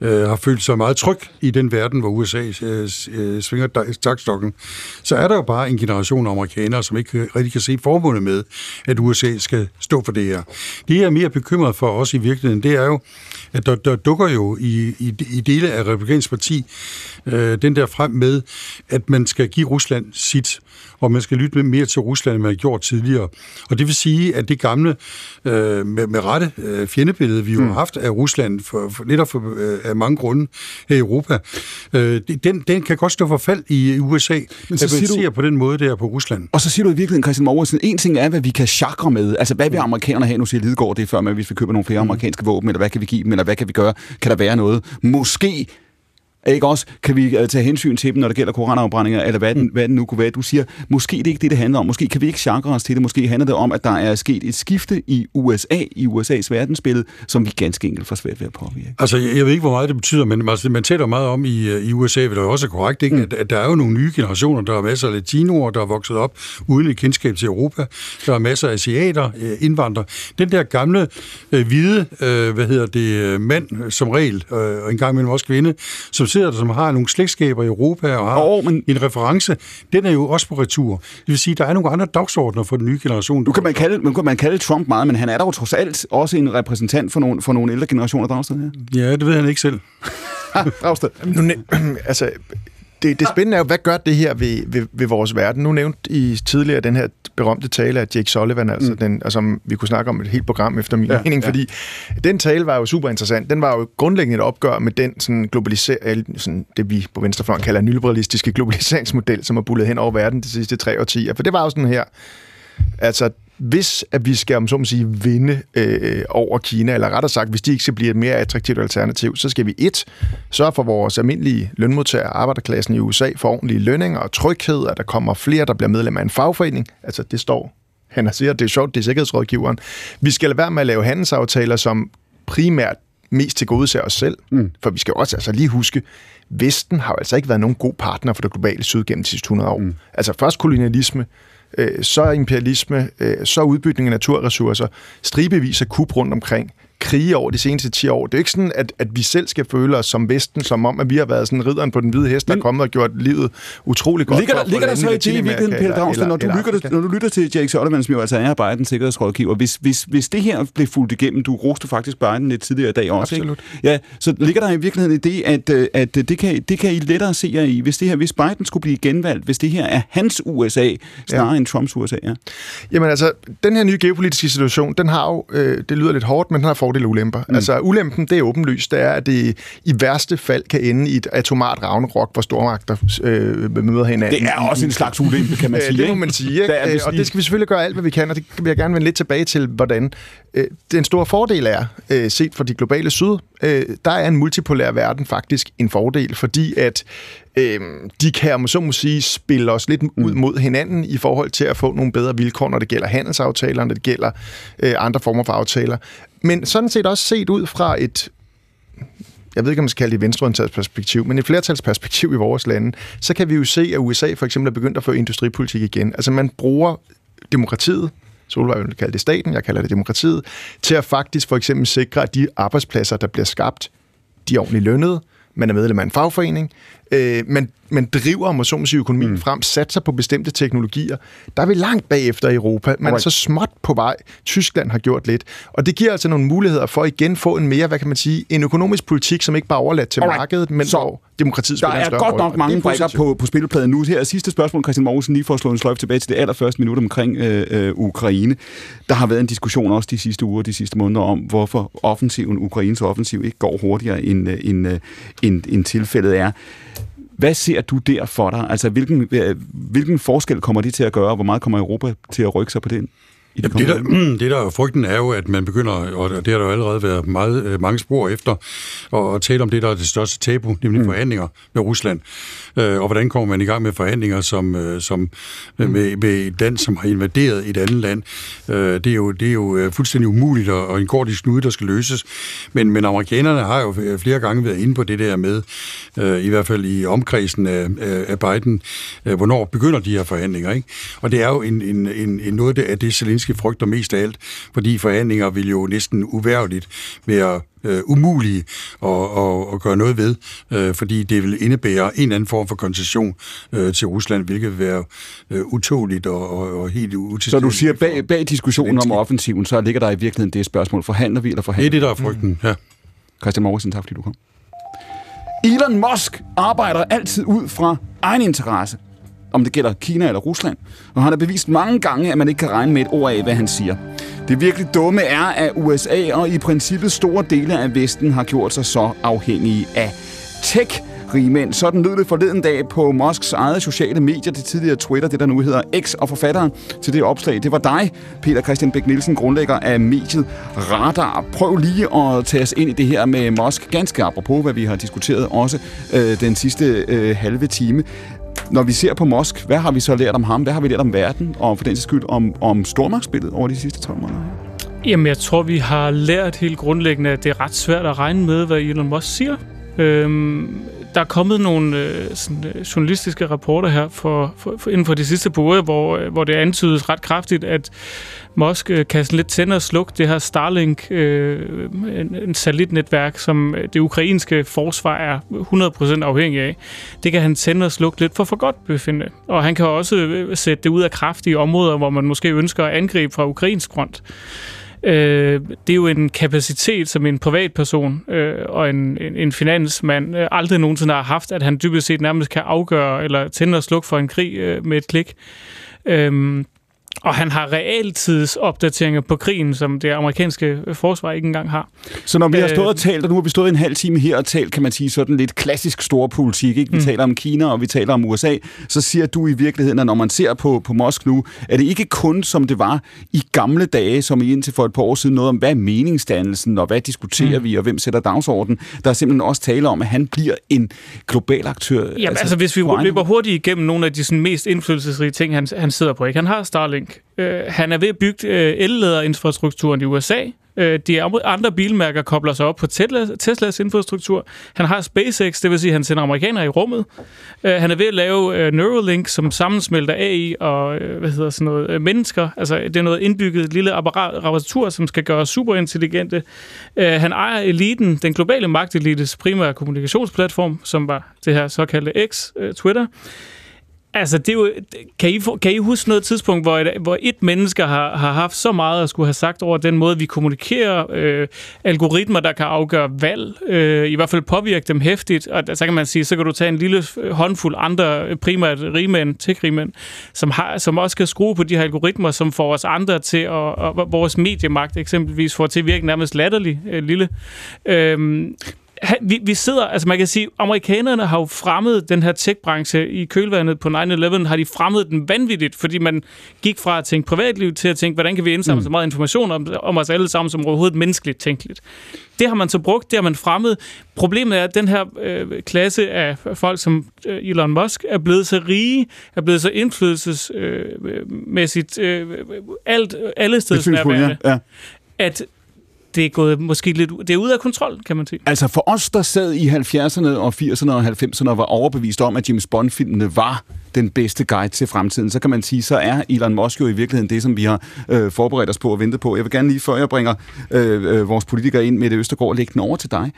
øh, har følt sig meget tryg i den verden, hvor USA øh, svinger takstokken, så er der jo bare en generation af amerikanere, som ikke rigtig kan se forbundet med, at USA skal stå for det her. Det, jeg er mere bekymret for os i virkeligheden, det er jo, at der, der dukker jo i, i, i dele af Republikansk Parti øh, den der frem med, at man skal give Rusland sit, og man skal lytte mere til Rusland, end man har gjort tidligere. Og det vil sige, at det gamle, øh, med, med rette øh, fjendebillede, vi jo mm. har haft af Rusland, for, for, netop for, øh, af mange grunde her i Europa, øh, den, den kan godt stå for fald i USA, Men så siger du, på den måde der på Rusland. Og så siger du i virkeligheden, Christian Morgensen, en ting er, hvad vi kan chakre med. Altså, hvad vil amerikanerne have? Nu siger Lidegaard det før, med, hvis vi køber nogle flere mm. amerikanske våben, eller hvad kan vi give dem, eller hvad kan vi gøre? Kan der være noget? Måske ikke også? Kan vi øh, tage hensyn til dem, når det gælder koranafbrændinger, eller hvad den, mm. hvad den nu kunne være? Du siger, måske det er ikke det, det handler om. Måske kan vi ikke chakre os til det. Måske handler det om, at der er sket et skifte i USA, i USA's verdensbillede, som vi ganske enkelt får svært ved at påvirke. Altså, jeg ved ikke, hvor meget det betyder, men altså, man taler meget om i, øh, i USA, det er også korrekt, ikke? Mm. At, at, der er jo nogle nye generationer. Der er masser af latinoer, der er vokset op uden et kendskab til Europa. Der er masser af asiater, øh, indvandrere. Den der gamle, øh, hvide, øh, hvad hedder det, mand som regel, øh, og en gang imellem også kvinde, som sidder der, som har nogle slægtskaber i Europa og har oh, men... en reference, den er jo også på retur. Det vil sige, der er nogle andre dagsordner for den nye generation. Nu kan man kalde, man kan man kalde Trump meget, men han er der jo trods alt også en repræsentant for nogle, for nogle ældre generationer, Dragsted her. Ja, det ved han ikke selv. Dragsted. nu, altså, det, det spændende er jo, hvad gør det her ved, ved, ved vores verden? Nu nævnte I tidligere den her berømte tale af Jake Sullivan, altså, mm. den, altså vi kunne snakke om et helt program efter min ja, mening, ja. fordi den tale var jo super interessant. Den var jo grundlæggende et opgør med den sådan globalisering, sådan det vi på venstrefløjen kalder nyliberalistiske globaliseringsmodel, som har bullet hen over verden de sidste tre årtier. For det var jo sådan her, altså hvis at vi skal, om så må sige, vinde øh, over Kina, eller rettere sagt, hvis de ikke skal blive et mere attraktivt alternativ, så skal vi et, sørge for vores almindelige lønmodtagere, arbejderklassen i USA, for ordentlige lønninger og tryghed, at der kommer flere, der bliver medlem af en fagforening. Altså, det står han har siger, det er sjovt, det er sikkerhedsrådgiveren. Vi skal lade være med at lave handelsaftaler, som primært mest til gode os selv. Mm. For vi skal også altså lige huske, Vesten har jo altså ikke været nogen god partner for det globale syd gennem de sidste 100 år. Mm. Altså først kolonialisme, øh, så imperialisme, øh, så udbytning af naturressourcer, stribevis af kub rundt omkring, krige over de seneste 10 år. Det er ikke sådan, at, at vi selv skal føle os som Vesten, som om, at vi har været sådan ridderen på den hvide hest, der er kommet og gjort livet utrolig godt. Ligger der, ligger der så i det i virkeligheden, Peter Dragsted, når, du lytter, når du lytter til Jake Sullivan, som jo altså er Bidens sikkerhedsrådgiver, hvis, hvis, hvis det her blev fuldt igennem, du roste faktisk Biden lidt tidligere i dag også, Absolut. Ikke? Ja, så ligger der i virkeligheden i det, at, øh, at det, kan, det kan I lettere se jer i, hvis, det her, hvis Biden skulle blive genvalgt, hvis det her er hans USA, snarere ja. end Trumps USA. Ja. Jamen altså, den her nye geopolitiske situation, den har jo, øh, det lyder lidt hårdt, men den har fordele og ulemper. Mm. Altså ulempen, det er åbenlyst, det er, at det i værste fald kan ende i et atomart ragnarok, hvor stormagter øh, møder hinanden. Det er også en slags ulempe, kan man sige. det må man sige, ikke? Øh, og det skal vi selvfølgelig gøre alt, hvad vi kan, og det vil jeg gerne vende lidt tilbage til, hvordan øh, den store fordel er, øh, set fra de globale syd, der er en multipolær verden faktisk en fordel, fordi at øh, de kan, så må sige, spille os lidt ud mm. mod hinanden i forhold til at få nogle bedre vilkår, når det gælder handelsaftaler, når det gælder øh, andre former for aftaler. Men sådan set også set ud fra et jeg ved ikke, om man skal kalde det venstreorienteret perspektiv, men et flertalsperspektiv i vores lande, så kan vi jo se, at USA for eksempel er begyndt at føre industripolitik igen. Altså man bruger demokratiet, Solvej vil kalde det staten, jeg kalder det demokratiet, til at faktisk for eksempel sikre, at de arbejdspladser, der bliver skabt, de er ordentligt lønnet, man er medlem af en fagforening, øh, man, man driver, om så må sige, økonomien mm. frem, satser på bestemte teknologier. Der er vi langt bagefter i Europa. Man er så småt på vej. Tyskland har gjort lidt. Og det giver altså nogle muligheder for at igen få en mere, hvad kan man sige, en økonomisk politik, som ikke bare er overladt til Alright. markedet, men Så, hvor demokratiet Der spiller en er godt nok mange er brækker på, på spilpladen nu. Her er sidste spørgsmål, Christian Mogensen, lige for at slå en sløjf tilbage til det allerførste minut omkring øh, øh, Ukraine. Der har været en diskussion også de sidste uger, de sidste måneder, om hvorfor offensiven, Ukraines offensiv, ikke går hurtigere, end, øh, end, øh, end, end tilfældet er. Hvad ser du der for dig? Altså, hvilken, øh, hvilken forskel kommer det til at gøre, og hvor meget kommer Europa til at rykke sig på den? I de Jamen, det, der, det der er frygten er jo, at man begynder, og det har der jo allerede været meget, øh, mange spor efter, at, at tale om det, der er det største tabu, nemlig mm. forhandlinger med Rusland. Øh, og hvordan kommer man i gang med forhandlinger som, øh, som, mm. med, med et land, som har invaderet et andet land? Øh, det er jo, det er jo øh, fuldstændig umuligt, og, og en gordisk knude, der skal løses. Men, men amerikanerne har jo flere gange været inde på det der med, øh, i hvert fald i omkredsen af, af af Biden, øh, hvornår begynder de her forhandlinger, ikke? Og det er jo en, en, en, en noget af det, Zelensky frygter mest af alt, fordi forhandlinger vil jo næsten uværligt være øh, umulige at, at, at gøre noget ved, øh, fordi det vil indebære en eller anden form for koncession øh, til Rusland, hvilket vil være øh, utåligt og, og, og helt Så utilstændigt. du siger, bag, bag diskussionen om offensiven, så ligger der i virkeligheden det spørgsmål, forhandler vi eller forhandler Det er det, der er frygten, ja. Christian Morgensen, tak fordi du kom. Elon Musk arbejder altid ud fra egen interesse, om det gælder Kina eller Rusland, og han har bevist mange gange, at man ikke kan regne med et ord af, hvad han siger. Det virkelig dumme er, at USA og i princippet store dele af Vesten har gjort sig så afhængige af tech rigmænd. Sådan lød det forleden dag på Musks eget sociale medier, det tidligere Twitter, det der nu hedder X, og forfatteren til det opslag, det var dig, Peter Christian Bæk Nielsen, grundlægger af mediet Radar. Prøv lige at tage os ind i det her med Musk, ganske apropos, hvad vi har diskuteret også øh, den sidste øh, halve time. Når vi ser på Mosk, hvad har vi så lært om ham? Hvad har vi lært om verden, og for den sags skyld om, om stormagtsspillet over de sidste 12 måneder? Jamen, jeg tror, vi har lært helt grundlæggende, at det er ret svært at regne med, hvad Elon Musk siger. Øhm, der er kommet nogle øh, sådan, øh, journalistiske rapporter her for, for, for, inden for de sidste par uger, hvor, øh, hvor det antydes ret kraftigt, at Musk øh, kan sådan lidt tænde og slukke det her Starlink, øh, en, en satellitnetværk, som øh, det ukrainske forsvar er 100% afhængig af. Det kan han tænde og slukke lidt for for godt befinde. Og han kan også øh, sætte det ud af kraft i områder, hvor man måske ønsker at angribe fra ukrainsk front. Øh, det er jo en kapacitet, som en privatperson øh, og en, en, en finansmand øh, aldrig nogensinde har haft, at han dybest set nærmest kan afgøre eller tænde og slukke for en krig øh, med et klik. Øh, og han har realtidsopdateringer på krigen, som det amerikanske forsvar ikke engang har. Så når vi har Øh, stået og talt, og nu har vi stået en halv time her og talt, kan man sige, sådan lidt klassisk storpolitik, ikke? Vi mm. taler om Kina, og vi taler om USA, så siger du i virkeligheden, at når man ser på, på Mosk nu, er det ikke kun som det var i gamle dage, som i indtil for et par år siden, noget om, hvad er meningsdannelsen, og hvad diskuterer mm. vi, og hvem sætter dagsordenen. Der er simpelthen også tale om, at han bliver en global aktør. Jamen, altså, altså hvis vi løber hurtigt igennem nogle af de sådan, mest indflydelsesrige ting, han, han sidder på. Ikke? Han har Starlink. Øh, han er ved at bygge øh, elladerinfrastrukturen i USA. Øh, de andre bilmærker kobler sig op på Tesla, Teslas infrastruktur. Han har SpaceX, det vil sige, at han sender amerikanere i rummet. Øh, han er ved at lave øh, Neuralink, som sammensmelter AI og øh, hvad hedder sådan noget, øh, mennesker. Altså, det er noget indbygget lille apparat, apparatur, som skal gøre os superintelligente. Øh, han ejer Eliten, den globale magtelites primære kommunikationsplatform, som var det her såkaldte X, øh, Twitter. Altså, det er jo, kan, I, kan I huske noget tidspunkt, hvor et, hvor et menneske har, har haft så meget at skulle have sagt over den måde, vi kommunikerer, øh, algoritmer, der kan afgøre valg, øh, i hvert fald påvirke dem hæftigt, og så kan man sige, så kan du tage en lille håndfuld andre, øh, primært rigmænd, tech-rigmænd, som, har, som også kan skrue på de her algoritmer, som får os andre til, at, og vores mediemagt eksempelvis, får til at virke nærmest latterlig øh, lille. Øh, vi, vi sidder, altså man kan sige, amerikanerne har jo fremmet den her tech-branche i kølvandet på 9-11, har de fremmet den vanvittigt, fordi man gik fra at tænke privatliv til at tænke, hvordan kan vi indsamle mm. så meget information om, om os alle sammen som overhovedet menneskeligt tænkeligt. Det har man så brugt, det har man fremmet. Problemet er, at den her øh, klasse af folk som øh, Elon Musk er blevet så rige, er blevet så indflydelsesmæssigt øh, alt, alle steder ja. at det er gået måske lidt det er ude af kontrol, kan man sige. Altså for os, der sad i 70'erne og 80'erne og 90'erne og var overbevist om, at James Bond-filmene var den bedste guide til fremtiden, så kan man sige, så er Elon Musk jo i virkeligheden det, som vi har øh, forberedt os på og ventet på. Jeg vil gerne lige, før jeg bringer øh, øh, vores politikere ind med det Østergaard, lægge den over til dig.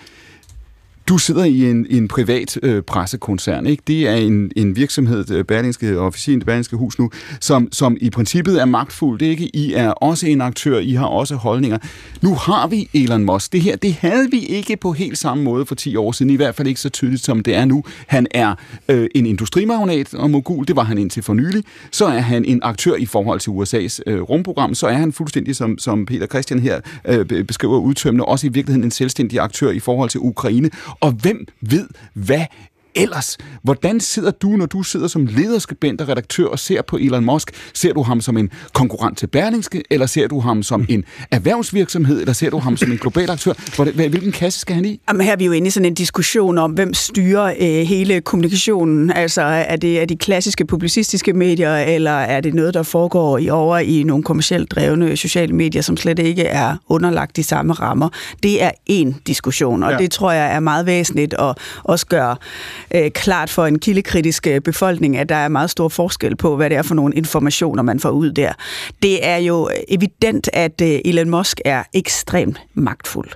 Du sidder i en, en privat øh, pressekoncern, ikke? Det er en, en virksomhed, øh, Berlingske øh, Officin, Berlingske Hus nu, som, som i princippet er magtfuld, ikke? I er også en aktør, I har også holdninger. Nu har vi Elon Musk. Det her, det havde vi ikke på helt samme måde for 10 år siden, i hvert fald ikke så tydeligt, som det er nu. Han er øh, en industrimagnat og mogul, det var han indtil for nylig. Så er han en aktør i forhold til USA's øh, rumprogram, så er han fuldstændig, som, som Peter Christian her øh, beskriver udtømmende, også i virkeligheden en selvstændig aktør i forhold til Ukraine. Og hvem ved, hvad ellers? Hvordan sidder du, når du sidder som lederskribent og redaktør og ser på Elon Musk? Ser du ham som en konkurrent til Berlingske, eller ser du ham som en erhvervsvirksomhed, eller ser du ham som en global aktør? Hvilken kasse skal han i? Jamen, her er vi jo inde i sådan en diskussion om, hvem styrer øh, hele kommunikationen. Altså, er det er de klassiske publicistiske medier, eller er det noget, der foregår i over i nogle kommercielt drevne sociale medier, som slet ikke er underlagt de samme rammer? Det er en diskussion, og ja. det tror jeg er meget væsentligt at også gøre øh, klart for en kildekritisk øh, befolkning, at der er meget stor forskel på, hvad det er for nogle informationer, man får ud der. Det er jo evident, at øh, Elon Musk er ekstremt magtfuld.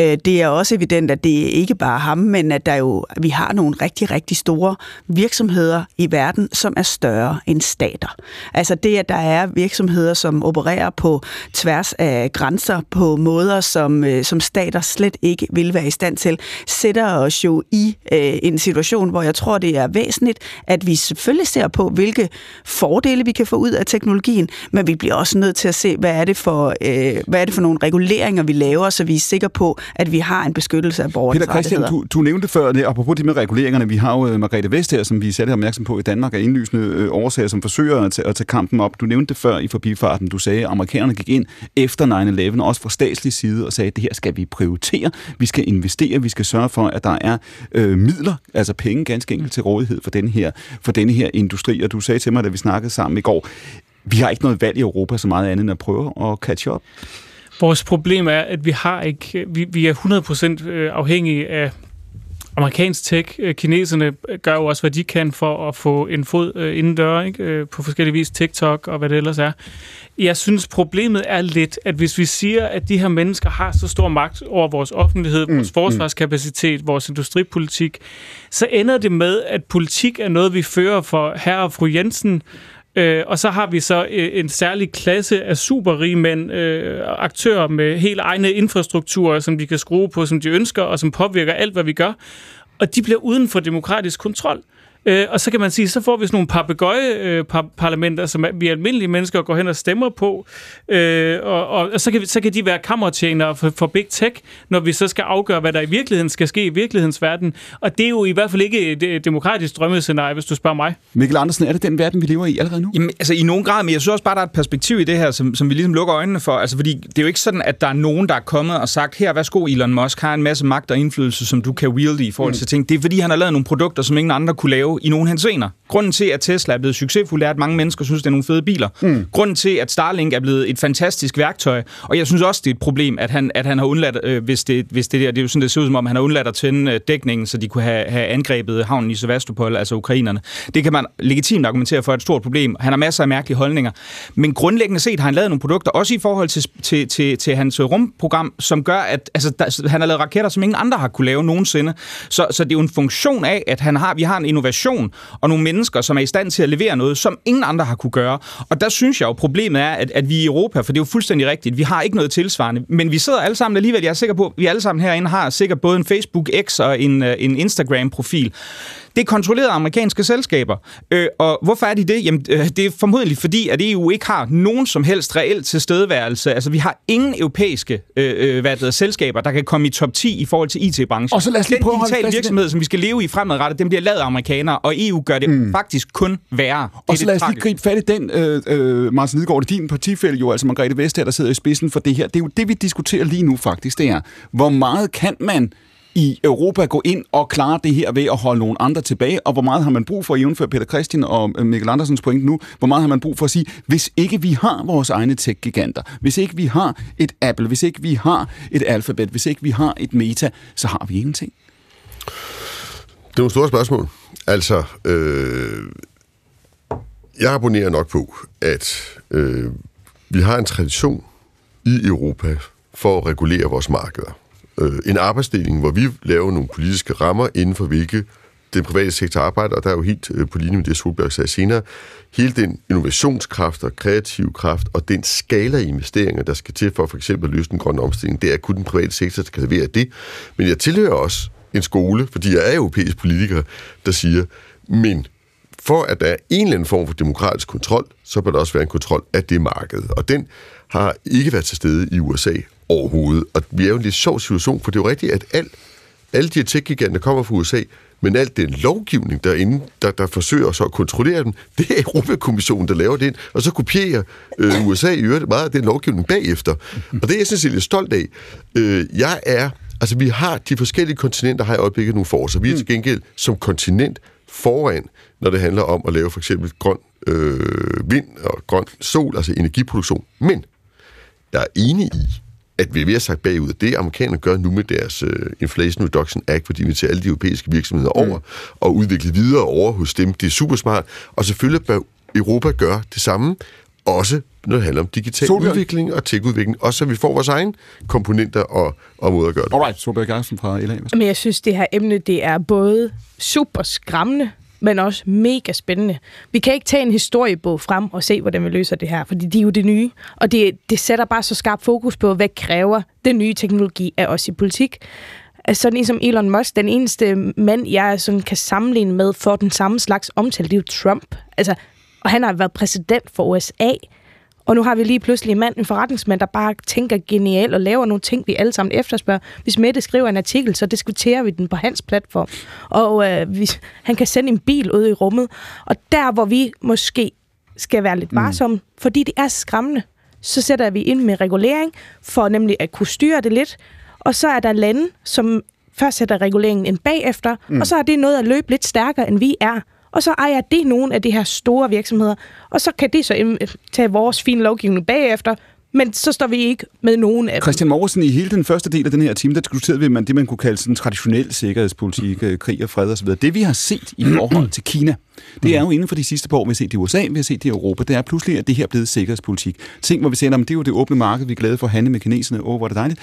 Øh, det er også evident, at det ikke bare er ham, men at der jo, vi har nogle rigtig, rigtig store virksomheder i verden, som er større end stater. Altså det, at der er virksomheder, som opererer på tværs af grænser på måder, som, øh, som stater slet ikke vil være i stand til, sætter os jo i øh, en situation, situation, hvor jeg tror, det er væsentligt, at vi selvfølgelig ser på, hvilke fordele vi kan få ud af teknologien, men vi bliver også nødt til at se, hvad er det for, øh, hvad er det for nogle reguleringer, vi laver, så vi er sikre på, at vi har en beskyttelse af borgernes Peter Christian, du, du nævnte før, det, apropos det med reguleringerne, vi har jo øh, Margrethe Vest her, som vi satte opmærksom på i Danmark, er indlysende øh, årsager, som forsøger at tage, at tage kampen op. Du nævnte det før i forbifarten. Du sagde, at amerikanerne gik ind efter 9-11, også fra statslig side, og sagde, at det her skal vi prioritere. Vi skal investere, vi skal sørge for, at der er øh, midler, altså penge ganske enkelt til rådighed for, den her, for denne her industri. Og du sagde til mig, da vi snakkede sammen i går, vi har ikke noget valg i Europa så meget andet end at prøve at catch up. Vores problem er, at vi har ikke, vi, vi er 100% øh, afhængige af amerikansk tech. Øh, kineserne gør jo også, hvad de kan for at få en fod øh, inden dør, ikke? på forskellige vis TikTok og hvad det ellers er. Jeg synes, problemet er lidt, at hvis vi siger, at de her mennesker har så stor magt over vores offentlighed, mm, vores forsvarskapacitet, mm. vores industripolitik, så ender det med, at politik er noget, vi fører for herre og fru Jensen, Øh, og så har vi så øh, en særlig klasse af superrige mænd, øh, aktører med helt egne infrastrukturer, som de kan skrue på, som de ønsker, og som påvirker alt, hvad vi gør. Og de bliver uden for demokratisk kontrol. Øh, og så kan man sige, så får vi sådan nogle papegøje-parlamenter, som vi almindelige mennesker går hen og stemmer på, øh, og, og, og så, kan vi, så kan de være kammertjenere for, for Big Tech, når vi så skal afgøre, hvad der i virkeligheden skal ske i virkelighedens verden. Og det er jo i hvert fald ikke et demokratisk drømmescenarie, hvis du spørger mig. Mikkel Andersen, er det den verden, vi lever i allerede nu? Jamen, altså i nogen grad, men jeg synes også bare, der er et perspektiv i det her, som, som vi ligesom lukker øjnene for. Altså, fordi det er jo ikke sådan, at der er nogen, der er kommet og sagt, her, værsgo Elon Musk, har en masse magt og indflydelse, som du kan wielde i forhold til mm. ting. Det er fordi, han har lavet nogle produkter, som ingen andre kunne lave lave i nogle hensener. Grunden til, at Tesla er blevet succesfuld, er, at mange mennesker synes, det er nogle fede biler. Mm. Grunden til, at Starlink er blevet et fantastisk værktøj, og jeg synes også, det er et problem, at han, at han har undladt, øh, hvis, det, hvis det der, det er jo sådan, det ser ud som om, han har undladt at tænde øh, dækningen, så de kunne have, have angrebet havnen i Sevastopol, altså ukrainerne. Det kan man legitimt argumentere for et stort problem. Han har masser af mærkelige holdninger. Men grundlæggende set har han lavet nogle produkter, også i forhold til, til, til, til hans rumprogram, som gør, at altså, der, han har lavet raketter, som ingen andre har kunne lave nogensinde. Så, så det er jo en funktion af, at han har, vi har en innovation organisation og nogle mennesker, som er i stand til at levere noget, som ingen andre har kunne gøre. Og der synes jeg jo, problemet er, at, at vi i Europa, for det er jo fuldstændig rigtigt, vi har ikke noget tilsvarende, men vi sidder alle sammen alligevel, jeg er sikker på, at vi alle sammen herinde har sikkert både en Facebook X og en, øh, en Instagram-profil. Det er kontrolleret af amerikanske selskaber. Øh, og hvorfor er de det? Jamen, øh, det er formodentlig fordi, at EU ikke har nogen som helst reelt tilstedeværelse. Altså, vi har ingen europæiske øh, øh hvad det selskaber, der kan komme i top 10 i forhold til IT-branchen. Og så lad os lige Den prøve digitale virksomhed, som vi skal leve i fremadrettet, den bliver lavet af amerikanere, og EU gør det mm. faktisk kun værre. Det og så lad os lige gribe fat i den, øh, øh, Martin Lidegaard, din partifælde jo, altså Margrethe Vestager, der sidder i spidsen for det her. Det er jo det, vi diskuterer lige nu faktisk, det er, hvor meget kan man i Europa gå ind og klare det her ved at holde nogle andre tilbage, og hvor meget har man brug for, jævnfør Peter Christian og øh, Mikkel Andersens point nu, hvor meget har man brug for at sige, hvis ikke vi har vores egne tech-giganter, hvis ikke vi har et Apple, hvis ikke vi har et Alphabet, hvis ikke vi har et Meta, så har vi ingenting. Det er nogle store spørgsmål. Altså, øh, jeg abonnerer nok på, at øh, vi har en tradition i Europa for at regulere vores markeder øh, en arbejdsdeling, hvor vi laver nogle politiske rammer inden for hvilke den private sektor arbejder, og der er jo helt øh, på linje med det, Solberg sagde senere, hele den innovationskraft og kreative kraft og den skala af investeringer, der skal til for for eksempel at løse den grønne omstilling, det er kun den private sektor, der kan levere det. Men jeg tilhører også en skole, fordi jeg er europæisk politiker, der siger, men for at der er en eller anden form for demokratisk kontrol, så bør der også være en kontrol af det marked. Og den har ikke været til stede i USA overhovedet. Og vi er jo i en lidt sjov situation, for det er jo rigtigt, at alt, alle de her tech kommer fra USA, men alt den lovgivning derinde, der, der forsøger så at kontrollere dem, det er Europakommissionen, der laver det, ind, og så kopierer øh, USA i øvrigt meget af den lovgivning bagefter. Og det er jeg sådan set lidt stolt af. Øh, jeg er, altså vi har de forskellige kontinenter, har i øjeblikket nogle forser. Vi er til gengæld som kontinent foran, når det handler om at lave for eksempel grøn øh, vind og grøn sol, altså energiproduktion. Men jeg er enig i, at vi er ved at sagt bagud. Det amerikanerne gør nu med deres uh, Inflation Reduction Act, hvor de tage alle de europæiske virksomheder over mm. og udvikle videre over hos dem. Det er super smart. Og selvfølgelig bør Europa gøre det samme, også når det handler om digital Solbjørn. udvikling og tech-udvikling, også så vi får vores egne komponenter og, og måder at gøre det. Alright, Solberg Garsen fra LA. Men jeg synes, det her emne, det er både super skræmmende, men også mega spændende. Vi kan ikke tage en historiebog frem og se, hvordan vi løser det her, fordi de er jo det nye. Og det, det sætter bare så skarp fokus på, hvad kræver den nye teknologi af os i politik. Altså, sådan en som Elon Musk, den eneste mand, jeg sådan kan sammenligne med for den samme slags omtale, det er jo Trump. Altså, og han har været præsident for USA. Og nu har vi lige pludselig en mand, en forretningsmand, der bare tænker genialt og laver nogle ting, vi alle sammen efterspørger. Hvis Mette skriver en artikel, så diskuterer vi den på hans platform. Og øh, hvis, han kan sende en bil ud i rummet. Og der, hvor vi måske skal være lidt varsomme, mm. fordi det er skræmmende, så sætter vi ind med regulering, for nemlig at kunne styre det lidt. Og så er der lande, som først sætter reguleringen ind bagefter, mm. og så er det noget at løbe lidt stærkere, end vi er og så ejer det nogle af de her store virksomheder, og så kan det så tage vores fine lovgivning bagefter, men så står vi ikke med nogen af Christian Morrison, i hele den første del af den her time, der diskuterede vi man det, man kunne kalde sådan traditionel sikkerhedspolitik, øh, krig og fred osv. Det vi har set i forhold til Kina, det er jo inden for de sidste par år, vi har set det i USA, vi har set det i Europa, det er pludselig, at det her er blevet sikkerhedspolitik. Ting, hvor vi siger, at det er jo det åbne marked, vi er glade for at handle med kineserne, åh, hvor er det dejligt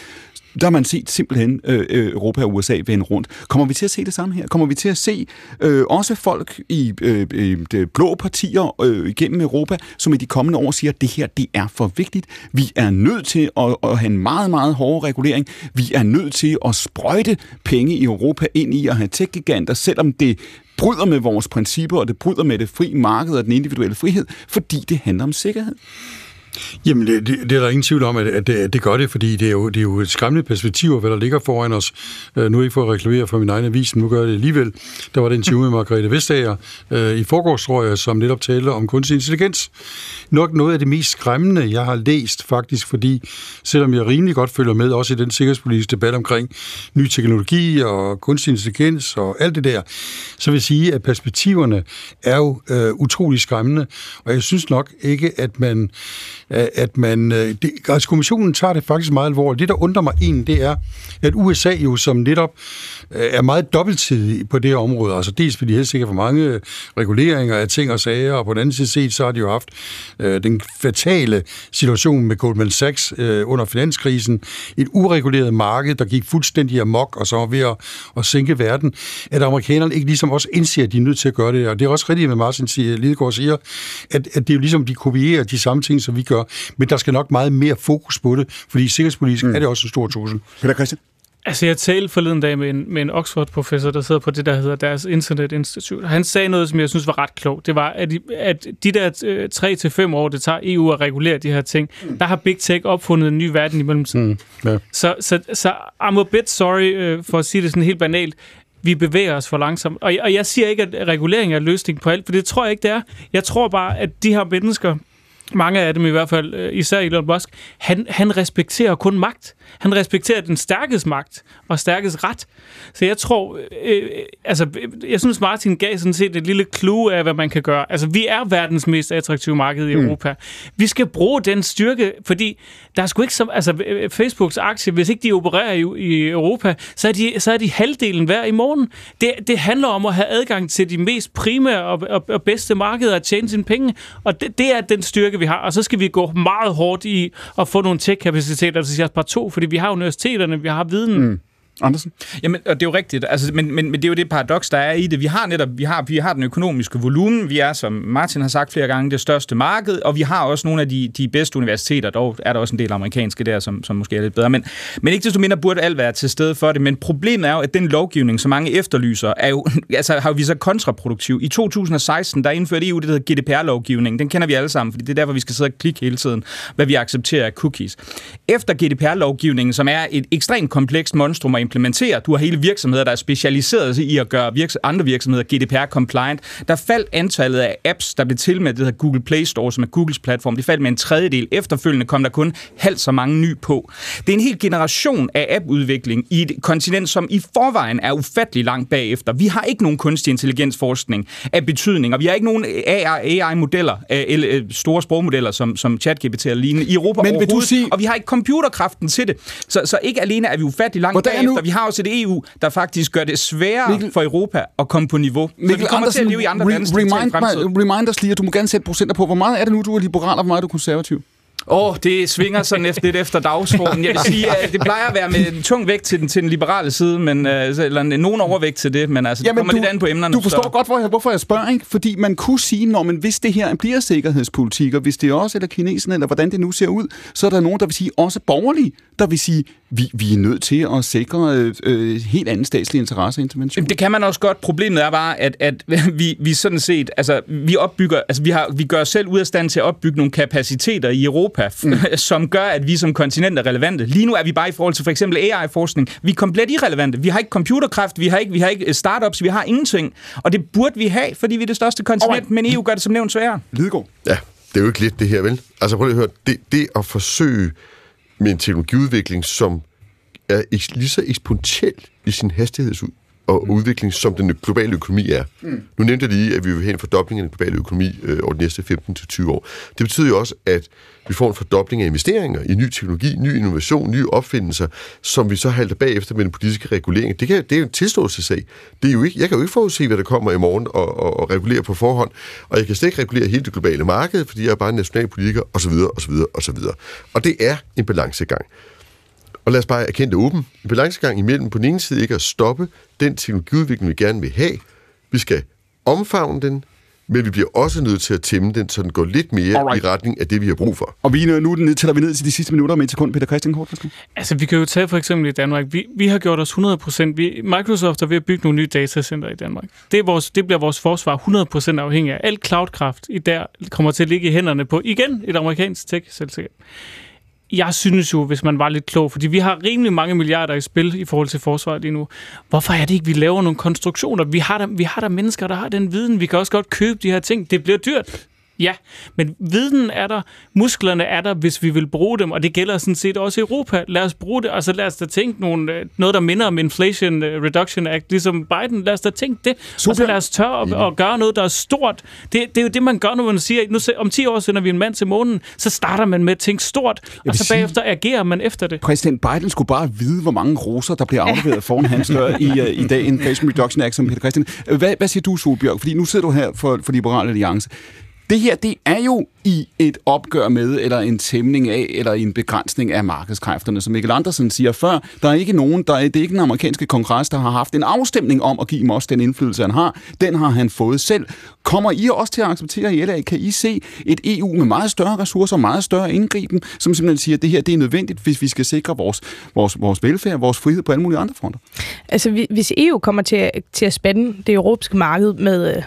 der har man set simpelthen øh, øh Europa og USA vende rundt. Kommer vi til at se det samme her? Kommer vi til at se øh, også folk i øh, øh, de blå partier øh, igennem Europa, som i de kommende år siger, at det her det er for vigtigt. Vi er nødt til at, at have en meget, meget hård regulering. Vi er nødt til at sprøjte penge i Europa ind i at have tech-giganter, selvom det bryder med vores principper, og det bryder med det frie marked og den individuelle frihed, fordi det handler om sikkerhed. Jamen, det, det, det er der ingen tvivl om, at, at, det, at det gør det, fordi det er jo, det er jo et skræmmende perspektiv, hvad der ligger foran os. Uh, nu er ikke for at reklamere for min egen avis, nu gør jeg det alligevel. Der var den interview med Margrethe Vestager uh, i forgårs, tror jeg, som netop talte om kunstig intelligens. Nok noget af det mest skræmmende, jeg har læst faktisk, fordi selvom jeg rimelig godt følger med, også i den sikkerhedspolitiske debat omkring ny teknologi og kunstig intelligens og alt det der, så vil jeg sige, at perspektiverne er jo uh, utrolig skræmmende, og jeg synes nok ikke, at man Øh, at man... Øh, det, altså kommissionen tager det faktisk meget alvorligt. Det, der undrer mig egentlig, det er, at USA jo som netop øh, er meget dobbelttidig på det her område. Altså dels fordi de helst ikke for mange reguleringer af ting og sager, og på den anden side set, så har de jo haft øh, den fatale situation med Goldman Sachs øh, under finanskrisen. Et ureguleret marked, der gik fuldstændig amok, og så var ved at, at sænke verden. At amerikanerne ikke ligesom også indser, at de er nødt til at gøre det. Og det er også rigtigt, hvad Martin Lidegaard siger, at, at det er jo ligesom, de kopierer de samme ting, som vi gør. Men der skal nok meget mere fokus på det, fordi sikkerhedspolitisk mm. er det også en stor trussel. Peter Christian? Altså, jeg talte forleden dag med en, med en Oxford-professor, der sidder på det, der hedder deres Internet Institute. Han sagde noget, som jeg synes var ret klogt. Det var, at de, at de der øh, 3-5 år, det tager EU at regulere de her ting, mm. der har Big Tech opfundet en ny verden i mellemtiden. Mm. Ja. Så, så, så I'm a bit sorry, øh, for at sige det sådan helt banalt, vi bevæger os for langsomt. Og, og jeg siger ikke, at regulering er løsning på alt, for det tror jeg ikke, det er. Jeg tror bare, at de her mennesker, mange af dem i hvert fald, øh, især Elon Musk, han, han respekterer kun magt. Han respekterer den stærkes magt og stærkes ret. Så jeg tror, øh, øh, altså, jeg synes Martin gav sådan set et lille clue af, hvad man kan gøre. Altså, vi er verdens mest attraktive marked i mm. Europa. Vi skal bruge den styrke, fordi der er sgu ikke så, altså, øh, Facebooks aktie, hvis ikke de opererer i, i Europa, så er, de, så er de halvdelen hver i morgen. Det, det handler om at have adgang til de mest primære og, og, og bedste markeder at tjene sine penge, og det, det er den styrke, vi har. Og så skal vi gå meget hårdt i at få nogle tech-kapaciteter, altså par 2, fordi vi har universiteterne, vi har viden. Mm. Andersen? Jamen, og det er jo rigtigt. Altså, men, men, men det er jo det paradoks, der er i det. Vi har netop vi har, vi har den økonomiske volumen. Vi er, som Martin har sagt flere gange, det største marked, og vi har også nogle af de, de bedste universiteter. Dog er der også en del amerikanske der, som, som måske er lidt bedre. Men, men ikke desto mindre burde alt være til stede for det. Men problemet er jo, at den lovgivning, som mange efterlyser, er jo, altså, har jo så kontraproduktiv. I 2016, der indførte EU det, der hedder GDPR-lovgivning. Den kender vi alle sammen, fordi det er derfor, vi skal sidde og klikke hele tiden, hvad vi accepterer af cookies. Efter GDPR-lovgivningen, som er et ekstremt komplekst monstrum at implementere, du har hele virksomheder, der er specialiseret i at gøre virks- andre virksomheder GDPR-compliant, der faldt antallet af apps, der blev til med det hedder Google Play Store, som er Googles platform, det faldt med en tredjedel. Efterfølgende kom der kun halvt så mange nye på. Det er en hel generation af appudvikling i et kontinent, som i forvejen er ufattelig langt bagefter. Vi har ikke nogen kunstig intelligensforskning af betydning, og vi har ikke nogen AI-modeller, eller store sprogmodeller, som, som ChatGPT eller lignende i Europa Men vil du sige- og vi har ikke computerkraften til det. Så, så ikke alene er vi ufattelig langt Hvordan er bagefter, nu- vi har også et EU, der faktisk gør det sværere Mikkel- for Europa at komme på niveau. så vi Mikkel kommer til at leve i andre re- remind, mig, remind os lige, at du må gerne sætte procenter på. Hvor meget er det nu, du er liberal, og hvor meget er du konservativ? Åh, oh, det svinger sådan efter, lidt efter dagsformen. Jeg vil sige, at det plejer at være med en tung vægt til den, til den liberale side, men, øh, eller en- nogen overvægt til det, men altså, det kommer du, lidt an på emnerne. Du forstår så. godt, hvor jeg, hvorfor jeg spørger, ikke? Fordi man kunne sige, når men hvis det her bliver sikkerhedspolitik, og hvis det er også eller kineserne, eller hvordan det nu ser ud, så er der nogen, der vil sige, også borgerlige, der vil sige, vi, vi er nødt til at sikre øh, øh, helt anden statslig interesse og intervention. Jamen, det kan man også godt. Problemet er bare, at, at vi, vi sådan set, altså, vi opbygger, altså, vi, har, vi gør os selv ud af stand til at opbygge nogle kapaciteter i Europa, mm. som gør, at vi som kontinent er relevante. Lige nu er vi bare i forhold til for eksempel AI-forskning, vi er komplet irrelevante. Vi har ikke computerkraft, vi har ikke, vi har ikke startups, vi har ingenting. Og det burde vi have, fordi vi er det største kontinent, men EU gør det som nævnt sværere. Lidegaard. Ja, det er jo ikke let det her, vel? Altså prøv lige at høre, det, det at forsøge med en teknologiudvikling, som er lige så eksponentiel i sin hastighedsud og udvikling, som den globale økonomi er. Mm. Nu nævnte jeg lige, at vi vil have en fordobling af den globale økonomi øh, over de næste 15-20 år. Det betyder jo også, at vi får en fordobling af investeringer i ny teknologi, ny innovation, nye opfindelser, som vi så halter bagefter med den politiske regulering. Det, kan, det er jo en tilståelsessag. Det er jo ikke, jeg kan jo ikke forudse, hvad der kommer i morgen og, og, og regulere på forhånd, og jeg kan slet ikke regulere hele det globale marked, fordi jeg er bare en nationalpolitiker, osv., osv., osv. Og det er en balancegang. Og lad os bare erkende det åben. En balancegang imellem på den ene side ikke at stoppe den teknologiudvikling, vi gerne vil have. Vi skal omfavne den, men vi bliver også nødt til at tæmme den, så den går lidt mere Alright. i retning af det, vi har brug for. Og vi er nu ned, tæller vi ned til de sidste minutter med et sekund. Peter Christian Kort, værsgo. Altså, vi kan jo tage for eksempel i Danmark. Vi, vi har gjort os 100%. Vi, Microsoft er ved at bygge nogle nye datacenter i Danmark. Det, er vores, det bliver vores forsvar 100% afhængig af. Al cloudkraft i der kommer til at ligge i hænderne på, igen, et amerikansk tech-selskab. Jeg synes jo, hvis man var lidt klog, fordi vi har rimelig mange milliarder i spil i forhold til forsvaret lige nu. Hvorfor er det ikke, vi laver nogle konstruktioner? Vi har, der, vi har der mennesker, der har den viden. Vi kan også godt købe de her ting. Det bliver dyrt. Ja, men viden er der, musklerne er der, hvis vi vil bruge dem, og det gælder sådan set også i Europa. Lad os bruge det, altså lad os da tænke nogle, øh, noget, der minder om Inflation øh, Reduction Act, ligesom Biden. Lad os da tænke det, og så lad os tørre at, at gøre noget, der er stort. Det, det er jo det, man gør, når man siger, nu om 10 år sender vi en mand til månen, så starter man med at tænke stort, og så sige- bagefter agerer man efter det. Præsident Biden skulle bare vide, hvor mange roser, der bliver afleveret foran hans dør i, uh, i dag. Inflation Reduction Act, som Peter Christian. Øh, Hvad, hvad siger du, Solbjørg? Fordi nu sidder du her for, for Liberale Alliance. Det her, det er jo i et opgør med, eller en tæmning af, eller en begrænsning af markedskræfterne. Som Mikkel Andersen siger før, der er ikke nogen, der er, det er ikke den amerikanske kongres, der har haft en afstemning om at give ham også den indflydelse, han har. Den har han fået selv. Kommer I også til at acceptere i LA? Kan I se et EU med meget større ressourcer, meget større indgriben, som simpelthen siger, at det her det er nødvendigt, hvis vi skal sikre vores, vores, vores velfærd, vores frihed på alle mulige andre fronter? Altså, hvis EU kommer til, at- til at spænde det europæiske marked med, øh,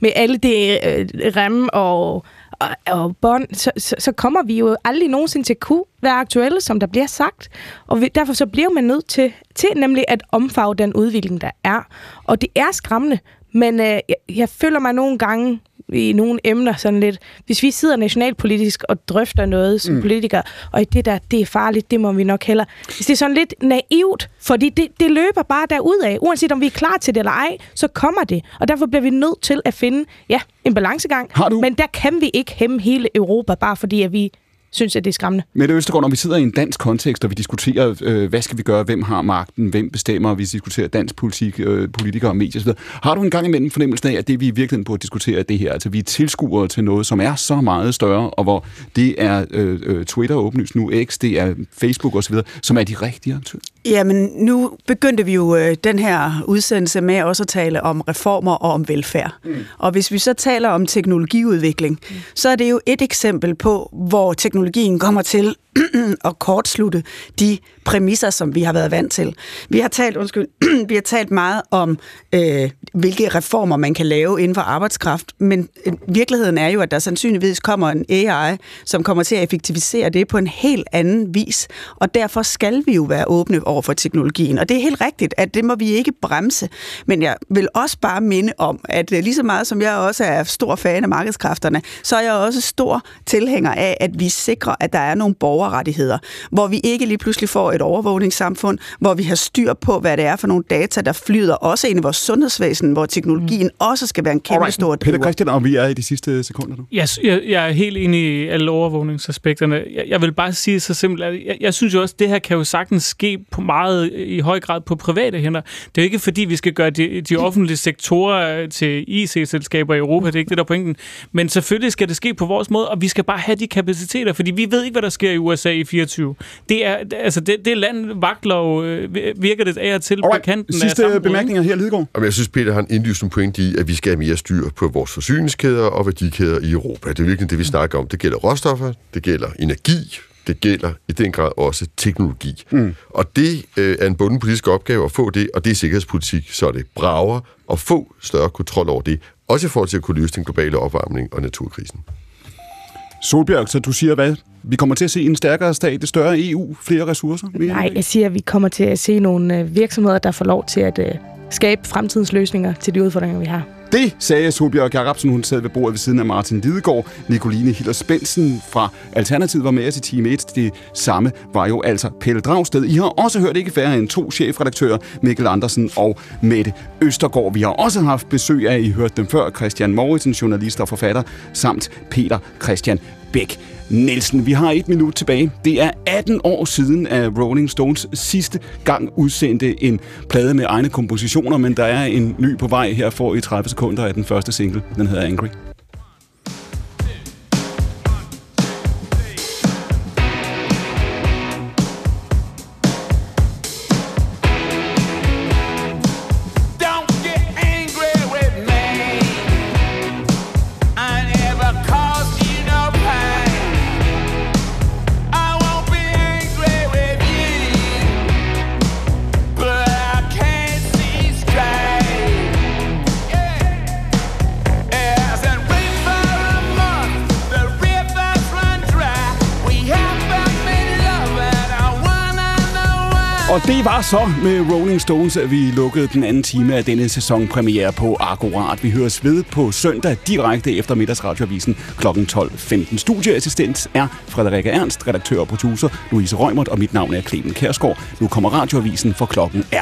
med alle det øh, rem og, og, og bånd, så, så, så kommer vi jo aldrig nogensinde til at kunne være aktuelle, som der bliver sagt. Og vi, derfor så bliver man nødt til, til nemlig at omfavne den udvikling, der er. Og det er skræmmende, men øh, jeg, jeg føler mig nogle gange i nogle emner sådan lidt, hvis vi sidder nationalpolitisk og drøfter noget som Mm. politikere, og det der, det er farligt, det må vi nok heller. Hvis det er sådan lidt naivt, fordi det, det løber bare derudad, uanset om vi er klar til det eller ej, så kommer det. Og derfor bliver vi nødt til at finde, ja, en balancegang. Har du- Men der kan vi ikke hæmme hele Europa, bare fordi at vi synes, at det er skræmmende. Mette Østergaard, når vi sidder i en dansk kontekst, og vi diskuterer, øh, hvad skal vi gøre, hvem har magten, hvem bestemmer, og vi diskuterer dansk politik, øh, politikere og medier osv., har du en gang imellem fornemmelsen af, at det vi i virkeligheden burde diskutere er det her, altså vi er tilskuere til noget, som er så meget større, og hvor det er øh, øh Twitter åbenlyst nu, X, det er Facebook osv., som er de rigtige aktører? Jamen, nu begyndte vi jo øh, den her udsendelse med også at tale om reformer og om velfærd. Mm. Og hvis vi så taler om teknologiudvikling, mm. så er det jo et eksempel på, hvor teknologien kommer til at kortslutte de præmisser, som vi har været vant til. Vi har talt, undskyld, vi har talt meget om, øh, hvilke reformer man kan lave inden for arbejdskraft, men øh, virkeligheden er jo, at der sandsynligvis kommer en AI, som kommer til at effektivisere det på en helt anden vis, og derfor skal vi jo være åbne over for teknologien. Og det er helt rigtigt, at det må vi ikke bremse, men jeg vil også bare minde om, at øh, lige så meget som jeg også er stor fan af markedskræfterne, så er jeg også stor tilhænger af, at vi sikrer, at der er nogle borgerrettigheder, hvor vi ikke lige pludselig får et overvågningssamfund, hvor vi har styr på, hvad det er for nogle data, der flyder også ind i vores sundhedsvæsen, hvor teknologien mm. også skal være en kæmpe Alright. stor Peter Christian, og vi er i de sidste sekunder nu. Yes, jeg, jeg er helt enig i alle overvågningsaspekterne. Jeg, jeg vil bare sige så simpelt, at jeg, jeg synes jo også, at det her kan jo sagtens ske på meget i høj grad på private hænder. Det er jo ikke fordi, vi skal gøre de, de offentlige sektorer til IC-selskaber i Europa, det er ikke det, der er pointen. Men selvfølgelig skal det ske på vores måde, og vi skal bare have de kapaciteter, fordi vi ved ikke, hvad der sker i USA i 24. Det er, altså det, det land vagtlov øh, virker det af og til Alright. på kanten Sidste af bemærkninger her, Lidegaard. Jamen, jeg synes, Peter har en indlysende point i, at vi skal have mere styr på vores forsyningskæder og værdikæder i Europa. Det er virkelig det, vi snakker om. Det gælder råstoffer, det gælder energi, det gælder i den grad også teknologi. Mm. Og det øh, er en bunden politisk opgave at få det, og det er sikkerhedspolitik, så det brager at få større kontrol over det, også i forhold til at kunne løse den globale opvarmning og naturkrisen. Solbjerg, så du siger hvad? Vi kommer til at se en stærkere stat, et større EU, flere ressourcer? Mere Nej, jeg siger, at vi kommer til at se nogle øh, virksomheder, der får lov til at øh, skabe fremtidens løsninger til de udfordringer, vi har. Det sagde Solbjørg Jacobsen, hun sad ved bordet ved siden af Martin Lidegaard. Nicoline Hiller Spensen fra Alternativet var med os i time 1. Det samme var jo altså Pelle Dragsted. I har også hørt ikke færre end to chefredaktører, Mikkel Andersen og Mette Østergaard. Vi har også haft besøg af, I hørte dem før, Christian Mauritsen, journalist og forfatter, samt Peter Christian Bæk. Nielsen. Vi har et minut tilbage. Det er 18 år siden, at Rolling Stones sidste gang udsendte en plade med egne kompositioner, men der er en ny på vej her for i 30 sekunder af den første single. Den hedder Angry. Det var så med Rolling Stones, at vi lukkede den anden time af denne sæsonpremiere på Akkurat. Vi høres ved på søndag direkte efter middagsradioavisen kl. 12.15. Studieassistent er Frederikke Ernst, redaktør og producer Louise Rømert, og mit navn er Clemen Kærsgaard. Nu kommer radioavisen, for klokken er